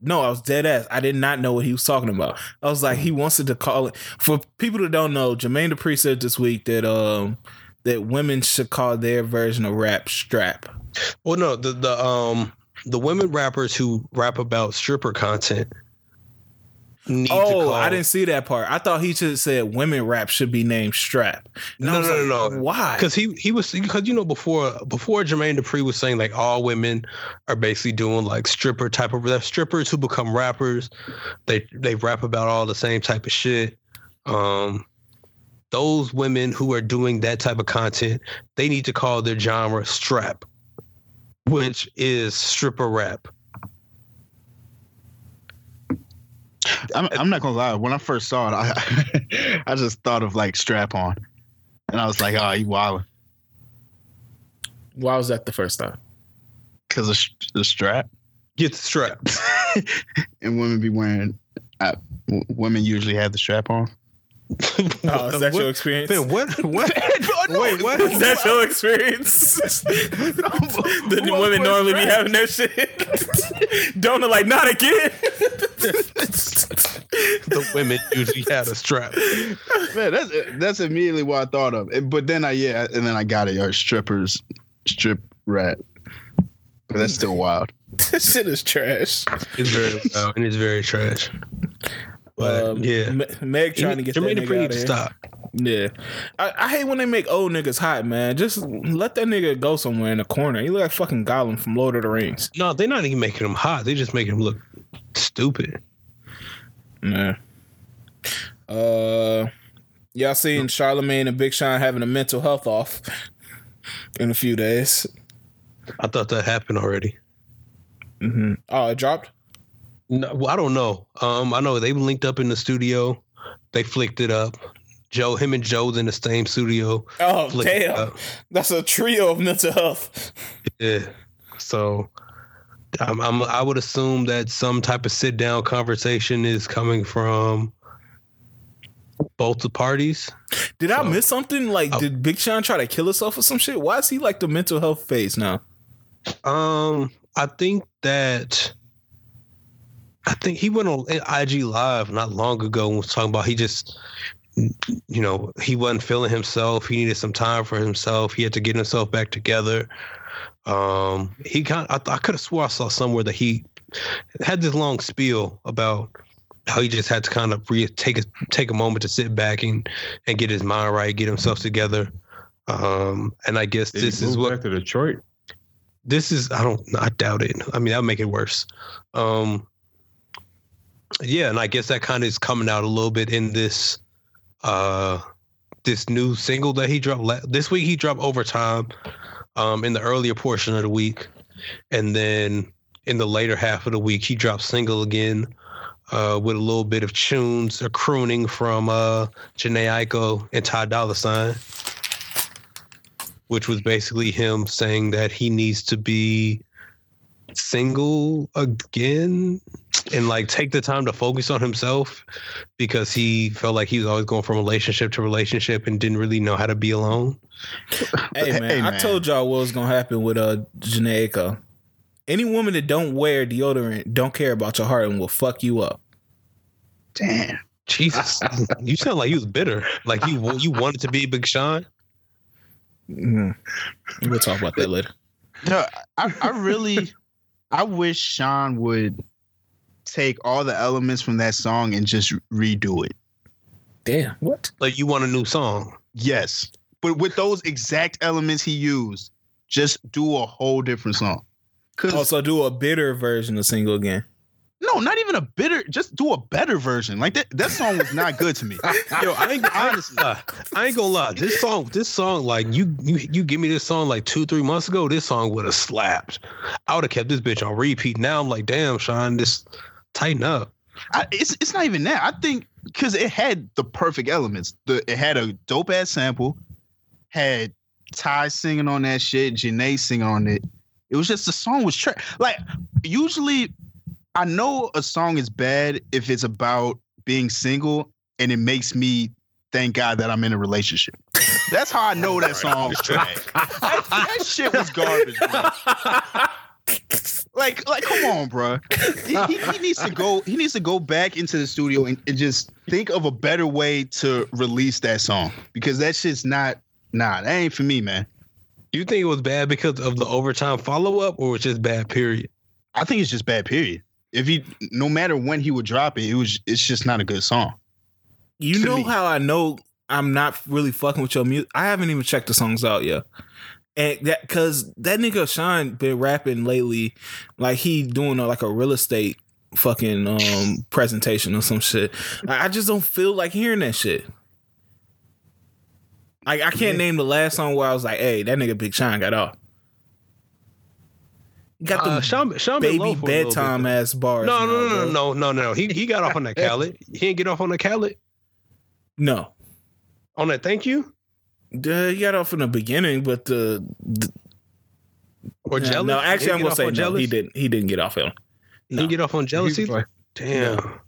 S1: No, I was dead ass. I did not know what he was talking about. I was like, he wants to call it. For people that don't know, Jermaine Dupri said this week that um that women should call their version of rap strap.
S3: Well, no, the the um the women rappers who rap about stripper content need to
S1: Oh. I didn't see that part. I thought he should said women rap should be named strap. And
S3: No, no,
S1: like,
S3: no, no.
S1: Why?
S3: because he he was because you know before before Jermaine Dupri was saying like all women are basically doing like stripper type of rap strippers who become rappers. They they rap about all the same type of shit. Um, those women who are doing that type of content, they need to call their genre strap, which is stripper rap.
S4: I'm, I'm not gonna lie. When I first saw it, I [laughs] I just thought of like strap on, and I was like, oh, you wildin'.
S1: Why was that the first time?
S4: because of sh- the strap,
S3: Get the strap. [laughs]
S4: and women be wearing. Uh, women usually have the strap on. [laughs]
S1: Oh, is that
S3: What-
S1: your experience?
S3: Man, what? [laughs] What? Wait, what?
S1: Is that your experience? [laughs] the
S4: Who else
S1: women
S4: wears
S1: normally be
S4: straps?
S1: having that shit. Donut like not again.
S3: the women usually had a strap.
S4: Man, that's that's immediately what I thought of. But then I yeah, and then I got it. Or strippers, strip rat. But that's still wild.
S1: this shit is trash.
S3: It's very loud and it's very trash. But
S1: Um,
S3: yeah,
S1: Meg trying to get
S3: Jermaine
S1: that nigga out
S3: to
S1: here.
S3: stop.
S1: Yeah, I, I hate when they make old niggas hot, man. Just let that nigga go somewhere in the corner. He look like fucking Gollum from Lord of the Rings.
S3: No, they're not even making him hot. They just making him look stupid.
S1: Nah. Uh, y'all seen Charlemagne and Big Sean having a mental health off in a few days.
S3: I thought that happened already.
S1: Mm-hmm. Oh, it dropped.
S3: No, well, I don't know. Um, I know they linked up in the studio. They flicked it up. Joe, him and Joe's in the same studio.
S1: Oh damn, that's a trio of mental health.
S3: Yeah. So, I'm, I'm, I would assume that some type of sit down conversation is coming from both the parties.
S1: Did I miss something? Like,
S3: Oh.
S1: did Big Sean try to kill himself or some shit? Why is he like the mental health phase now?
S3: Um, I think that I think he went on IG Live not long ago and was talking about he just, you know, he wasn't feeling himself. He needed some time for himself. He had to get himself back together. Um, he kind I, I could have swore I saw somewhere that he had this long spiel about how he just had to kind of re- take a take a moment to sit back and and get his mind right, get himself together. Um, and I guess
S2: Did
S3: this is what
S2: back to Detroit?
S3: this is I don't I doubt it. I mean that'll make it worse. Um yeah, and I guess that kind of is coming out a little bit in this uh this new single that he dropped this week he dropped overtime um in the earlier portion of the week. And then in the later half of the week he dropped single again uh with a little bit of tunes or crooning from uh Jhené Aiko and Ty Dolla Sign which was basically him saying that he needs to be single again and like take the time to focus on himself because he felt like he was always going from relationship to relationship and didn't really know how to be alone. [laughs]
S1: Hey man,
S4: Hey,
S1: I told y'all what was gonna happen with uh Jhené Any woman that don't wear deodorant don't care about your heart and will fuck you up.
S4: Damn.
S3: Jesus, you sound like you was bitter. Like you you wanted to be Big Sean.
S1: Mhm. We'll talk about that later.
S4: No, I, I really, I wish Sean would take all the elements from that song and just redo it.
S1: Damn, what?
S3: Like you want a new song.
S4: Yes, but with those exact elements he used, just do a whole different song. Cause
S1: Also, do a bitter version of single again.
S4: No, not even a bitter. Just do a better version. Like that. That song was not good to me.
S3: Yo, I ain't, I, lie. [laughs] I ain't gonna lie. This song, this song, like you, you, you give me this song like two, three months ago. This song would have slapped. I would have kept this bitch on repeat. Now I'm like, damn, Sean, this tighten up.
S4: I, it's it's not even that. I think because it had the perfect elements. The it had a dope ass sample, had Ty singing on that shit, Jhené singing on it. It was just the song was tra- like usually I know a song is bad if it's about being single and it makes me thank God that I'm in a relationship. That's how I know that song was trash. that, that shit was garbage, bro. Like, like, come on, bro. He, he, he needs to go. He needs to go back into the studio and, and just think of a better way to release that song because that shit's not. Nah, that ain't for me, man.
S3: Do you think it was bad because of the overtime follow up, or was just bad? Period.
S4: I think it's just bad. Period. If he, no matter when he would drop it, it was. It's just not a good song.
S1: You know
S4: me.
S1: how I know I'm not really fucking with your music? I haven't even checked the songs out yet. And that cause that nigga Sean been rapping lately like he doing a, like a real estate fucking um presentation or some shit. I I just don't feel like hearing that shit. Like I can't name the last song where I was like, hey, that nigga Big Sean got off. He got the
S3: Uh, Sean, Sean been
S1: baby
S3: for a little bit,
S1: bedtime ass bars.
S3: No, no, no, no, no, no, no. He he got off on that [laughs] Khaled. He didn't get off on that Khaled.
S1: No.
S3: On that thank you
S1: Uh, he got off in the beginning, but the, the
S3: or
S1: Yeah,
S3: jealous.
S1: No, actually, I'm gonna say
S3: on
S1: no.
S3: jealous.
S1: He didn't. He didn't get off him.
S3: He didn't get off on jealousy.
S2: Like-
S3: Damn. [laughs]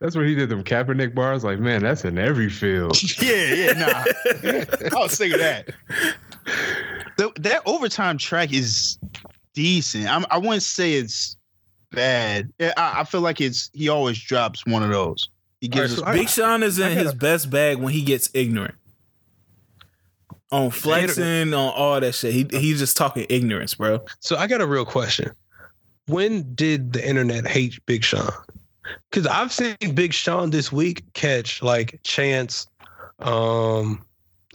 S2: that's where he did them Kaepernick bars. Like, man, that's in every field. [laughs]
S4: Yeah, yeah, nah. I'll say that. The, that overtime track is decent. I'm, I wouldn't say it's bad. I, I feel like it's he always drops one of those. He gives
S3: Alright,
S4: us
S3: so
S1: Big Sean is in his best bag when he gets ignorant. On flexing, on all that shit. He he's just talking ignorance, bro.
S3: So I got a real question. When did the internet hate Big Sean? Because I've seen Big Sean this week catch like Chance, um,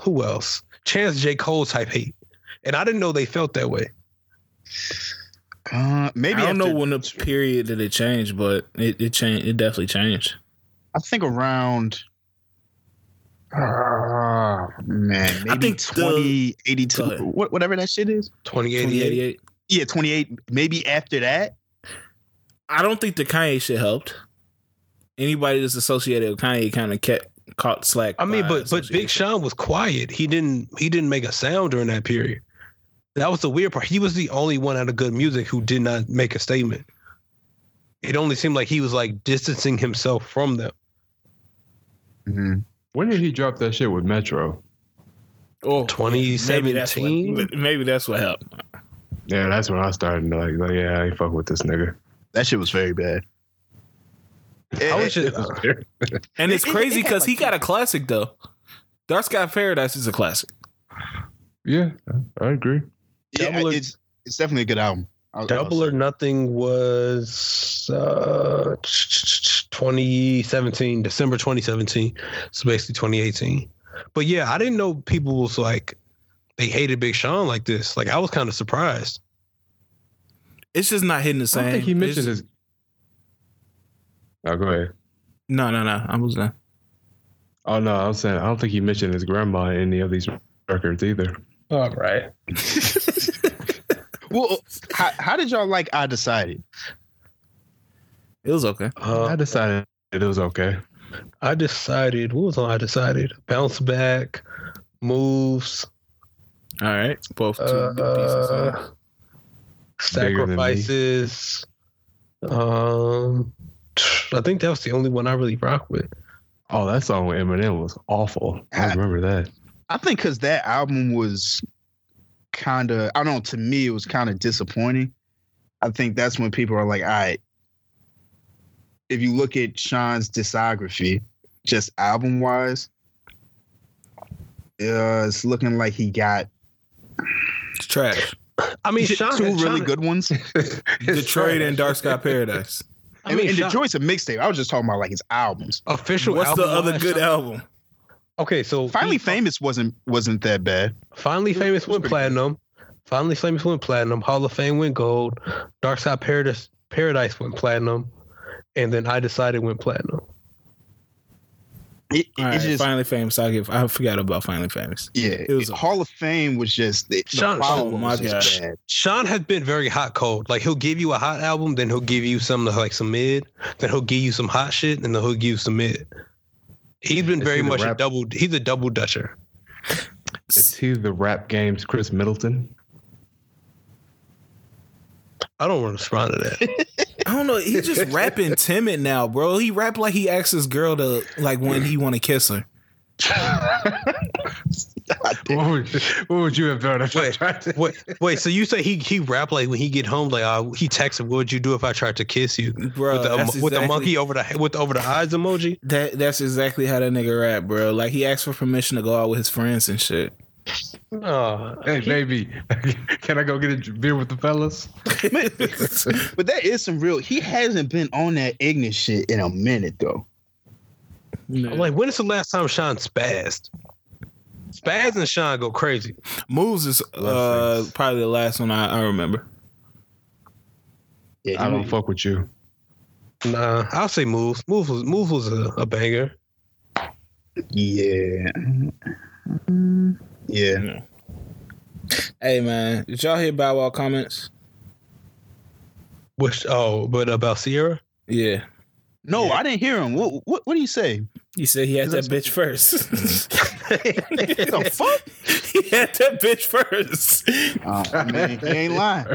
S3: who else? Chance J. Cole type hate. And I didn't know they felt that way.
S4: Uh, maybe
S1: I don't
S4: after-
S1: know when the period that it changed, but it it changed. It definitely changed.
S4: I think around. Ah, man, maybe
S1: I think
S4: twenty eighty two,
S1: Go
S4: whatever that shit is.
S3: 2088.
S1: 2088.
S4: Yeah, twenty eight. Maybe after that.
S1: I don't think the Kanye shit helped. Anybody that's associated with Kanye kind of kept caught slack.
S3: I mean, but but Big. Sean was quiet. He didn't he didn't make a sound during that period. That was the weird part. He was the only one out of good music who did not make a statement. It only seemed like he was like distancing himself from them.
S4: Mhm.
S2: when did he drop that shit with Metro?
S1: Oh, maybe that's what-
S3: 2017?
S1: Maybe that's what helped.
S2: Yeah, that's when I started like, like yeah, I ain't fuck with this nigga.
S4: That shit was very bad.
S3: I was [laughs]
S4: Eh,
S1: And it's
S4: It- it-
S1: crazy
S4: it had,
S1: because he got a classic though. Dark Sky Paradise is a classic.
S2: yeah, I agree.
S4: Yeah,
S3: or-
S4: it's it's definitely a good album. I'll- I'll
S3: Double or Nothing was uh 2017, December 2017. So basically 2018. But yeah, I didn't know people was like they hated Big Sean like this. Like I was kind of surprised.
S1: It's just not hitting the
S2: I
S1: same.
S2: don't think he mentioned
S1: It's-
S2: his. Oh, go ahead.
S1: No, no, no. I was done.
S2: Oh no, I was saying I don't think he mentioned his grandma in any of these records either.
S3: All right. [laughs]
S4: Well, how, how did y'all like I decided?
S1: It was okay.
S2: I
S3: Uh,
S2: decided it was okay.
S3: I decided, what was on I decided? Bounce back, moves,
S1: All right, both two
S3: uh,
S1: pieces. huh?
S2: Bigger than me.
S3: sacrifices. Um, I think that was the only one I really rock with.
S2: Oh, that song with Eminem was awful. I remember that.
S4: I think because that album was kind of, I don't know, to me, it was kind of disappointing. I think that's when people are like, all right, if you look at Sean's discography, just album wise, uh, it's looking like he got
S1: It's trash.
S3: I mean, Sean
S4: two really
S3: Sean-
S4: good ones. [laughs]
S1: Detroit and Dark Sky Paradise.
S3: I mean,
S4: and
S3: Sean-
S4: Detroit's a mixtape. I was just talking about like his albums.
S3: official.
S1: What's the other good album?
S3: Okay, so
S4: Finally
S3: he-
S4: Famous wasn't wasn't that bad.
S3: Finally
S4: was-
S3: Famous
S4: was
S3: went
S4: pretty
S3: platinum. Finally Famous went platinum. Hall of Fame went gold. Dark Sky Paradise Paradise went platinum, and then I decided went platinum.
S4: It,
S1: All
S4: it's
S1: right,
S4: just
S1: finally famous. I give. I forgot about finally famous.
S4: yeah.
S1: it was-
S4: Hall of Fame was just the, the
S3: Sean-
S4: follow-up
S1: oh my
S4: was just bad.
S3: Sean has been very hot cold. Like he'll give you a hot album, then he'll give you some like some mid, then he'll give you some hot shit, and then he'll give you some mid. He's been very
S2: he the
S3: much a double. He's a double dutcher.
S2: Is he the rap game's Khris Middleton?
S3: I don't want to respond to that. [laughs]
S1: I don't know. He's just rapping timid now, bro. He rap like he asks his girl to like when he want to kiss her. [laughs]
S2: What would, what would you have done if I
S3: Wait,
S2: tried to?
S3: Wait, wait. So you say he he rap like when he get home, like uh, he texted, "What would you do if I tried to kiss you?"
S1: bro.
S3: with the
S1: that's
S3: with the monkey over the with over the eyes emoji.
S1: That that's exactly how that nigga rap, bro. Like he asked for permission to go out with his friends and shit.
S3: Oh,
S2: Hey, baby, [laughs] can I go get a beer with the fellas? [laughs]
S4: But that is some real. He hasn't been on that ignorant shit in a minute though.
S3: I'm like, when is the last time Sean spazzed? Spaz and Sean go crazy.
S1: Moves is uh, probably the last one I, I remember.
S4: Yeah,
S2: I don't fuck with you.
S3: Nah, I'll say moves. Moves was moves was a, a banger.
S4: Yeah. Yeah.
S1: Hey man, did y'all hear Bow Wow comments?
S3: Which oh, but about Ciara.
S1: Yeah,
S4: No, I didn't hear him. What what what did he say?
S1: he said he had that bitch first. [laughs] [laughs]
S4: the fuck?
S1: he had that bitch first.
S4: Oh, I mean, he ain't [laughs] lying.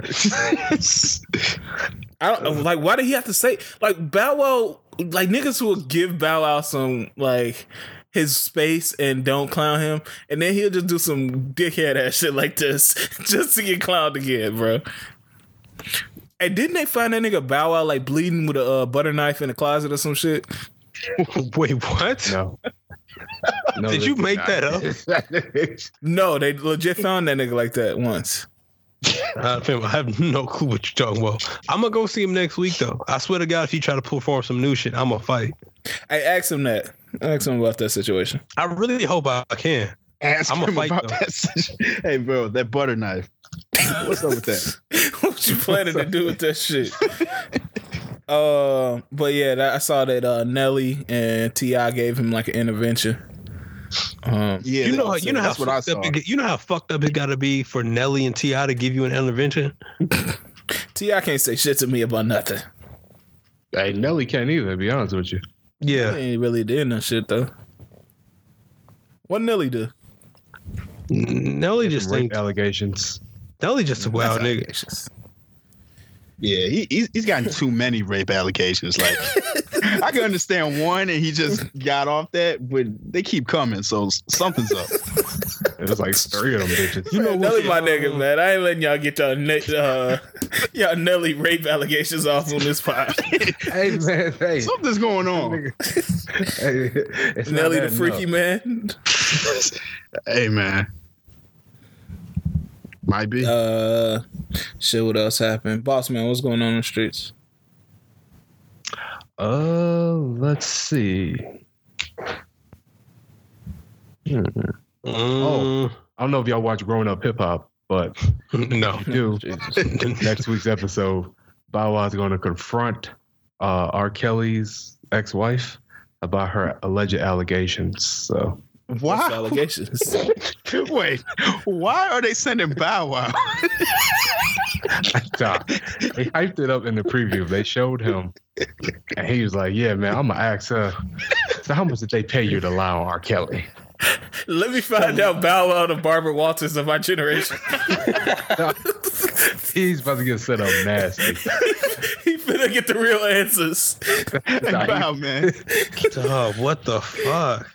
S1: I don't like. Why did he have to say like Bow Wow? Like niggas who will give Bow Wow some like his space and don't clown him, and then he'll just do some dickhead ass shit like this just to get clowned again, bro. And didn't they find that nigga Bow Wow like bleeding with a uh, butter knife in the closet or some shit? [laughs]
S3: Wait, what?
S2: No. no
S3: Did you make that
S2: up? [laughs]
S1: No, they legit found that nigga like that once.
S3: Uh, fam, I have no clue what you're talking about. I'm gonna go see him next week though. I swear to God, if you try to pull perform some new shit, I'm gonna fight.
S1: I asked him that. I asked him about that situation.
S3: I really hope I, I can.
S4: Ask
S3: I'ma
S4: him
S3: fight,
S4: about
S3: though.
S4: that. [laughs] situation. Hey, bro, that butter knife. [laughs] What's up with that? [laughs]
S1: what you planning to do with that shit? [laughs] Uh, but yeah, that, I saw that uh, Nelly and T.I. gave him like an intervention. Um,
S4: Yeah,
S3: you know, how, you know how
S4: that's what I
S3: fucked
S4: saw.
S3: up it, get- you know how fucked up it got to be for Nelly and T.I. to give you an intervention.
S1: T.I. can't say shit to me about nothing.
S2: Hey, Nelly can't either, to be honest with you.
S1: Yeah, He
S3: Yeah,
S1: ain't really did no shit though. What Nelly do?
S3: Nelly just
S2: Rape
S3: think
S2: allegations.
S3: Nelly just a wild
S1: That's
S3: nigga.
S1: allegations.
S4: Yeah, he, he's, he's gotten too many rape allegations. Like, I can understand one, and he just got off that, but they keep coming, so something's up.
S2: It was like three of them bitches.
S1: You know Nelly, my nigga, man. I ain't letting y'all get y'all ne- uh, [laughs] y'all Nelly rape allegations off on this pod. [laughs]
S2: hey man, hey,
S4: Something's going on.
S2: hey it's
S1: Nelly the freaky
S2: enough.
S1: man.
S4: hey, man. Might be.
S1: Uh, shit. What else happened? Boss man, what's going on in the streets?
S2: Uh, let's see. Hmm.
S3: Mm,
S2: I don't know if y'all watch Growing Up Hip Hop, but [laughs]
S3: no.
S2: if do [laughs] next week's episode, Bow Wow's going to confront uh, R. Kelly's ex-wife about her alleged allegations. So
S1: What's
S4: Why?
S1: the allegations? [laughs]
S4: Wait, why are they sending Bow Wow?
S2: Nah, they hyped it up in the preview. They showed him, and he was like, "Yeah, man, I'm gonna ask her. So how much did they pay you to lie on R. Kelly?"
S1: Let me find out Bow Wow the Barbara Walters of my generation. [laughs]
S2: He's about to get set up nasty. [laughs]
S1: he finna get the real answers.
S2: Nah, he-
S4: Bow, man.
S3: Dog, what the fuck?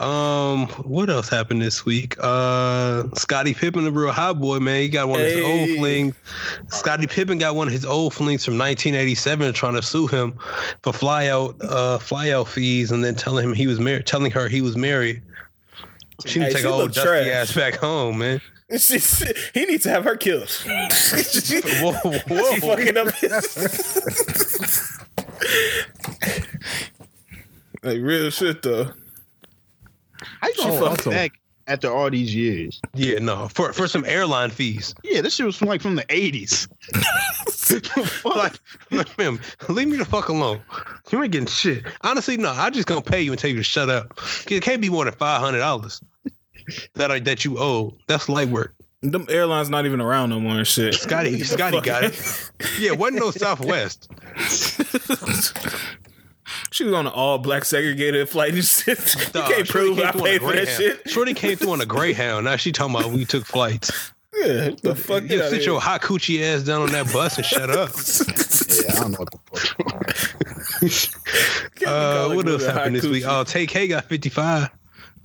S3: Um, what else happened this week? Uh, Scottie Pippen, the real hot boy, man. He got one of his old flings. Scottie Pippen got one of his old flings from 1987, trying to sue him for flyout, uh, flyout fees, and then telling him he was married, telling her he was married. She
S1: Hey,
S3: need to take
S1: she
S3: old dusty
S1: trash.
S3: ass back home, man. [laughs]
S1: She's, he needs to have her killed. she, [laughs] [laughs]
S3: Whoa, whoa.
S1: she fucking up like real shit though.
S4: How you gonna fuck back after all these years?
S3: Yeah, no, for for some airline fees.
S4: Yeah, this shit was from like from the 80s. [laughs]
S3: Like, [laughs] like, ma'am, leave me the fuck alone. You ain't getting shit. Honestly, no, I just gonna pay you and tell you to shut up. It can't be more than five hundred dollars that I, that you owe. That's light work.
S1: Them airlines not even around no more and shit.
S3: Scotty, Scotty got it. [laughs] Yeah, wasn't no Southwest.
S1: She was on an all black segregated flight and shit. [laughs] You can't
S3: Shorty
S1: prove
S3: came
S1: I
S3: through on a
S1: paid for that
S3: Greyhound.
S1: shit.
S3: Shorty came through on a [laughs] Greyhound. Now she talking about we took flights.
S1: Yeah, what the fuck?
S3: You sit your hot coochie ass down on that bus and shut up. [laughs]
S4: Yeah, I don't know what the fuck.
S3: Uh, what else happened this week?
S1: coochie.
S3: Oh, Tay K got fifty five.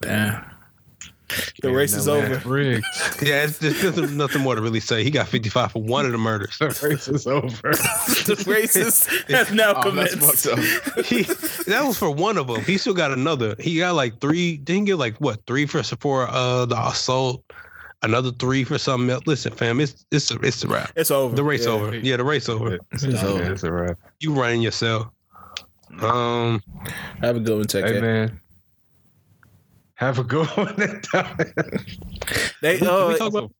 S1: Damn. The race is over.
S2: Riggs. [laughs]
S3: Yeah, it's, there's nothing, nothing more to really say. He got 55 for one of the murders.
S2: The race is over. [laughs]
S1: the races [laughs] has now
S4: Oh, that's
S1: commenced.
S4: fucked up.
S3: He, that was for one of them. He still got another. He got like three. Didn't get like what three for for uh the assault. Another three for something else. Listen, fam, it's it's a, it's a wrap.
S1: It's over.
S3: The race
S1: Yeah.
S3: over. Yeah, the race over.
S2: It's,
S1: It's over.
S2: it's a wrap.
S3: You running yourself. Um,
S1: Have a good one, take
S2: Hey
S1: care.
S2: man. Have a good [laughs] one. [laughs]
S1: They
S3: we
S1: uh,
S3: about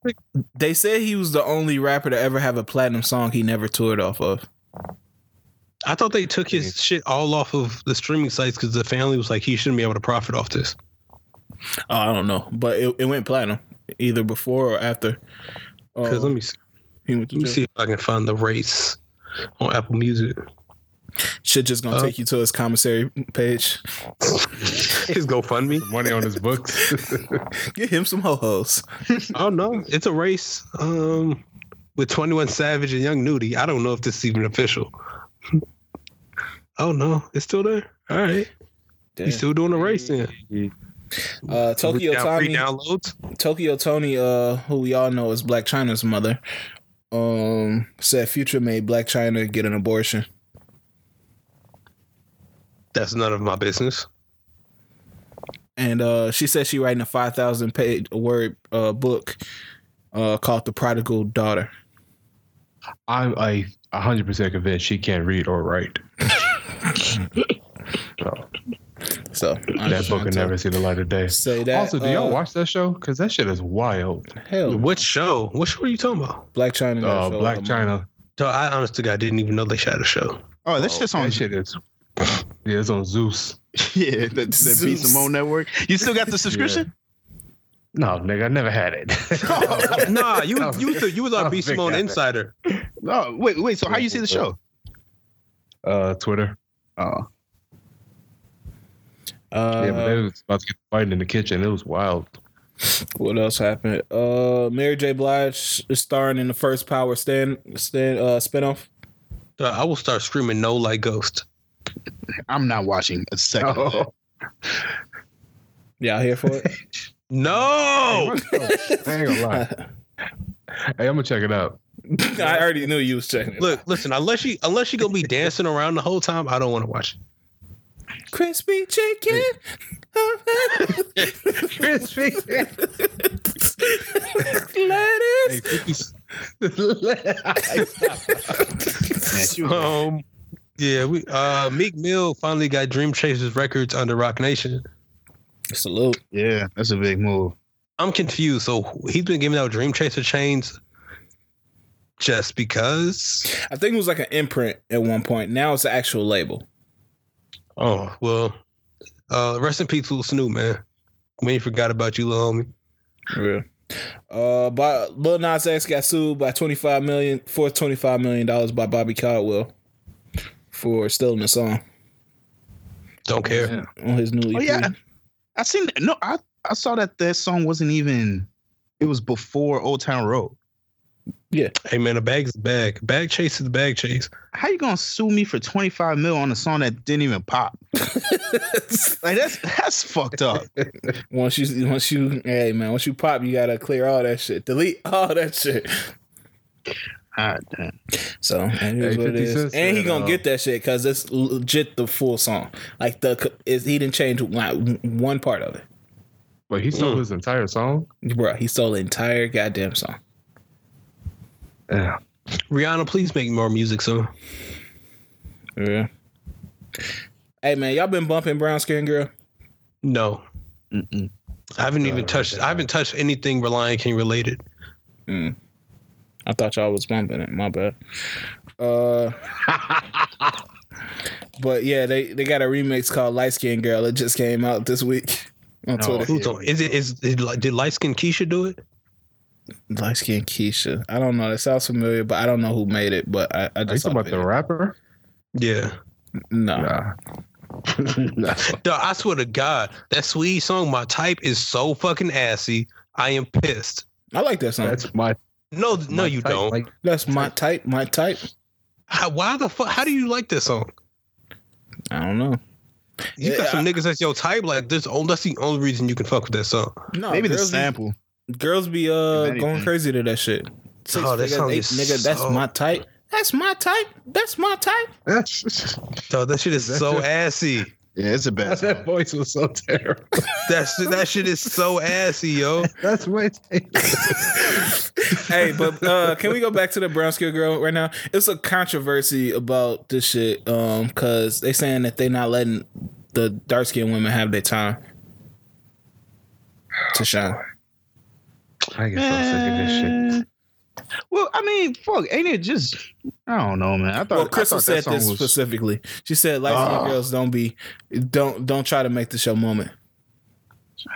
S1: they said he was the only rapper to ever have a platinum song he never toured off of.
S3: I thought they took his shit all off of the streaming sites because the family was like he shouldn't be able to profit off this.
S1: Oh, I don't know, but it, it went platinum either before or after.
S3: Because
S1: Uh,
S3: let me see,
S1: he went to
S3: let me see if I can find the race on Apple Music.
S1: Shit just gonna
S3: Uh,
S1: take you to his commissary page.
S3: His GoFundMe.
S2: Money on his books. [laughs]
S1: Get him some ho hos.
S3: Oh no, it's a race. Um, with Twenty One Savage and Young Nudy. I don't know if this is even official. oh no, it's still there. All right, he's still doing a race then.
S1: Uh, Tokyo Toni,
S3: downloads.
S1: Tokyo Toni, uh, who we all know is Blac Chyna's mother, um, said Future made Blac Chyna get an abortion.
S3: That's none of my business.
S1: and uh, she said she writing a five thousand page word uh, book uh, called "The Prodigal Daughter."
S2: I'm a hundred percent convinced she can't read or write. [laughs] so,
S1: So
S2: that book will never see the light of day.
S1: Say that.
S2: also, do y'all
S1: uh,
S2: watch that show? Because that shit is wild.
S1: Hell,
S3: What show? What show are you talking about?
S1: Blac Chyna. Oh,
S2: Uh, Black
S1: um,
S2: China.
S3: So I honestly, God didn't even know they shot a show.
S4: Oh, that's just on
S2: that shit is. [laughs] Yeah, it's on Zeus. [laughs]
S4: yeah, the, the B
S1: Zeus.
S4: Simone network. You still got the [laughs] subscription?
S2: No, nigga, I never had it.
S3: nah, you
S2: No.
S3: you was the, you was
S2: I
S3: our
S2: don't
S3: B Simone
S2: that-
S3: insider.
S4: No, wait, wait. So how you see the show?
S2: uh, Twitter.
S4: Oh,
S1: Uh,
S2: yeah, but they was about to get fighting in the kitchen. It was wild.
S1: what else happened? Uh, Mary J. Blige is starring in the first Power stand stand uh spinoff.
S3: Uh, I will start screaming no like Ghost.
S4: I'm not watching a second. of that. [laughs]
S1: Y'all here for it? [laughs]
S3: No.
S2: I ain't gonna lie. Hey, I'm gonna check it out. [laughs]
S1: I already knew you was checking it.
S3: Look, listen. Unless you unless you gonna be dancing around the whole time, I don't want to watch. It.
S1: Crispy chicken.
S2: Crispy.
S1: Lettuce.
S4: Man, she
S3: Um, yeah, we uh Meek Mill finally got Dream Chasers records under Roc Nation.
S1: Salute.
S4: yeah, that's a big move.
S3: I'm confused. So he's been giving out Dream Chaser chains just because.
S1: I think it was like an imprint at one point. Now it's an actual label.
S3: Oh well. Uh, rest in peace, Lil Snoop, man. We ain't forgot about you, little homie.
S1: Yeah. Uh, by, Lil Nas X got sued by twenty five million for twenty five million dollars by Bobby Caldwell for stealing the song
S3: Don't care.
S1: on his new EP.
S4: Oh yeah, I seen. No, I I saw that that song wasn't even. It was before Old Town Road. Yeah.
S3: Hey man, a bag's a bag. Bag chase is a bag chase.
S4: How you gonna sue me for 25 mil on a song that didn't even pop? [laughs] Like that's that's fucked up. [laughs]
S1: once you once you hey man, once you pop, you gotta clear all that shit, delete all that shit.
S4: God damn.
S1: So and here's
S2: Hey,
S1: what it
S2: 50
S1: is, and he gonna get that shit because it's legit the full song. Like the is he didn't change like one part of it,
S2: But he stole
S3: Mm.
S2: his entire song.
S1: bro. He stole the entire goddamn song.
S2: Yeah.
S3: Rihanna, please make more music soon.
S1: Yeah. Hey man, y'all been bumping Brown Skin Girl?
S3: No,
S4: Mm-mm.
S3: I haven't even touched. I haven't touched anything Reliant King related.
S1: Mm. I thought y'all was bumping it. My bad. Uh, [laughs] but yeah, they they got a remix called Light Skin Girl. It just came out this week [laughs] on
S2: Oh,
S1: Twitter.
S3: Who's on? Is it? Is did, did light skin Keisha do it?
S1: Light Skin Keisha. I don't know. It sounds familiar, but I don't know who made it. But I, I
S2: Are you
S1: just
S2: talking about the rapper?
S3: Yeah.
S1: no.
S2: Nah. [laughs] nah.
S3: Dog, I swear to God, that sweet song, my type is so fucking assy. I am pissed.
S1: I like that song. That's,
S2: That's my.
S3: No, no, you
S2: type,
S3: don't.
S2: Like, that's
S1: my type. My type.
S3: How, why the fuck? How do you like this song?
S1: I don't know.
S3: You got some
S1: I-
S3: niggas that's your type. Like this, oh, that's the only reason you can fuck with that song.
S1: No,
S4: Maybe the
S1: girls be-
S4: sample.
S1: girls be uh going crazy to that shit. Six
S3: Oh, that
S1: figures,
S3: song
S1: eight-
S3: is
S1: nigga, that's my type. That's my type. That's my type. [laughs]
S2: That's,
S3: So that shit is so assy.
S4: Yeah, it's a bad. [laughs]
S2: that voice was so terrible. [laughs]
S3: That shit, that shit is so assy, yo. [laughs]
S2: That's way.
S1: hey, but uh can we go back to the brown skin girl right now? It's a controversy about this shit. Um, cause they saying that they not letting the dark skinned women have their time to shine.
S2: I get so sick of this shit.
S4: Well, I mean, fuck, ain't it just? I don't know, man. I thought.
S1: Well, Crystal
S4: thought
S1: said this
S4: was-
S1: specifically. She said, "Light skinned
S4: Oh. Ah.
S1: girls don't be, don't don't try to make the show moment."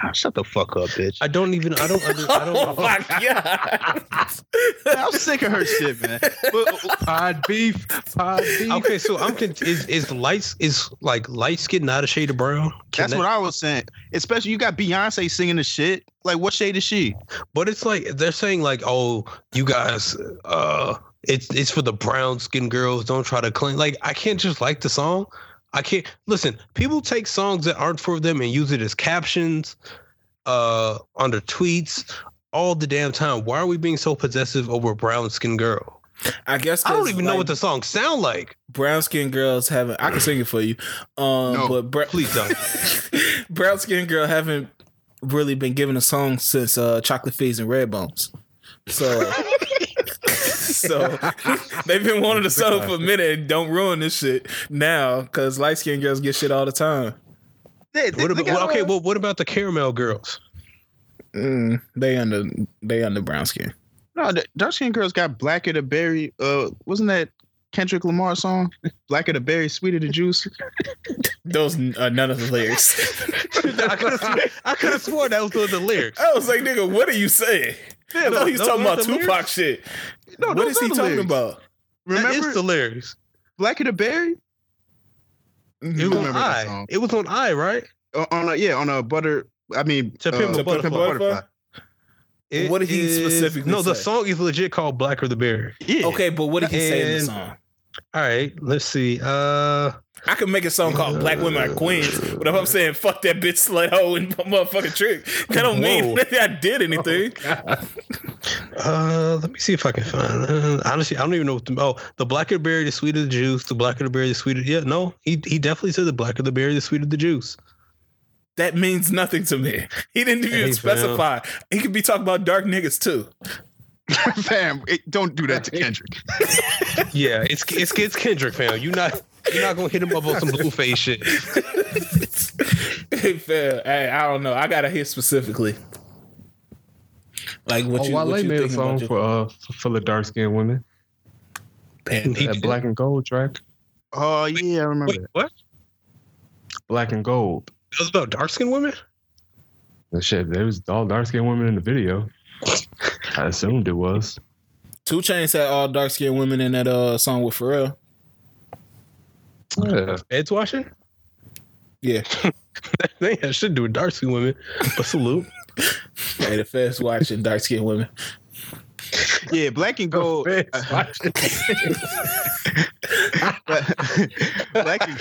S4: Ah, Shut the fuck up, bitch.
S3: I don't even. I don't. Under, I
S1: Oh
S3: don't. [laughs]
S1: oh my god!
S4: I'm sick of her shit, man. But,
S2: Pod beef. Pod beef.
S3: Okay, so I'm con- is is lights is like light skin not a shade of brown? Can
S4: that's
S3: that-
S4: what I was saying. Especially you got Beyonce singing the shit. Like, what shade is she?
S3: But it's like they're saying like, oh, you guys, uh, it's it's for the brown skinned girls. Don't try to clean. Like I can't just like the song. I can't listen. People take songs that aren't for them and use it as captions, uh, under tweets all the damn time. Why are we being so possessive over a brown skinned girl?
S1: I guess
S3: I don't even know what the song sound like.
S1: brown skinned girls haven't. I can sing it for you. Um,
S4: No,
S1: but bra-
S3: please don't. [laughs]
S1: brown skinned girl haven't really been given a song since uh, Chocolate Fizz and Red Bones. So. [laughs] So [laughs] they've been wanting to song for a minute. Don't ruin this shit now, because light skinned girls get shit all the time.
S4: They, they-
S3: What about, well, okay, well, what about the caramel girls?
S1: Mm, they under they under brown skin.
S4: no, the dark skinned girls got blacker the berry. Uh, wasn't that Kendrick Lamar song? [laughs] Blacker the berry, sweeter the juice. [laughs]
S1: Those are none of the lyrics.
S3: I could have sworn, I could have sworn that was one of the lyrics.
S1: I was like, nigga, what are you saying? I thought he was
S3: those
S1: talking about
S3: the
S1: Tupac
S3: lyrics.
S1: shit.
S4: No,
S1: what
S4: those
S1: is
S4: are
S1: he talking
S4: lyrics.
S1: about?
S3: Remember
S4: Remember
S3: the lyrics?
S4: Blacker the berry?
S3: It
S4: You
S3: was on
S4: that
S3: I.
S4: song.
S3: It was on I, right?
S4: Uh, on a yeah, on a butter. I mean,
S3: To Pimp a
S1: Pimp a
S3: Butterfly.
S1: Butterfly?
S3: It
S1: What did he
S3: is-
S1: specifically
S3: No, the song is legit called "Blacker the Berry."
S4: Yeah.
S1: Okay, but what did he say in the song?
S3: All right, let's see. Uh,
S1: I could make a song called Black Women Are Queens, but if I'm saying fuck that bitch slut hoe and motherfucking trick, that don't mean
S3: Whoa. [laughs]
S1: that I did anything.
S3: uh, let me see if I can find. Uh, honestly, I don't even know. What the, oh, the blacker the berry, the sweeter the juice. The blacker the berry, the sweeter. Yeah, no, he he definitely said the blacker the berry, the sweeter the juice.
S1: that means nothing to me. He didn't even
S3: Hey,
S1: specify. He could be talking about dark niggas too. [laughs]
S4: Fam, it- don't do that to Kendrick. [laughs]
S3: Yeah, it's it's it's Kendrick, fam. You not you're not gonna hit him up on some Blueface shit. [laughs]
S1: Fair. Hey, I don't know. I gotta hear specifically. Like what
S2: oh,
S1: you,
S2: Wale
S1: what you
S2: made a song
S1: your-
S2: for uh for the dark skinned women.
S1: Panda.
S2: That
S3: did.
S2: black and gold track.
S4: Oh yeah, I remember
S3: Wait, what?
S2: Black and gold.
S3: It was about dark skinned women.
S2: The shit. There was all dark skinned women in the video. I assumed it was.
S1: 2 Chainz had all dark skinned women in that uh song with Pharrell.
S2: Yeah.
S3: Feds Watching.
S1: Yeah.
S3: they had shit to do with dark skinned women. But salute.
S1: hey, the feds watching dark skinned women.
S4: Yeah, black and gold. uh, [laughs] black and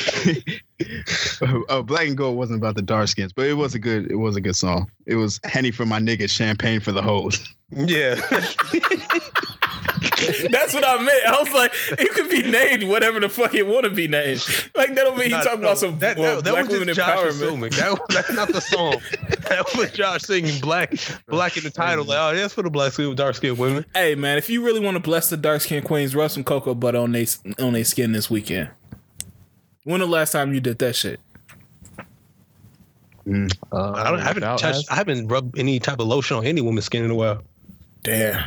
S4: uh, black and gold wasn't about the dark skins, but it was a good. It was a good song. It was Henny for my niggas, champagne for the hoes.
S3: Yeah. [laughs] [laughs]
S1: That's what I meant. I was like, it could be named whatever the fuck it want to be named. Like that don't mean he
S3: Nah,
S1: talking
S3: no,
S1: about some
S3: that,
S1: uh,
S3: that, that
S1: black
S3: was
S1: women
S3: just Josh
S1: empowerment.
S3: assuming. That, that's not the song. [laughs] that was Josh singing black, black in the title. Like, oh, that's for the black skin, dark skinned women.
S1: Hey man, if you really want to bless the dark skinned queens, rub some cocoa butter on they on their skin this weekend. When the last time you did that shit?
S2: Uh,
S3: I don't. I haven't
S2: without
S3: touched. I haven't rubbed any type of lotion on any woman's skin in a while.
S1: Damn.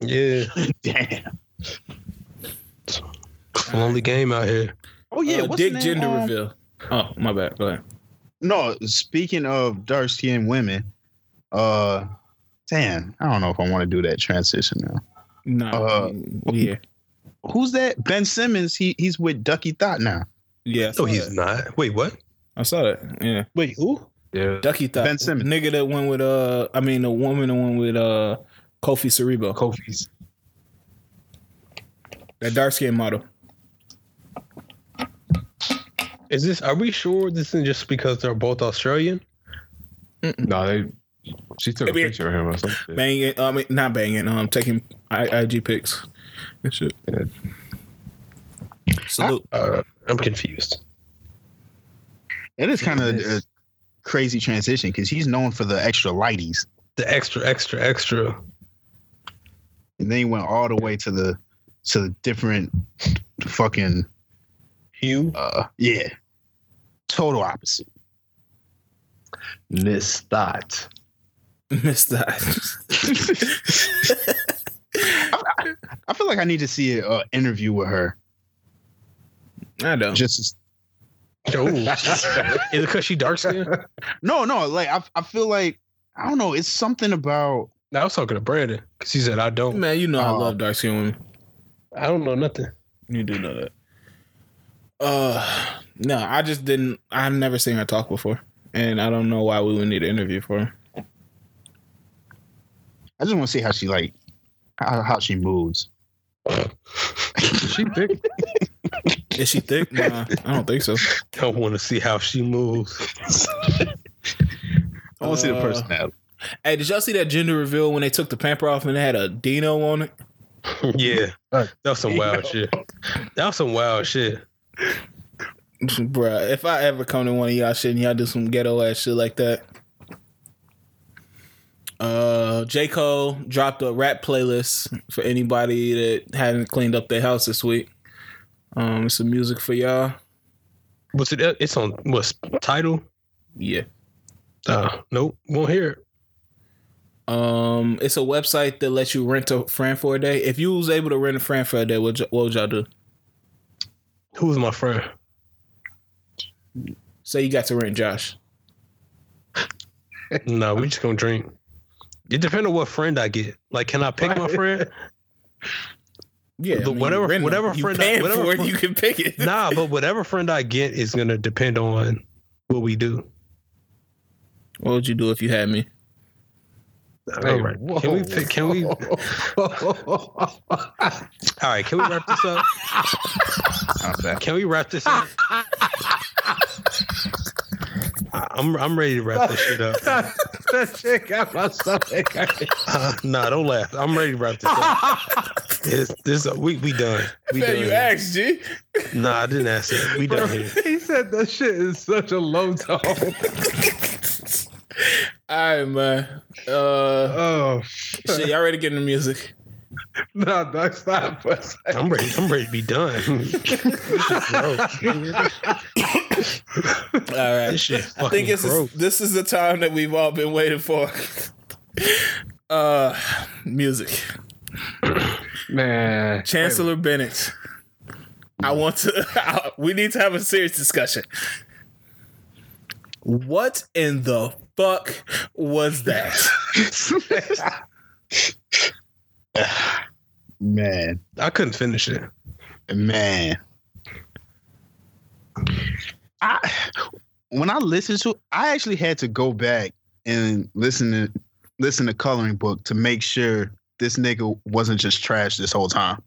S3: Yeah, [laughs]
S4: Damn.
S3: it's a lonely game out here.
S4: Oh yeah,
S1: Uh,
S4: what's
S1: dick
S4: the name?
S1: gender
S4: Um,
S1: reveal. Oh my bad. Go ahead.
S4: No, speaking of dark skinned women, uh, damn, I don't know if I want to do that transition now.
S1: No.
S4: Uh,
S1: yeah.
S4: Who's that? Ben Simmons. He he's with Duckie Thot now.
S1: Yeah. I
S3: No, he's
S1: that.
S3: not. Wait, what?
S1: I saw that. Yeah.
S3: Wait, who?
S2: Yeah.
S1: Duckie Thot
S4: Ben Simmons.
S1: nigga that went with uh I mean the woman that went with uh Kofi Siriboe.
S2: Kofi's.
S1: That dark skin model.
S3: Is this? Are we sure this isn't just because they're both Australian?
S2: No, they. She took a
S1: I mean-
S2: picture of him or something.
S1: Banging, I mean, not banging. Um, taking I, IG pics and shit.
S2: Yeah.
S1: Salute.
S3: Uh, I'm confused.
S4: It is kind of a crazy transition because he's known for the extra lighties,
S3: The extra, extra, extra.
S4: And then he went all the way to the to the different fucking
S3: hue.
S4: uh yeah, total opposite.
S2: Miss Thought. [laughs]
S1: Missed that. [laughs]
S4: I feel like I need to see an interview with her.
S1: I don't.
S4: Just
S3: Oh, [laughs] is it because she dark skinned?
S4: no, no, like I, I feel like I don't know. It's something about
S3: No, I was talking to Brandon because he said I don't.
S1: Man, you know I love dark skinned women.
S3: I don't know nothing.
S1: You do know that. Uh, no, I just didn't. I've never seen her talk before, and I don't know why we would need an interview for her.
S4: I just want to see how she like how, how she moves.
S2: She thick. [laughs]
S1: Is she thick? Nah, I don't think so.
S3: I want to see how she moves.
S4: I want to see the
S1: Uh,
S4: personality.
S1: Hey, did y'all see that gender reveal when they took the pamper off and it had a Dino on it? [laughs]
S3: yeah, that was some wild shit. That was some wild shit.
S1: Bruh, if I ever come to one of y'all shit and y'all do some ghetto ass shit like that. Uh, J. Cole dropped a rap playlist for anybody that hadn't cleaned up their house this week. Um, some music for y'all.
S3: What's it? It's on what's title?
S1: Yeah.
S3: Uh, nope, won't hear it.
S1: Um, it's a website that lets you rent a friend for a day. If you was able to rent a friend for a day, what, y- what would y'all do?
S3: Who's my friend?
S1: Say you got to rent Josh.
S3: No, we just gonna drink. It depends on what friend I get. Like, can I pick my friend?
S1: Yeah,
S3: The- whatever-
S1: you rent
S3: whatever.
S1: You
S3: friend I- whatever
S1: for it,
S3: friend-
S1: you can pick it.
S3: nah, but [laughs] whatever friend I get is gonna depend on what we do.
S1: What would you do if you had me?
S3: All right, can we? Can we? [laughs] All right, can we wrap this up? [laughs] Can we wrap this up? I'm I'm ready to wrap this shit up. [laughs]
S2: that shit got my stomach.
S3: Uh, nah, don't laugh. I'm ready to wrap this up. This, this we we done. We
S1: Man,
S3: done.
S1: you
S3: here.
S1: asked, G.
S3: Nah, I didn't ask it. We done here.
S2: he said that shit is such a low tone.
S1: All right, man. Uh,
S2: oh,
S1: shit, y'all ready to get into music? [laughs]
S2: no, dog, stop. for a second.
S3: I'm ready. I'm ready to be done. [laughs]
S1: All right.
S3: This shit
S1: I think this is this is the time that we've all been waiting for. Uh, music.
S2: Man,
S1: Chancellor Bennett. I want to. [laughs] we need to have a serious discussion. What in the fuck was that? [laughs]
S4: Man,
S3: I couldn't finish it.
S4: man. I when I listened to I actually had to go back and listen to listen to coloring book to make sure this nigga wasn't just trash this whole time.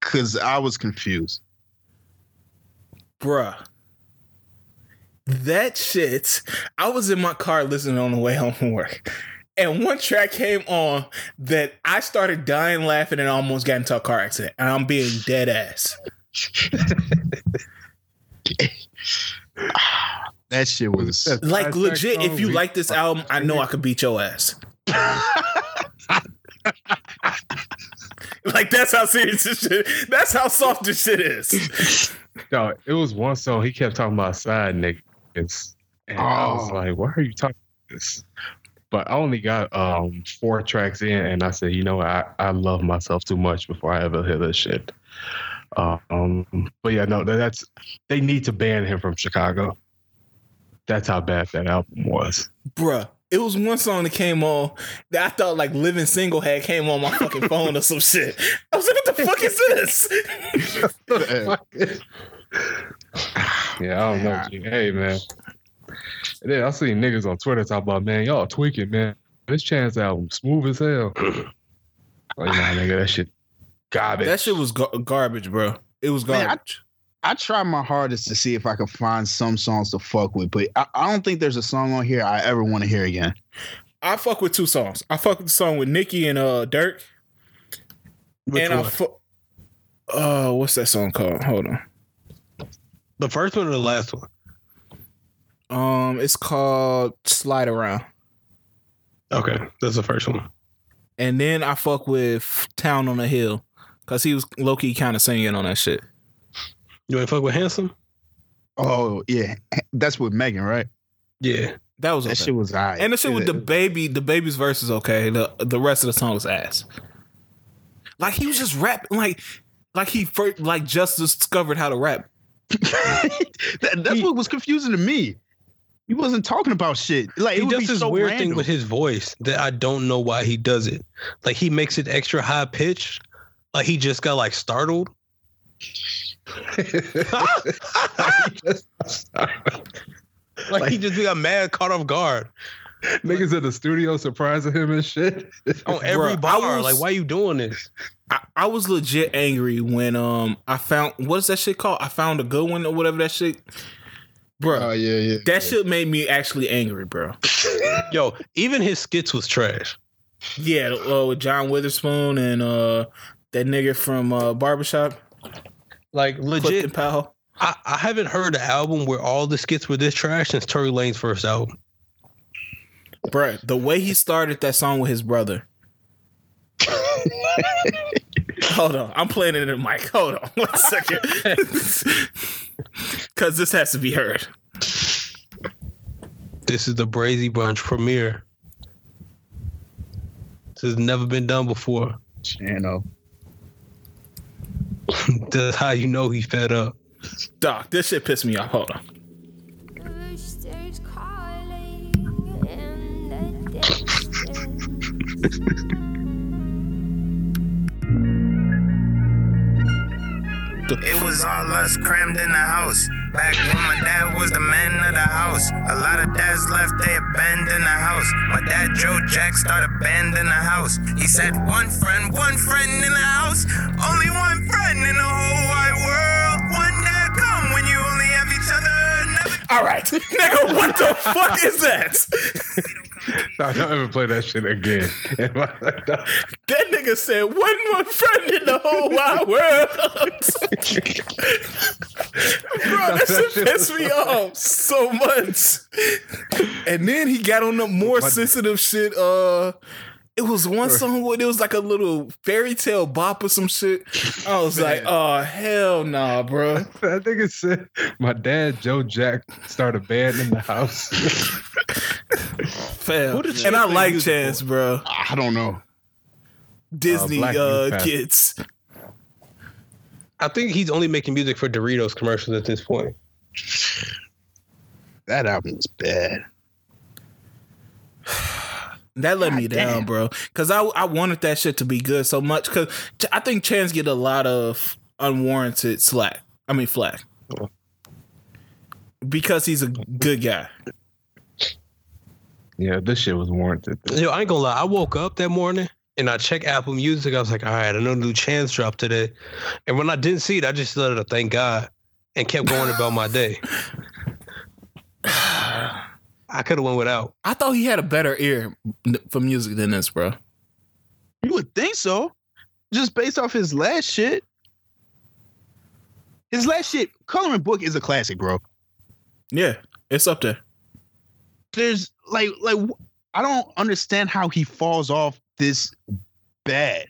S4: Cause I was confused.
S1: Bruh. That shit. I was in my car listening on the way home from work. And one track came on that I started dying laughing and almost got into a car accident. And I'm being dead ass.
S4: That shit was
S1: Like legit, if you like this album, I know I could beat your ass. like that's how serious this shit. That's how soft this shit is.
S2: No, it was one song he kept talking about side niggas, and I was
S4: Oh.
S2: like, "Why are you talking about this?" But I only got um four tracks in, and I said, "You know. I I love myself too much before I ever hear this shit." Um, but yeah, no, that's they need to ban him from Chicago. That's how bad that album was.
S1: Bruh. It was one song that came on that I thought like Living Single had came on my fucking phone or some shit. I was like, what the fuck is this? [laughs] [laughs]
S2: Yeah, I don't know. G. Hey, man. And then I seen niggas on Twitter talk about, man, y'all tweaking, man. This Chance album smooth as hell. [clears throat] like, nah, nigga, that shit garbage.
S1: That shit was gar- garbage, bro. It was
S4: Man, I-
S1: garbage.
S4: I try my hardest to see if I can find some songs to fuck with, but I, I don't think there's a song on here I ever want to hear again.
S1: I fuck with two songs. I fuck with the song with Nicki and uh Durk,
S3: Which
S1: and I
S3: one?
S1: fuck. Uh, what's that song called? Hold on.
S3: The first one or the last one?
S1: Um, it's called Slide Around.
S3: Okay, that's the first one.
S1: And then I fuck with Town on the Hill because he was low key kind of singing on that shit.
S3: You ain't fuck with handsome?
S4: Oh yeah, [laughs] that's with Megan, right?
S3: Yeah.
S1: That was okay.
S4: That shit was alright.
S1: and the shit with DaBaby, the baby's verse is okay. The the rest of the song is ass. Like he was just rapping, like like he first, like just discovered how to rap. [laughs]
S4: that, that's
S3: He-
S4: what was confusing to me. He wasn't talking about shit. Like
S3: He does this
S4: so
S3: weird
S4: random.
S3: thing with his voice that I don't know why he does it. Like he makes it extra high pitched. Like he just got like startled. [laughs] [laughs] Like, he just got mad, caught off guard [laughs]
S2: Niggas in the studio surprising him and shit. [laughs]
S3: on every
S1: Bruh,
S3: bar.
S1: was-
S3: like, why you doing this?
S1: I, I was legit angry when um I found what's that shit called? I found a good one or whatever that shit. Bro,
S2: Oh yeah, yeah.
S1: that shit made me actually angry, bro. [laughs]
S3: Yo, even his skits was trash.
S1: Yeah, uh, with John Witherspoon and uh that nigga from uh Barbershop,
S3: Like
S1: Clifton
S3: legit,
S1: Powell.
S3: I, I haven't heard an album where all the skits were this trash since Tory Lanez first album.
S1: Bruh, the way he started that song with his brother. [laughs] Hold on, I'm playing it in the mic. Hold on, one second, [laughs] because this has to be heard.
S3: This is the Brazy Bunch premiere. This has never been done before.
S4: You know,
S3: That's how you know he's fed up.
S1: Doc, this shit pissed me off. Hold on.
S5: It was all us crammed in the house. Back when my dad was the man of the house. A lot of dads left, they abandoned the house. My dad, Joe Jack, started band in the house. He said, One friend, one friend in the house. Only one friend in the whole wide world. One day come when you only have each other. Never
S1: All right, nigga, what the fuck is that?
S2: No, don't ever play that shit again.
S1: That nigga said one more friend in the whole wide world. [laughs] Bro, that shit pissed me off so much. And then he got on the more sensitive shit. Uh it was one song where it was like a little fairy tale bop or some shit. I was like, oh hell nah, bro. [laughs]
S2: that nigga said my dad Joe Jack started a band in the house. [laughs]
S1: Fam.
S3: Who did
S1: And I like
S3: music
S1: Chance, bro.
S4: I don't know.
S1: Disney
S2: Black
S1: uh, kids.
S3: I think he's only making music for Doritos commercials at this point.
S4: That album was bad. [sighs]
S1: That let
S4: God
S1: me down,
S4: damn.
S1: bro. Cause I I wanted that shit to be good so much. Cause I think Chance get a lot of unwarranted slack. I mean flack. Because he's a good guy.
S2: Yeah, this shit was warranted.
S3: Yo, I ain't gonna lie. I woke up that morning and I checked Apple Music. I was like, all right, I know new Chance dropped today. And when I didn't see it, I just let it thank God and kept going about my day. [sighs] I could have went without.
S1: I thought he had a better ear for music than this, bro.
S4: You would think so, just based off his last shit. His last shit, Coloring Book is a classic, bro.
S1: Yeah, it's up there.
S4: There's like, like I don't understand how he falls off this bad.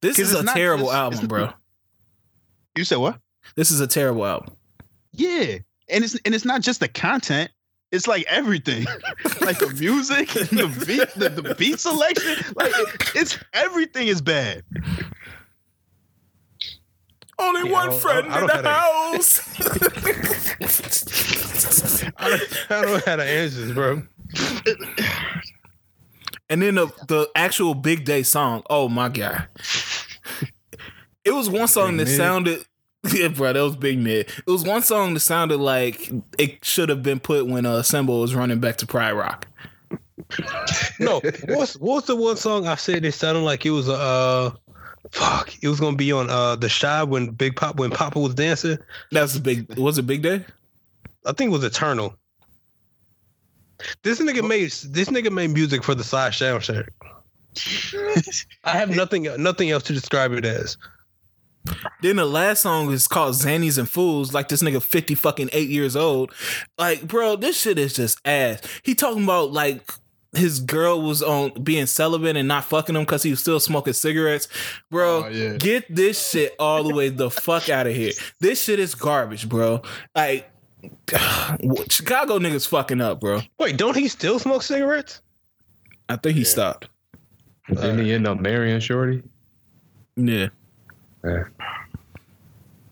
S1: This is a
S4: not
S1: terrible
S4: just-
S1: album,
S4: it's-
S1: bro.
S4: You said what?
S1: This is a terrible album.
S4: Yeah, and it's and it's not just the content. It's like everything, [laughs] like the music, [laughs] the beat, the, the beat selection. Like it's everything is bad.
S1: Only
S3: Yeah,
S1: one
S3: don't-
S1: friend
S3: I
S1: in the house.
S3: I [laughs] don't, I don't have the answers, bro.
S1: And then the the actual big day song. Oh my god! It was one song that
S2: Mid.
S1: sounded. [laughs] Yeah, bro, that was big mid. It was one song that sounded like it should have been put when uh Simba was running back to Pride Rock.
S3: No, what's what's the one song I said it sounded like it was a uh, fuck, it was gonna be on uh the shy when Big Pop when Papa was dancing.
S1: That's a big. Was it big day?
S3: I think it was Eternal. This nigga made this nigga made music for the side soundtrack. [laughs] I have nothing nothing else to describe it as.
S1: Then the last song is called Zanies and Fools. Like this nigga fifty fucking eight years old. Like, bro, this shit is just ass. He talking about like his girl was on being celibate and not fucking him because he was still smoking cigarettes. Bro,
S4: Oh, yeah.
S1: get this shit all the way the fuck out of here. This shit is garbage, bro. Like [sighs] Chicago niggas fucking up, bro.
S3: Wait, don't he still smoke cigarettes?
S1: I think he stopped.
S2: Didn't he end up marrying Shorty?
S1: Yeah.
S2: Yeah.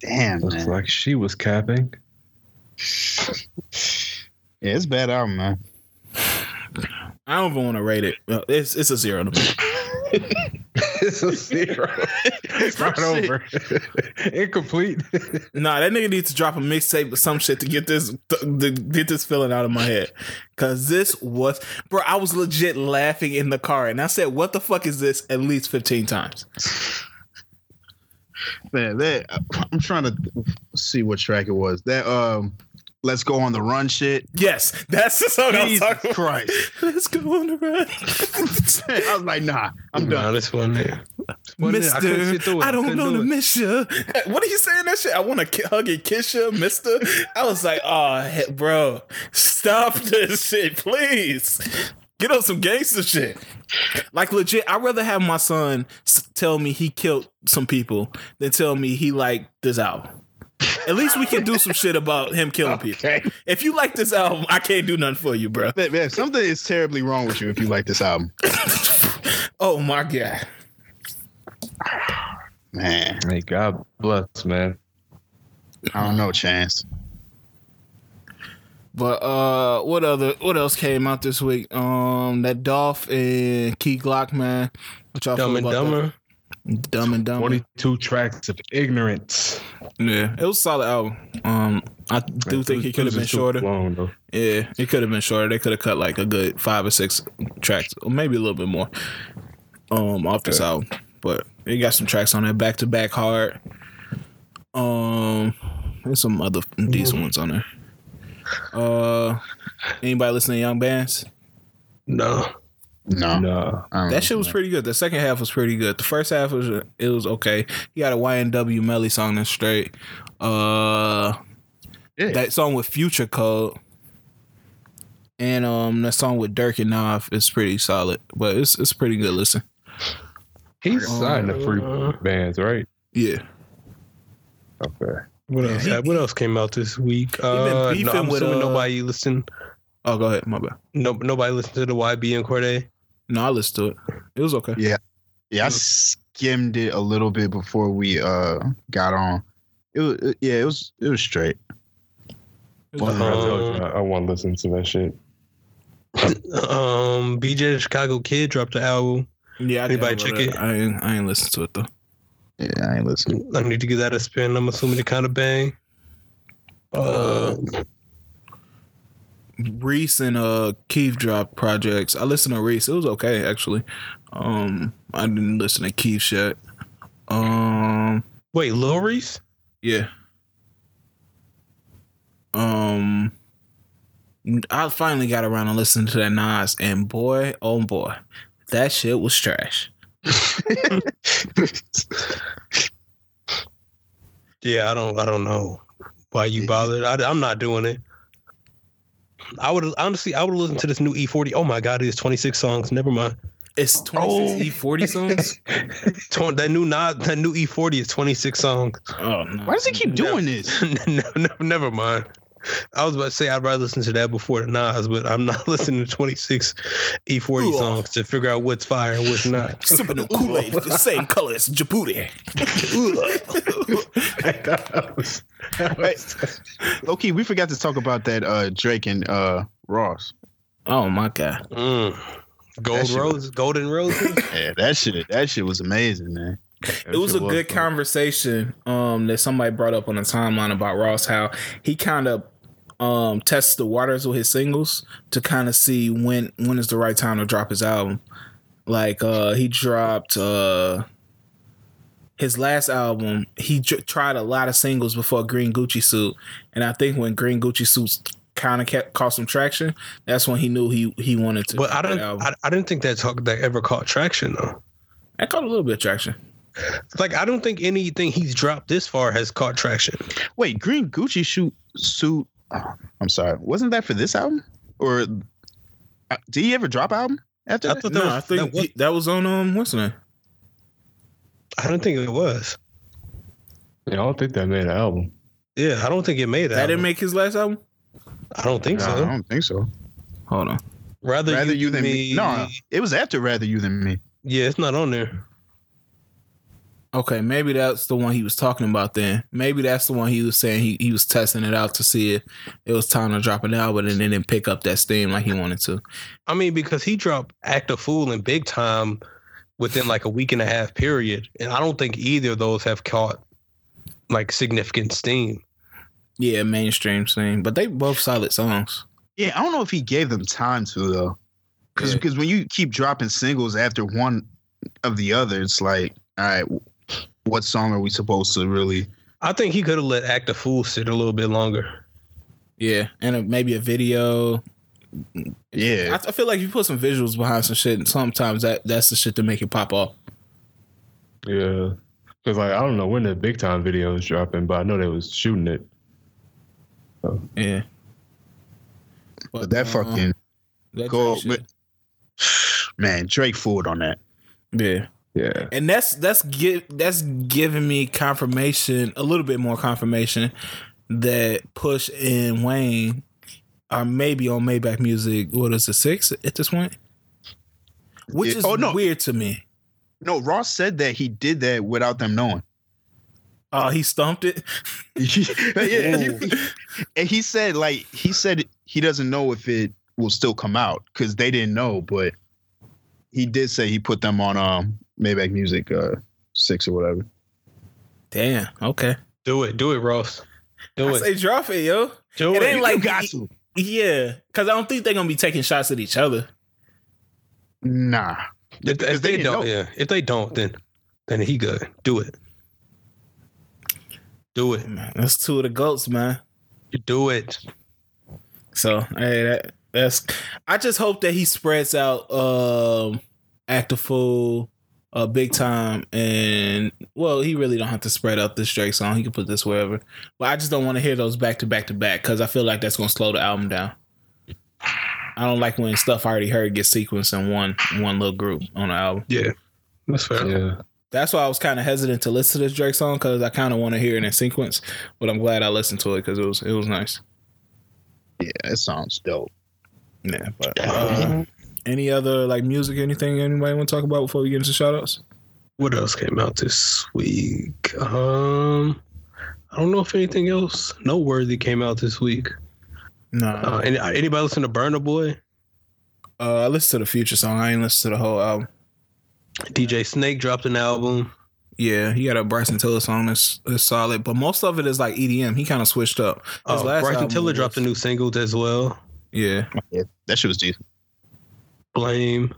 S4: Damn,
S2: Looks
S4: man.
S2: like she was capping. [laughs]
S4: Yeah, it's a bad album, man.
S1: I don't even want to rate it. Uh, It's it's a zero to me. [laughs]
S2: it's a zero. It's right over. Incomplete.
S1: Nah, that nigga needs to drop a mixtape or some shit to get this to get this feeling out of my head. Cause this was, bro. I was legit laughing in the car, and I said, "What the fuck is this?" At least fifteen times.
S4: Man, that I'm trying to see what track it was. That um, let's go on the run shit.
S1: Yes, that's the song I was
S4: Jesus
S1: talking about.
S4: Christ. [laughs]
S1: Let's go on the run, [laughs]
S4: I was like, nah, I'm
S3: Nah,
S4: done.
S3: this one there. Wasn't? I
S1: Mister.
S3: sit through it.
S1: I, don't
S3: couldn't
S1: know
S3: do
S1: to miss you. What are you saying that shit? I want to ki- hug and kiss you, Mister. I was like, oh, he- bro, stop [laughs] this shit, please. Get on some gangster shit. Like legit, I'd rather have my son tell me he killed some people than tell me he liked this album. At least we can do some shit about him killing people. If you like this album, I can't do nothing for you, bro.
S4: Man, man, something is terribly wrong with you if you like this album. [laughs]
S1: Oh my god.
S4: Man,
S2: Hey, God bless, man.
S4: I don't know, Chance.
S1: But uh, what other what else came out this week? Um, that Dolph and Key Glock man. What y'all
S3: Dumb
S1: feel
S3: and
S1: about
S3: Dumber.
S1: that? Dumb and Dumb.
S2: 22 tracks of ignorance.
S1: Yeah, it was a solid album. Um, I do think it could have been shorter.
S2: Long.
S1: Yeah, it could have been shorter. They could have cut like a good five or six tracks, or maybe a little bit more. Um, off this album, but it got some tracks on there. Back to back hard. Um, there's some other decent ones on there. Uh, anybody listening to Yung Bans?
S3: No.
S4: No,
S2: Nah.
S1: That shit was pretty good. The second half was pretty good. The first half was it was okay. He got a YNW Melly song that's straight. Uh,
S4: Yeah.
S1: that song with Future Code. And um, that song with Durk and Nav is pretty solid, but it's it's pretty good. Listen,
S2: He's signed to free
S3: Uh,
S2: bands, right?
S1: yeah,
S2: Okay.
S3: What else?
S1: he-
S3: what else came out this week? Uh,
S1: beefing
S3: no, I'm
S1: with,
S3: assuming
S1: uh,
S3: nobody listened.
S1: Oh, go ahead. My bad.
S3: No, nobody listened to the YBN Cordae.
S1: No, I listened to it. It was okay.
S4: Yeah. Yeah, I skimmed it a little bit before we uh got on. It was it- yeah, it was it was straight.
S1: It was
S2: I,
S1: okay.
S2: told you, I, I want to listen to that shit. [laughs]
S3: Um, BJ the Chicago Kid dropped the album.
S1: yeah, I
S3: Anybody
S1: downloaded
S3: check
S1: it.
S3: it?
S1: I ain't, I ain't listened to it though.
S4: Yeah, I ain't listening.
S3: I need to give that a spin. I'm assuming it kind of bang. Uh,
S1: Reese and uh Keef dropped projects. I listened to Reese. It was okay actually. Um, I didn't listen to Keef yet. Um,
S3: wait, Lil Reese?
S1: yeah. Um, I finally got around to listening to that Nas, and boy, oh boy, that shit was trash. [laughs]
S3: Yeah, I don't. I don't know why you bothered. I, am not doing it. I would honestly. I would listen to this new E40. Oh my god, it's 26 songs. Never mind.
S1: It's 26 E40 songs. [laughs]
S3: Tw- that new not that new E40 is 26 songs.
S1: Oh no!
S4: Why does he keep doing this? [laughs]
S3: no, no, never mind. [laughs] I was about to say I'd rather listen to that before the Nas, but I'm not [laughs] listening to 26 E40
S1: Ooh.
S3: songs to figure out what's fire and what's not. [laughs]
S1: Sipping the Kool Aid, the same color as Djibouti.
S2: that was, that was-
S4: Okay, we forgot to talk about that uh Drake and uh Ross.
S1: Oh my god!
S3: Mm. Gold
S4: That shit-
S3: roses, golden roses.
S4: Yeah, that shit that shit was amazing, man.
S1: it was a good conversation um that somebody brought up on the timeline about Ross how he kind of um tests the waters with his singles to kind of see when when is the right time to drop his album. Like uh he dropped uh his last album, he tr- tried a lot of singles before Green Gucci Suit, and I think when Green Gucci Suits kind of kept caught some traction, that's when he knew he he wanted to.
S3: But I don't.
S1: the album.
S3: I, I didn't think that talk that ever caught traction though.
S1: I caught a little bit of traction.
S3: Like I don't think anything he's dropped this far has caught traction.
S4: Wait, Green Gucci shoot suit. Oh, I'm sorry. Wasn't that for this album? Or uh, did he ever drop album after
S3: I
S4: that?
S3: thought
S1: No,
S3: was,
S1: I think
S3: that was-
S1: he- that was on um what's the name?
S3: I don't think it was.
S2: Yeah, I don't think that made an album.
S3: Yeah, I don't think it made that.
S1: That didn't make his last album.
S3: I don't think
S4: No,
S3: so.
S4: I don't think so.
S1: Hold on.
S3: Rather,
S4: Rather you than me. No, it was after Rather You Than Me.
S3: Yeah, it's not on there.
S1: Okay, maybe that's the one he was talking about then. Maybe that's the one he was saying he, he was testing it out to see if it was time to drop an album and then didn't pick up that steam like he wanted to.
S3: I mean, because he dropped Act a Fool and Big Time within like a week and a half period, and I don't think either of those have caught like significant steam.
S1: Yeah, mainstream scene. But they both solid songs.
S4: Yeah, I don't know if he gave them time to though, because
S1: Yeah.
S4: because when you keep dropping singles after one of the other, it's like, all right, what song are we supposed to really?
S3: I think he could have let Act a Fool sit a little bit longer.
S1: Yeah. And a, maybe a video.
S4: Yeah,
S1: I, I feel like you put some visuals behind some shit, and sometimes that that's the shit to make it pop off.
S2: Yeah, because like I don't know when the big time video is dropping, but I know they was shooting it.
S1: Yeah.
S4: but that
S1: um,
S4: fucking
S1: that
S4: go,
S1: Drake [sighs]
S4: man, Drake fooled on that.
S1: yeah.
S2: Yeah,
S1: and that's that's give that's giving me confirmation a little bit more confirmation that Push and Wayne are maybe on Maybach Music. What is it six at this point? Which
S4: Yeah.
S1: is
S4: Oh, no.
S1: weird to me.
S4: No, Ross said that he did that without them knowing.
S1: Oh, he stumped it. [laughs]
S4: and he said like he said he doesn't know if it will still come out because they didn't know, but he did say he put them on um Maybach Music uh six or whatever.
S1: Damn. Okay.
S3: Do it, do it, Ross. Do
S1: I
S3: it,
S1: say drop it, yo.
S3: do
S1: it
S3: it.
S1: ain't
S4: You
S1: like-
S4: got to.
S1: Yeah, because I don't think they're gonna be taking shots at each other.
S4: Nah.
S3: If,
S4: Because
S3: if they,
S4: didn't
S3: don't,
S4: know.
S3: yeah. If they don't, then then he good. Do it. Do it.
S1: Man, that's two of the goats, man.
S3: You Do it.
S1: So hey, that, that's. I just hope that he spreads out um, Act a Fool, uh, Big Time, and well, he really don't have to spread out this Drake song. He can put this wherever. But I just don't want to hear those back to back to back because I feel like that's gonna slow the album down. I don't like when stuff I already heard gets sequenced in one one little group on the album.
S3: Yeah. That's fair.
S2: yeah.
S1: That's why I was kind of hesitant to listen to this Drake song because I kind of want to hear it in sequence. But I'm glad I listened to it because it was it was nice.
S4: Yeah, it sounds dope.
S1: Yeah, but uh, any other like music, anything anybody want to talk about before we get into shout outs?
S3: What else came out this week? Um, I don't know if anything else noteworthy came out this week.
S1: No,
S3: Uh, any, anybody listen to Burna Boy?
S1: uh, I listened to the Future song. I ain't listened to the whole album.
S3: DJ Snake dropped an album.
S1: Yeah, he got a Bryson Tiller song that's, that's solid, but most of it is like EDM. He kind of switched up. His last
S3: Bryson Tiller
S1: was-
S3: dropped a new single as well.
S1: Yeah,
S4: Yeah, that shit was decent.
S3: Blame.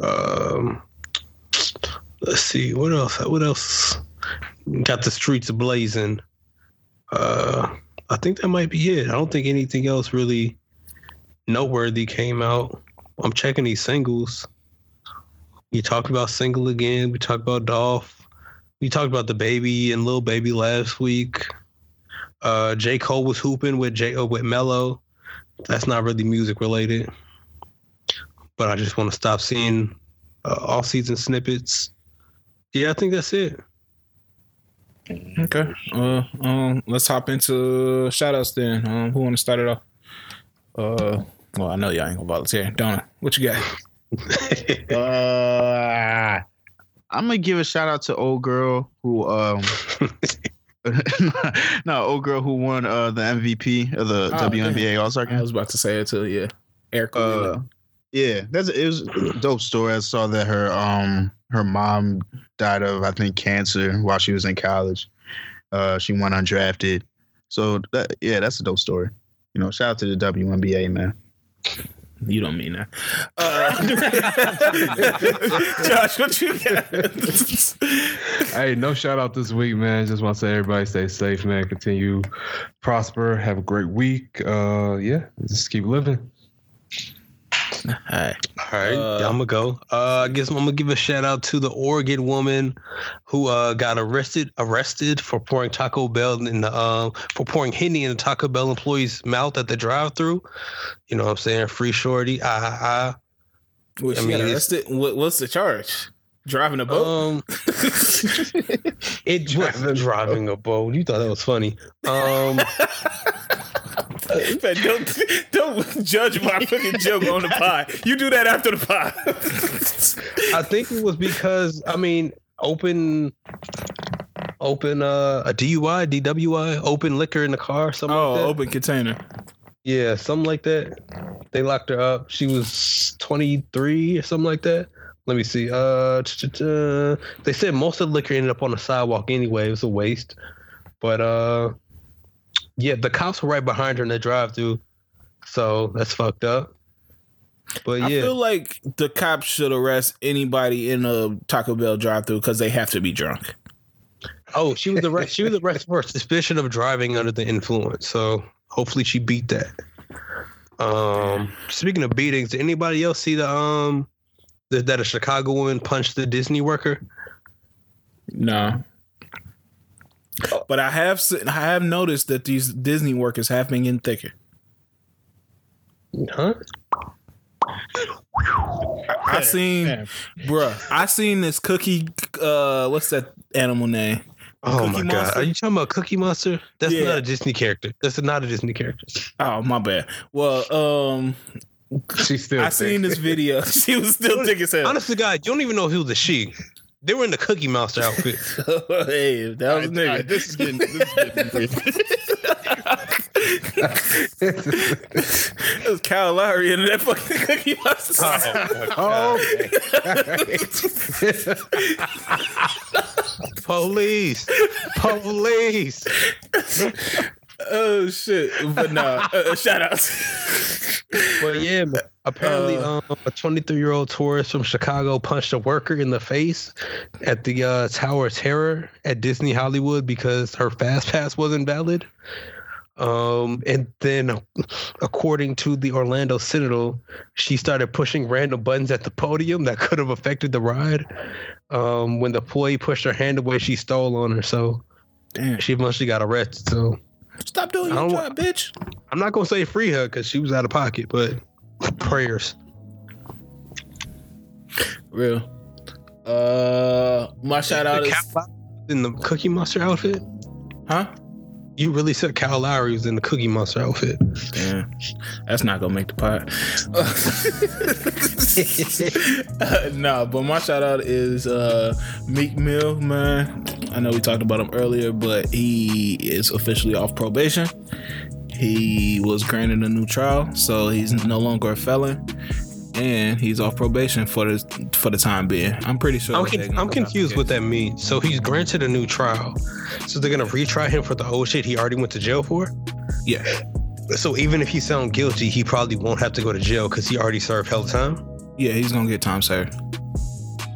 S3: Um, let's see what else. What else? Got the streets blazing. Uh, I think that might be it. I don't think anything else really noteworthy came out. I'm checking these singles. You talked about single again. We talked about Dolph. We talked about DaBaby and Lil Baby last week. Uh, J Cole was hooping with J uh, with Melo. That's not really music related, but I just want to stop seeing uh, off season snippets. Yeah, I think that's it.
S1: okay. Uh, um, let's hop into shout outs then. Um, who want to start it off? Uh, well, I know y'all ain't gonna volunteer. Donna, what you got? [laughs]
S4: Uh, I'm gonna give a shout out to old girl who um [laughs] no old girl who won uh the MVP of the
S1: Oh,
S4: WNBA All Star game.
S1: I was about to say it too. Yeah, Eric.
S4: Uh, yeah, that's it was a dope story. I saw that her um her mom died of I think cancer while she was in college. Uh, she went undrafted. So that, yeah, that's a dope story. You know, shout out to the WNBA man.
S1: You don't mean that. Uh, [laughs] Josh, what you got?
S2: Hey, no shout out this week, man. Just want to say everybody stay safe, man. Continue prosper. Have a great week. Uh, yeah, just keep living.
S1: Hi.
S3: All right,
S1: Uh,
S3: I'm gonna go. Uh, I guess I'm gonna give a shout out to the Oregon woman who uh, got arrested arrested for pouring Taco Bell in the um for pouring Henny in the Taco Bell employee's mouth at the drive-through. You know what I'm saying? Free shorty. Ah ah.
S1: Was
S3: I
S1: she
S3: mean,
S1: got arrested? What, what's the charge? Driving a
S3: ah.
S1: boat?
S3: Um, [laughs] it was driving a boat. You thought that was funny. Um, [laughs]
S1: Man, don't don't judge my fucking joke on the pod. You do that after the pod.
S3: I think it was because I mean, open, open uh, a DUI, DWI, open liquor in the car, something
S1: oh,
S3: like that.
S1: open container.
S3: Yeah, something like that. They locked her up. She was 23 or something like that. Let me see. Uh, they said most of the liquor ended up on the sidewalk anyway. It was a waste. But uh, yeah, the cops were right behind her in the drive-through, so that's fucked up. But yeah, I
S1: feel like the cops should arrest anybody in a Taco Bell drive-through because they have to be drunk.
S3: oh, she was arrested. she was arrested for suspicion of driving under the influence. So hopefully she beat that. Um, speaking of beatings, did anybody else see the um that, that a Chicago woman punched the Disney worker?
S1: No. But I have I have noticed that these Disney workers have been getting thicker.
S3: Huh?
S1: I seen, bruh, I seen this cookie. Uh, what's that animal name?
S3: Oh
S1: Cookie
S3: my god!
S1: Monster?
S3: Are you talking about Cookie Monster? That's
S1: Yeah.
S3: not a Disney character. That's not a Disney character.
S1: Oh my bad. Well, um,
S2: She's still.
S1: I seen this video. [laughs] She was still thick as hell.
S3: Honestly, God, you don't even know who was a she. They were in the Cookie Monster outfit. [laughs]
S1: hey, that was a
S4: All right, all right,
S1: nigga.
S4: this is getting this is getting [laughs] weird.
S1: It was Kyle Lowry in that fucking cookie monster.
S2: Oh, [laughs]
S3: Police! Police!
S1: Oh shit! But no, uh, shout out. [laughs]
S3: But yeah, man. apparently,
S1: Uh,
S3: um, a 23 year old tourist from Chicago punched a worker in the face at the uh, Tower of Terror at Disney Hollywood because her fast [laughs] pass wasn't valid. Um, and then, according to the Orlando Citadel, she started pushing random buttons at the podium that could have affected the ride. Um, when the employee pushed her hand away, she stole on her, so
S1: Damn.
S3: she eventually got arrested. So
S1: Stop doing
S3: I
S1: your job, bitch.
S3: I'm not gonna say free her because she was out of pocket, but [laughs] prayers.
S1: Real. Uh, my shout out
S3: The
S1: is
S3: Kyle in the Cookie Monster outfit.
S1: huh?
S3: You really said Kyle Lowry was in the Cookie Monster outfit.
S1: Damn, that's not gonna make the pot. [laughs] uh, no, but my shout out is uh, Meek Mill, man. I know we talked about him earlier, but he is officially off probation. He was granted a new trial, so he's no longer a felon, and he's off probation for the for the time being. I'm pretty sure.
S3: I'm, con- I'm confused what that means. So he's granted a new trial. So they're gonna retry him for the old shit he already went to jail for.
S1: Yeah,
S3: So even if he's found guilty, he probably won't have to go to jail because he already served hell time.
S1: yeah, he's gonna get time served.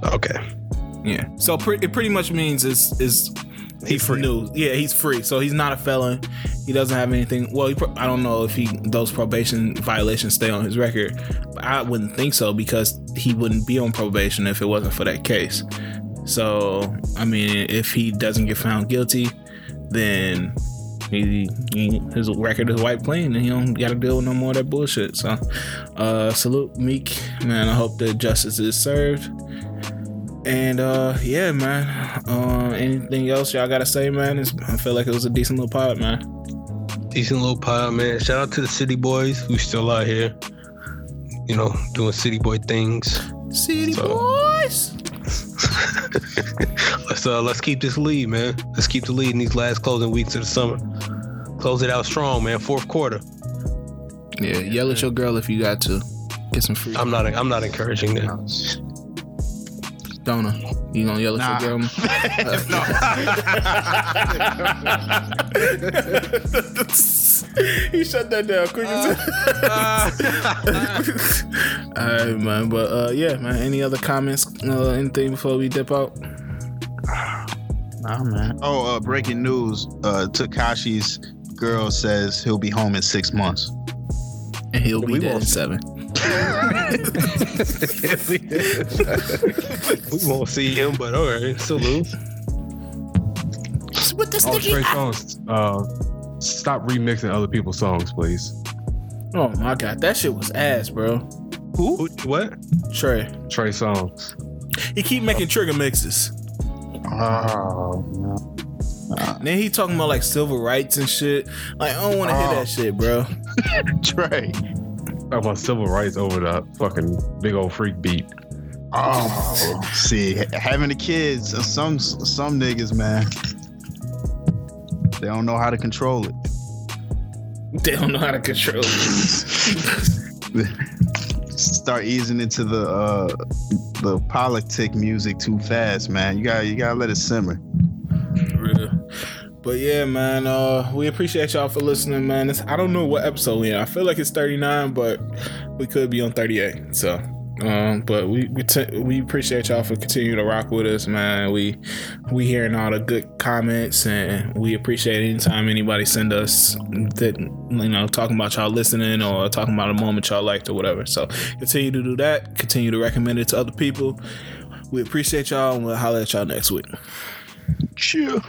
S3: Okay.
S1: Yeah. So pre- it pretty much means is is he's
S3: free.
S1: new. Yeah, he's free. So he's not a felon. He doesn't have anything. Well, he pro- I don't know if he those probation violations stay on his record. But I wouldn't think so because he wouldn't be on probation if it wasn't for that case. So I mean, if he doesn't get found guilty, then. He, he, his record is wiped clean, and he don't got to deal with no more of that bullshit. So, uh, salute Meek, man. I hope that justice is served. And uh yeah, man. Uh anything else y'all gotta say, man? It's, I feel like it was a decent little pod, man.
S3: Decent little pile, man. Shout out to the city boys who still out here. You know, doing city boy things.
S1: City
S3: So-
S1: boys. [laughs]
S3: Let's uh let's keep this lead, man. Let's keep the lead in these last closing weeks of the summer. Close it out strong, man. Fourth quarter.
S1: Yeah, yell at your girl if you got to. Get some free
S3: I'm not I'm not encouraging that.
S1: Donor. You gonna yell at your
S4: Nah.
S1: girl? [laughs]
S4: no. [laughs]
S1: he shut that down quick. as [laughs] All right, man. But uh, yeah, man. Any other comments? Uh, anything before we dip out? [sighs]
S6: Nah, man.
S4: Oh, uh, breaking news. Uh, Tekashi's girl says he'll be home in six months.
S1: And he'll be
S6: We
S1: dead in
S6: won't-
S1: seven.
S3: We won't see him, but all right, salute.
S1: With the
S2: Oh,
S1: sticky.
S2: Trey Songz, uh, stop remixing other people's songs, please.
S1: Oh my god, that shit was ass, bro.
S3: Who? What?
S1: Trey.
S2: Trey Songz.
S1: He keep making trigger mixes.
S6: Oh, no.
S1: And then he talking about like civil rights and shit. Like I don't want to hear
S4: Oh.
S1: that shit, bro. [laughs]
S4: Trey.
S2: Talk about civil rights over the fucking big old freak beat.
S4: Oh, see, having the kids, uh, some some niggas, man, they don't know how to control it.
S1: They don't know how to control it. [laughs]
S4: Start easing into the uh the politic music too fast, man. You got to you gotta let it simmer.
S1: But yeah, man, uh, we appreciate y'all for listening, man. It's, I don't know what episode we in. I feel like it's 39, but we could be on 38. So, um, but we we, t- we appreciate y'all for continuing to rock with us, man. We we hearing all the good comments, and we appreciate anytime anybody send us that you know talking about y'all listening or talking about a moment y'all liked or whatever. So continue to do that. Continue to recommend it to other people. We appreciate y'all, and we'll holler at y'all next week.
S4: Chill.